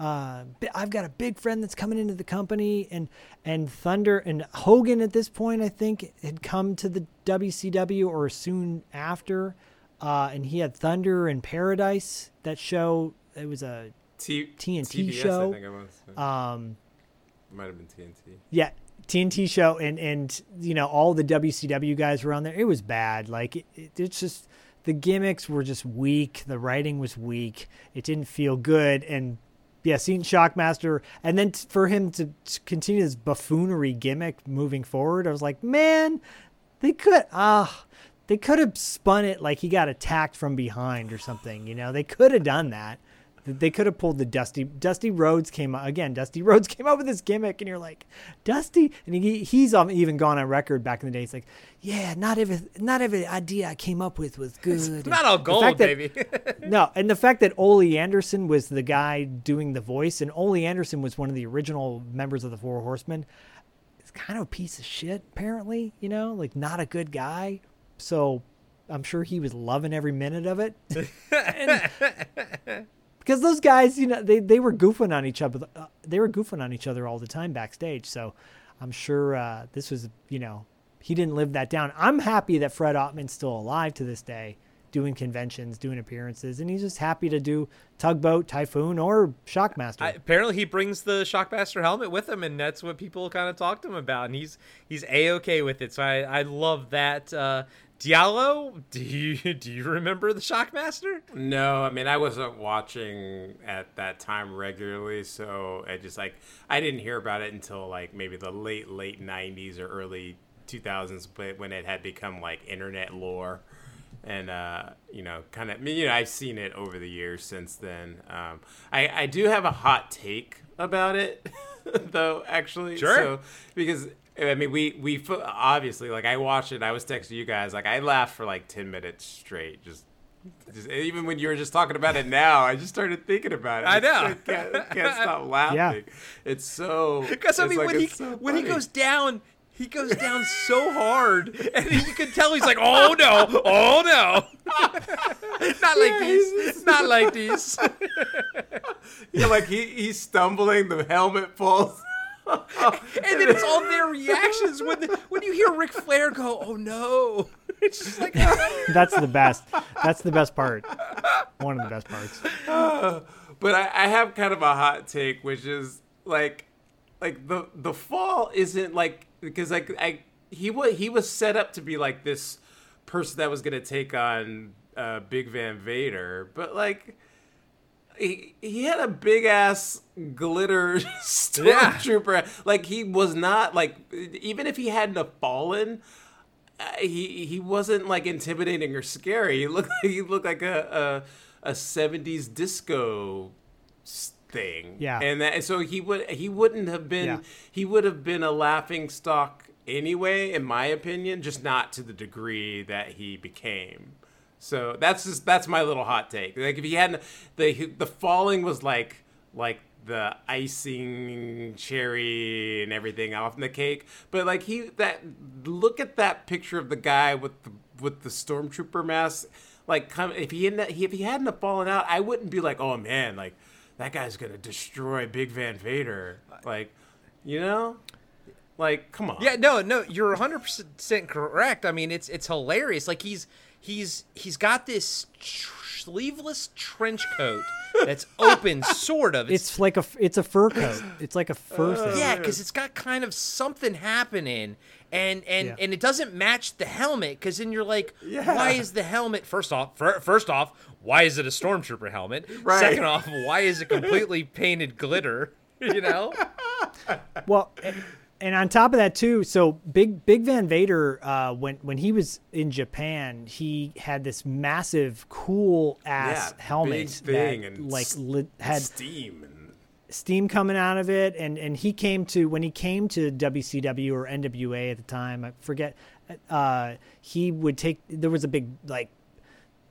uh, I've got a big friend that's coming into the company, and and Thunder and Hogan at this point, I think, had come to the WCW or soon after, uh, and he had Thunder in Paradise. That show, it was a T- TNT TBS, show. I think it was. um, it might have been TNT. yeah TNT show and and you know all the WCW guys were on there. It was bad. Like it, it, it's just the gimmicks were just weak. The writing was weak. It didn't feel good. And yeah, seeing Shockmaster and then t- for him to, to continue this buffoonery gimmick moving forward, I was like, man, they could ah. they could have spun it like he got attacked from behind or something. You know, they could have done that. They could have pulled the Dusty. Dusty Rhodes came again. Dusty [LAUGHS] Rhodes came up with this gimmick, and you're like, Dusty, and he, he's even gone on record back in the day. He's like, yeah, not every not every idea I came up with was good. Not all gold, that- baby. [LAUGHS] no, and the fact that Ole Anderson was the guy doing the voice, and Ole Anderson was one of the original members of the Four Horsemen, is kind of a piece of shit, apparently, you know, like not a good guy. So I'm sure he was loving every minute of it. [LAUGHS] And- because those guys, you know, they, they were goofing on each other. Uh, they were goofing on each other all the time backstage. So I'm sure uh, this was, you know, he didn't live that down. I'm happy that Fred Ottman's still alive to this day, doing conventions, doing appearances, and he's just happy to do Tugboat, Typhoon, or Shockmaster. I, apparently, he brings the Shockmaster helmet with him, and that's what people kind of talk to him about. And he's he's a okay with it. So I, I love that. Uh, Diallo, do you [LAUGHS] do you remember the Shockmaster? No, I mean I wasn't watching at that time regularly, so I just like I didn't hear about it until like maybe the late late '90s or early 2000s, but when it had become like internet lore, and uh, you know, kind of, you know, I've seen it over the years since then. Um, I I do have a hot take about it, [LAUGHS] though. Actually, Sure. So because I mean, we we obviously like I watched it. I was texting you guys like I laughed for like ten minutes straight. Just, just even when you were just talking about it now, I just started thinking about it. I know. I can't, can't stop [LAUGHS] laughing. It's so Because I mean, like, when he so when he goes down, he goes down so hard, and you can tell he's like, "Oh no, oh no, [LAUGHS] not like these, not like these." yeah, like he he's stumbling, the helmet falls. [LAUGHS] And then it's all their reactions when the, when you hear Ric Flair go, "Oh no," [LAUGHS] it's just like, [LAUGHS] That's the best. That's the best part. One of the best parts. [SIGHS] but I, I have kind of a hot take, which is like, like the the fall isn't like because like I he was he was set up to be like this person that was gonna take on uh, Big Van Vader, but like. He, he had a big ass glitter [LAUGHS] stormtrooper. Like he was not like even if he hadn't have fallen, uh, he he wasn't like intimidating or scary. He looked [LAUGHS] like he looked like a a, a 70s disco thing. Yeah. And that so he would he wouldn't have been Yeah. he would have been a laughing stock anyway in my opinion, just not to the degree that he became. So that's just that's my little hot take. Like if he hadn't the the falling was like like the icing cherry and everything off in the cake. But like he that look at that picture of the guy with the with the stormtrooper mask. Like come if he hadn't if he hadn't have fallen out, I wouldn't be like, oh man, like that guy's gonna destroy Big Van Vader. Like, you know, like come on. Yeah, no, no, you're 100 percent correct. I mean, it's it's hilarious. Like he's he's he's got this tr- sleeveless trench coat that's open, [LAUGHS] sort of. It's like a it's a fur coat. It's like a fur uh, thing. yeah, because it's got kind of something happening, and and Yeah. and it doesn't match the helmet. Because then you're like, Yeah. why is the helmet? First off, fir- first off, why is it a stormtrooper helmet? Right. Second off, why is it completely painted glitter? [LAUGHS] You know? Well, and, on top of that too, so Big Big Van Vader, uh, when when he was in Japan, he had this massive, cool ass Yeah, helmet big thing that and like had steam and steam coming out of it. And and he came to when he came to WCW or NWA at the time I forget uh he would take there was a big like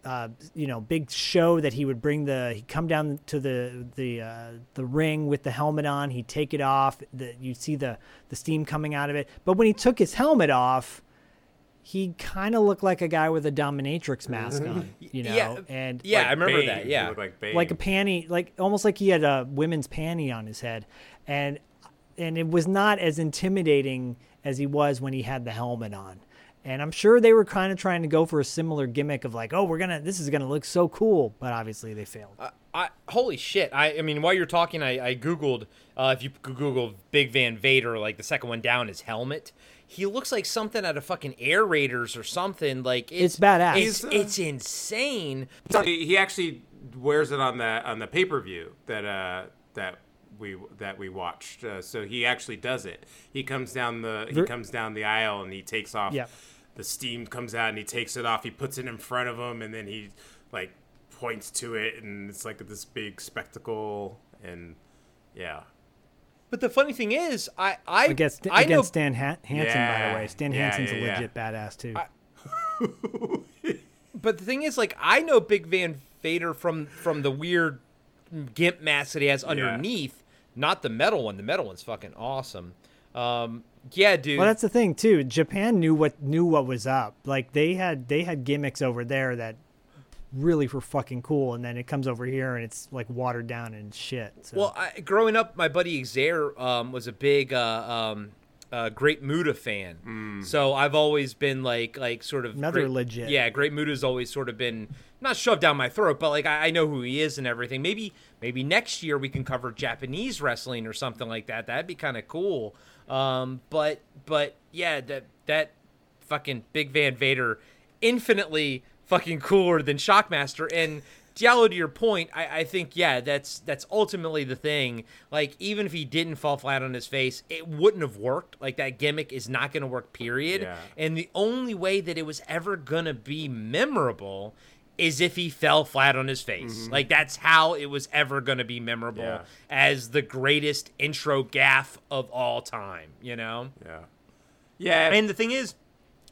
uh, you know, big show that he would bring the he'd come down to the the uh, the ring with the helmet on. He'd take it off. The, you'd see the the steam coming out of it. But when he took his helmet off, he kind of looked like a guy with a dominatrix mask on. [LAUGHS] You know, Yeah, and yeah, like I remember Bane. that. Yeah, like like a panty, like almost like he had a women's panty on his head, and and it was not as intimidating as he was when he had the helmet on. And I'm sure they were kind of trying to go for a similar gimmick of like, oh, we're gonna, this is gonna look so cool, but obviously they failed. I holy shit! I I mean, while you're talking, I I googled uh, if you Google Big Van Vader, like the second one down, his helmet. He looks like something out of fucking Air Raiders or something. Like it's, It's badass. It's, uh, it's insane. So he he actually wears it on the on the pay per view that uh that we that we watched. Uh, so he actually does it. He comes down the he comes down the aisle and he takes off. Yep. The steam comes out and he takes it off. He puts it in front of him and then he like points to it and it's like this big spectacle and yeah. But the funny thing is, I I Against I know against Stan Han- Hansen, by the way. Stan Yeah, Hansen's yeah, a yeah. legit badass too. But the thing is, like, I know Big Van Vader from from the weird gimp mask that he has underneath, not the metal one. The metal one's fucking awesome. Um, yeah, dude. well, that's the thing too. Japan knew what knew what was up. Like they had they had gimmicks over there that really were fucking cool, and then it comes over here and it's like watered down and shit. So. Well, I, growing up, my buddy Xair um, was a big uh, um, uh, Great Muta fan. So I've always been like, like sort of Another Great- legit. Yeah, Great Muta's always sort of been not shoved down my throat, but like I, I know who he is and everything. Maybe maybe next year we can cover Japanese wrestling or something like that. That'd be kind of cool. Um, but but yeah, that that fucking Big Van Vader, infinitely fucking cooler than Shockmaster. And Diallo, to your point, I, I think yeah, that's that's ultimately the thing. Like even if he didn't fall flat on his face, it wouldn't have worked. Like that gimmick is not going to work. Period. Yeah. And the only way that it was ever going to be memorable is if he fell flat on his face. Mm-hmm. Like that's how it was ever going to be memorable Yeah. as the greatest intro gaff of all time. You know. Yeah. Yeah. And the thing is,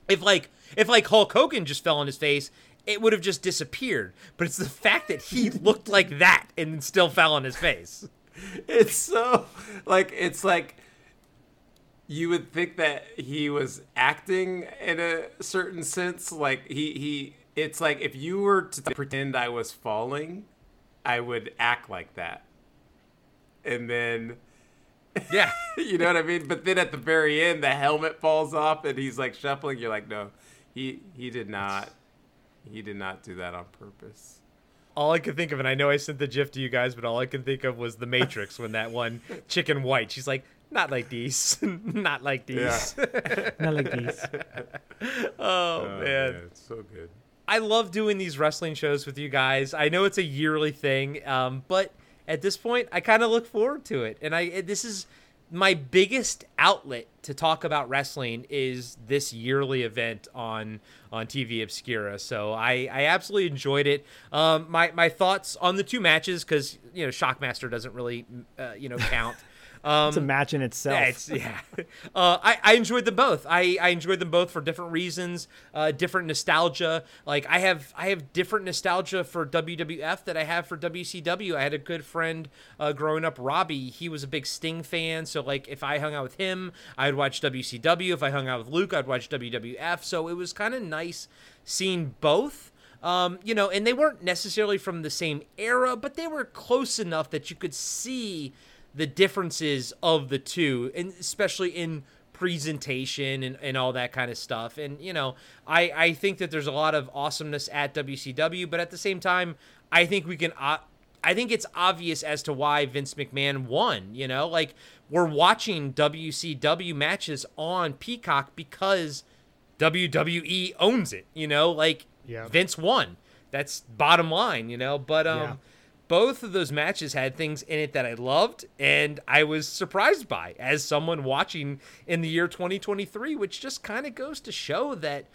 if like if like Hulk Hogan just fell on his face, it would have just disappeared. But it's the fact that he [LAUGHS] looked like that and still fell on his face. [LAUGHS] it's so like it's like you would think that he was acting in a certain sense like he he it's like if you were to pretend i was falling i would act like that and then [LAUGHS] Yeah. you know what i mean but then at the very end the helmet falls off and he's like shuffling you're like no he he did not he did not do that on purpose All I could think of, and I know I sent the GIF to you guys, but all I can think of was the Matrix when that one [LAUGHS] chicken white. She's like, not like these, [LAUGHS] not like these. Not like these. Oh, oh, man. it's so good I love doing these wrestling shows with you guys. I know it's a yearly thing, um, but at this point, I kind of look forward to it. And I this is my biggest outlet to talk about wrestling is this yearly event on on TV Obscura. So I, I absolutely enjoyed it. Um, my my thoughts on the two matches because you know Shockmaster doesn't really uh, you know count. Um, It's a match in itself. yeah, it's, yeah. [LAUGHS] Uh, I, I enjoyed them both. I, I enjoyed them both for different reasons, uh, different nostalgia. Like I have I have different nostalgia for WWF that I have for WCW. I had a good friend uh, growing up, Robbie. He was a big Sting fan, so like if I hung out with him, I'd watch WCW. If I hung out with Luke, I'd watch WWF. So it was kind of nice seeing both. Um, you know, and they weren't necessarily from the same era, but they were close enough that you could see the differences of the two, and especially in presentation and, and all that kind of stuff. And, you know, I, I think that there's a lot of awesomeness at WCW, but at the same time, I think we can. Uh, I think it's obvious as to why Vince McMahon won. You know, like we're watching WCW matches on Peacock because WWE owns it. You know, like Yeah. Vince won. That's bottom line. You know, but um, Yeah. Both of those matches had things in it that I loved and I was surprised by as someone watching in the year 2023, which just kind of goes to show that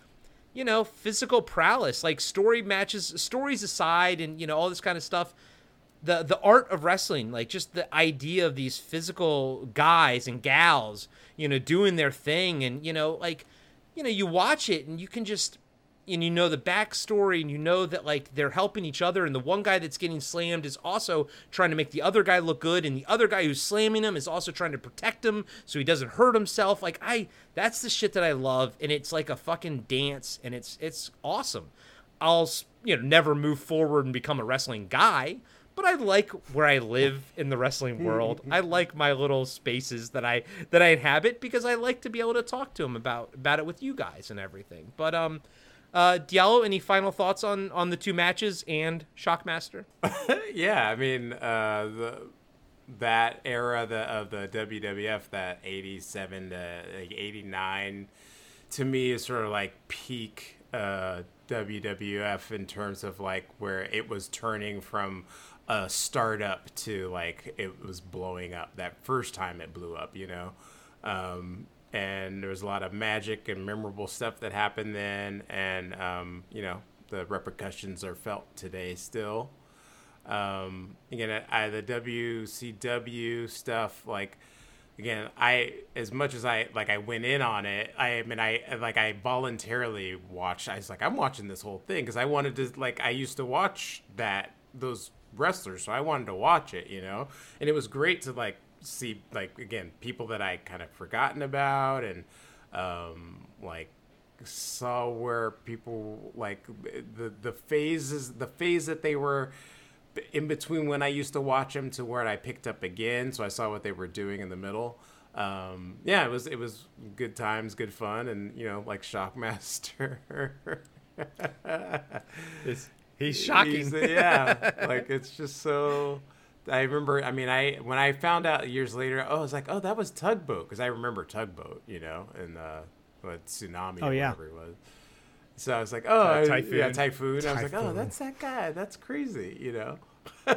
you know, physical prowess, like story matches, stories aside, and you know all this kind of stuff. The the art of wrestling, like just the idea of these physical guys and gals, you know, doing their thing, and you know, like, you know, you watch it and you can just, and you know the backstory, and you know that like they're helping each other, and the one guy that's getting slammed is also trying to make the other guy look good, and the other guy who's slamming him is also trying to protect him so he doesn't hurt himself. Like I, that's the shit that I love, and it's like a fucking dance, and it's it's awesome. I'll you know never move forward and become a wrestling guy, but I like where I live in the wrestling world. I like my little spaces that I that I inhabit because I like to be able to talk to them about about it with you guys and everything. But um, uh, Diallo, any final thoughts on on the two matches and Shockmaster? [LAUGHS] yeah, I mean, uh, the that era the, of the WWF, that '87 to like '89, to me is sort of like peak uh, WWF in terms of like where it was turning from a startup to like it was blowing up. That first time it blew up, you know. Um, and there was a lot of magic and memorable stuff that happened then, and um, you know the repercussions are felt today still. Um, again I, the WCW stuff like again I as much as I like I went in on it I mean I like I voluntarily watched I was like I'm watching this whole thing because I wanted to like I used to watch that those wrestlers so I wanted to watch it you know? And it was great to like see like again people that I kind of forgotten about and um, like saw where people like the the phases the phase that they were in between when I used to watch them to where I picked up again so I saw what they were doing in the middle um, yeah it was it was good times good fun and you know like Shockmaster [LAUGHS] He's, he's shocking. He's- yeah [LAUGHS] like it's just so I remember I mean I when I found out years later oh I was like oh that was Tugboat because I remember Tugboat you know and uh what tsunami Oh, or yeah. whatever it was so I was like oh I- Typhoon. yeah Typhoon I was like oh that's that guy that's crazy you know [LAUGHS]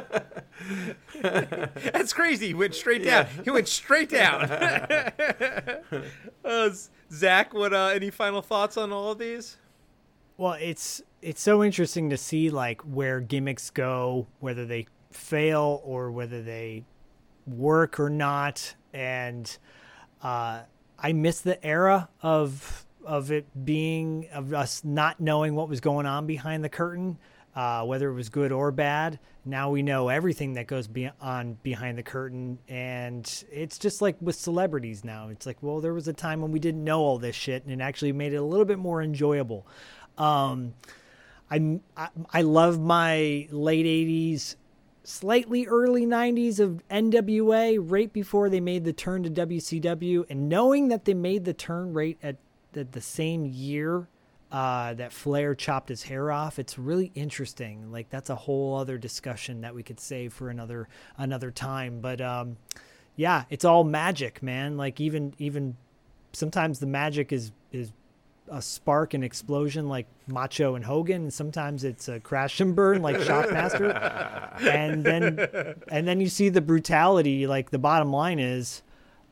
That's crazy. He went straight down. He went straight down. [LAUGHS] uh, Zak, what? Uh, any final thoughts on all of these? Well, it's it's so interesting to see like where gimmicks go, whether they fail or whether they work or not, and uh, I miss the era of of it being of us not knowing what was going on behind the curtain, uh, whether it was good or bad. Now we know everything that goes be- on behind the curtain, and it's just like with celebrities now. It's like, well, there was a time when we didn't know all this shit, and it actually made it a little bit more enjoyable. Um, I, I I love my late '80s, slightly early '90s of NWA, right before they made the turn to WCW, and knowing that they made the turn right at the, the same year uh, that Flair chopped his hair off. It's really interesting. Like that's a whole other discussion that we could save for another another time. But um, yeah, it's all magic, man. Like even even sometimes the magic is is a spark and explosion like Macho and Hogan, and sometimes it's a crash and burn like Shockmaster. [LAUGHS] and then and then you see the brutality. Like the bottom line is,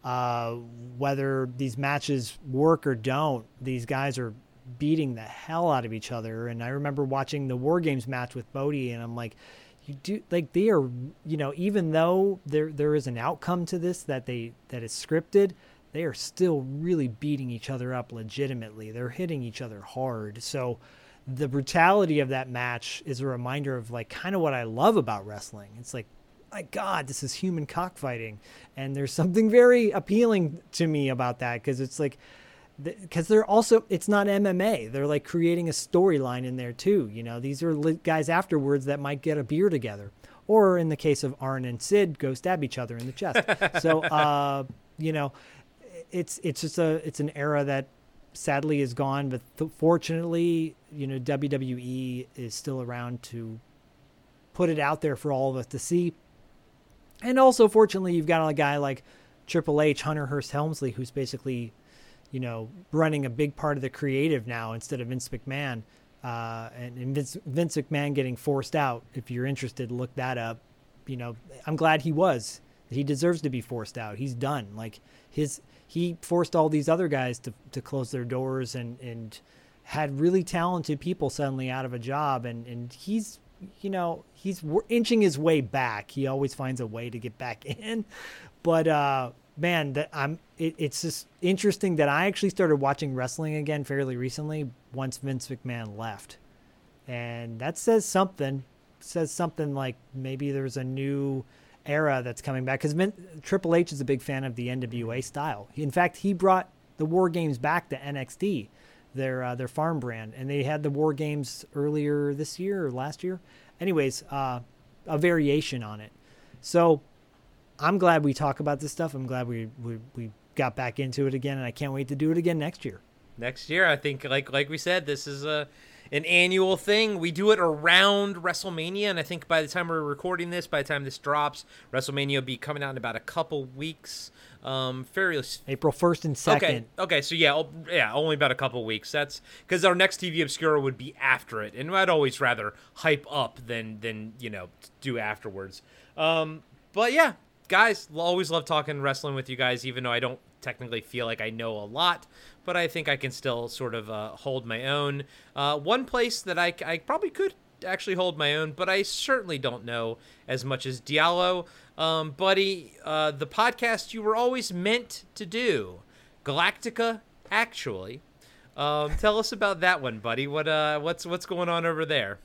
uh, whether these matches work or don't, these guys are beating the hell out of each other. And I remember watching the War Games match with Bodie, and I'm like, you do like they are you know even though there there is an outcome to this that they that is scripted they are still really beating each other up legitimately they're hitting each other hard so the brutality of that match is a reminder of like kind of what i love about wrestling it's like my god this is human cockfighting and there's something very appealing to me about that because it's like because they're also it's not MMA. They're like creating a storyline in there too. You know, these are guys afterwards that might get a beer together, or in the case of Arn and Sid, go stab each other in the chest. so, [LAUGHS] uh, you know, it's it's just a it's an era that sadly is gone, but th- fortunately, you know, WWE is still around to put it out there for all of us to see. And also, fortunately, you've got a guy like Triple H, Hunter Hearst Helmsley, who's basically you know, running a big part of the creative now instead of Vince McMahon. Uh, and, and Vince, Vince McMahon getting forced out. If you're interested, look that up. You know, I'm glad he was. He deserves to be forced out. He's done. Like his, he forced all these other guys to, to close their doors and, and had really talented people suddenly out of a job. And, and he's, you know, he's inching his way back. He always finds a way to get back [LAUGHS] in. But, uh, man, that I'm. It, it's just interesting that I actually started watching wrestling again fairly recently once Vince McMahon left, and that says something. Says something like maybe there's a new era that's coming back because Triple H is a big fan of the NWA style. In fact, he brought the War Games back to NXT, their uh, their farm brand, and they had the War Games earlier this year or last year. Anyways, uh, a variation on it. So I'm glad we talk about this stuff. I'm glad we, we we got back into it again, and I can't wait to do it again next year. Next year, I think, like like we said, this is a an annual thing. We do it around WrestleMania, and I think by the time we're recording this, by the time this drops, WrestleMania will be coming out in about a couple weeks. Um, fairly April first and second. Okay, okay, so yeah, yeah, only about a couple weeks. That's because our next TV Obscura would be after it, and I'd always rather hype up than than you know do afterwards. Um, but yeah, guys, always love talking wrestling with you guys, even though I don't technically feel like I know a lot, but I think I can still sort of uh, hold my own. Uh, one place that I, I probably could actually hold my own, but I certainly don't know as much as Diallo. Um, buddy, uh, the podcast you were always meant to do, Galactica, actually. Um, tell us about that one, buddy. What uh, what's what's going on over there?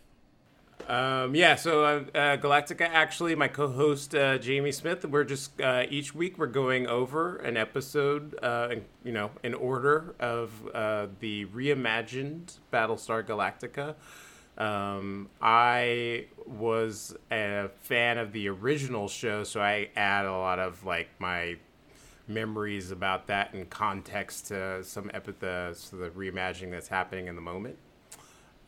Um, yeah, so uh, uh, Galactica, actually, my co-host uh, Jamie Smith, we're just uh, each week we're going over an episode, uh, in, you know, in order of uh, the reimagined Battlestar Galactica. Um, I was a fan of the original show, so I add a lot of like my memories about that and context to some epi- the, so the reimagining that's happening in the moment.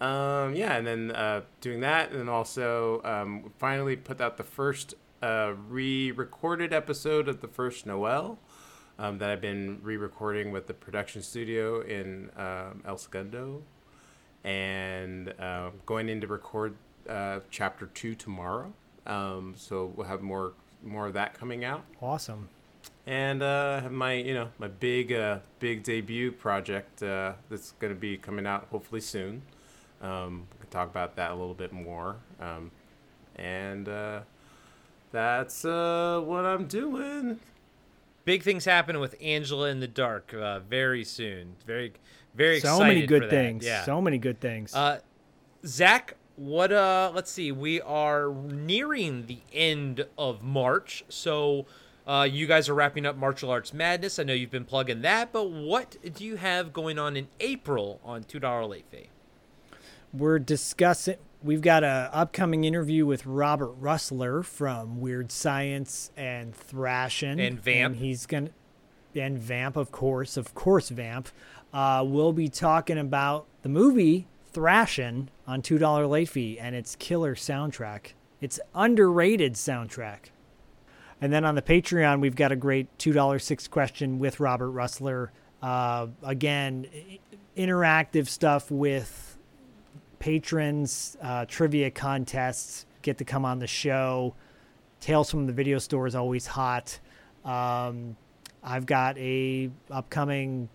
Um, yeah, and then uh, doing that, and then also um, finally put out the first uh, re-recorded episode of the first Noel um, that I've been re-recording with the production studio in um, El Segundo, and uh, going in to record uh, chapter two tomorrow. Um, so we'll have more more of that coming out. Awesome. And uh, have my you know my big uh, big debut project uh, that's going to be coming out hopefully soon. Um, we can talk about that a little bit more. Um, and uh, that's uh, what I'm doing. Big things happen with Angela in the Dark uh, very soon. Very, very so many good for that. things. Yeah. So many good things. Uh, Zak, what? Uh, let's see. We are nearing the end of March, so uh, you guys are wrapping up Martial Arts Madness. I know you've been plugging that, but what do you have going on in April on Two Dollar Late Fee? We're discussing. We've got a upcoming interview with Robert Rusler from Weird Science and Thrashin' And Vamp. he's gonna and Vamp, of course, of course, Vamp. Uh, we'll be talking about the movie Thrashin' on two dollar late fee and its killer soundtrack. It's underrated soundtrack. And then on the Patreon, we've got a great two dollar six question with Robert Rusler. Uh, again, interactive stuff with patrons, uh, trivia contests, get to come on the show. Tales from the video store is always hot. Um, I've got a upcoming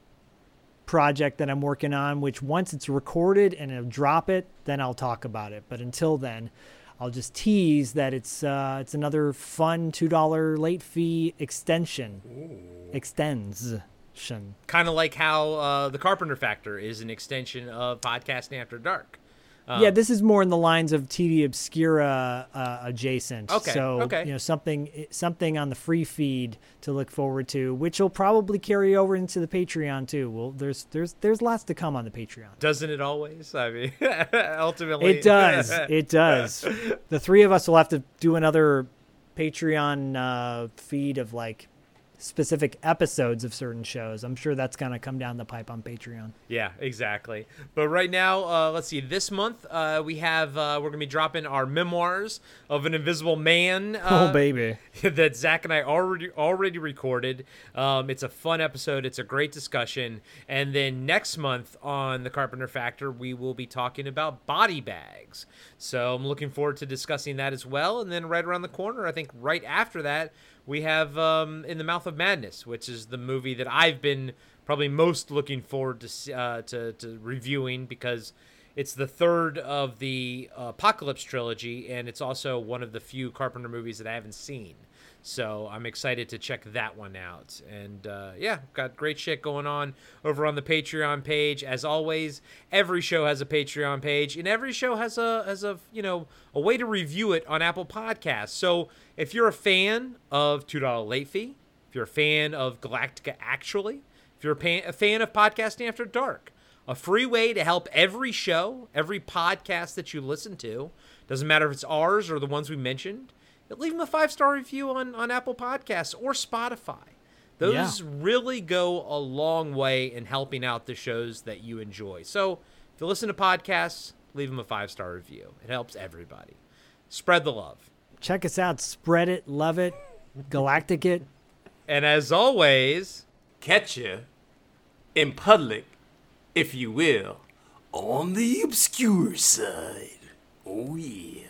project that I'm working on, which once it's recorded and I'll drop it, then I'll talk about it. But until then, I'll just tease that it's uh, it's another fun two dollar late fee extension. Extension. Kind of like how uh, the Carpenter Factor is an extension of podcasting after dark. Yeah, this is more in the lines of TV Obscura uh, adjacent. Okay, So okay. you know something something on the free feed to look forward to, which will probably carry over into the Patreon too. Well, there's there's there's lots to come on the Patreon. Doesn't it always? I mean, [LAUGHS] ultimately, It does. [LAUGHS] it does. The three of us will have to do another Patreon uh, feed of like specific episodes of certain shows. I'm sure that's gonna come down the pipe on Patreon. Yeah, exactly. But right now, uh, let's see. This month, uh, we have uh, we're gonna be dropping our memoirs of an Invisible Man. [LAUGHS] Uh, oh baby. [LAUGHS] that Zak and I already already recorded. Um, it's a fun episode. It's a great discussion. And then next month on the Carpenter Factor, we will be talking about body bags. So I'm looking forward to discussing that as well. And then right around the corner, I think right after that, we have um, In the Mouth of Madness, which is the movie that I've been probably most looking forward to uh, to, to reviewing because it's the third of the uh, Apocalypse trilogy, and it's also one of the few Carpenter movies that I haven't seen. So I'm excited to check that one out. And uh, yeah, got great shit going on over on the Patreon page. As always, every show has a Patreon page, and every show has a has a you know a way to review it on Apple Podcasts. So if you're a fan of Two Dollar Late Fee, if you're a fan of Galactica Actually, if you're a, pan- a fan of Podcasting After Dark, a free way to help every show, every podcast that you listen to, doesn't matter if it's ours or the ones we mentioned, leave them a five star review on, on Apple Podcasts or Spotify. Those really go a long way in helping out the shows that you enjoy. So if you listen to podcasts, leave them a five star review. It helps everybody. Spread the love. Check us out. Spread it, love it, galactic it. And as always, Catch you in public, if you will, on the obscure side. Oh yeah.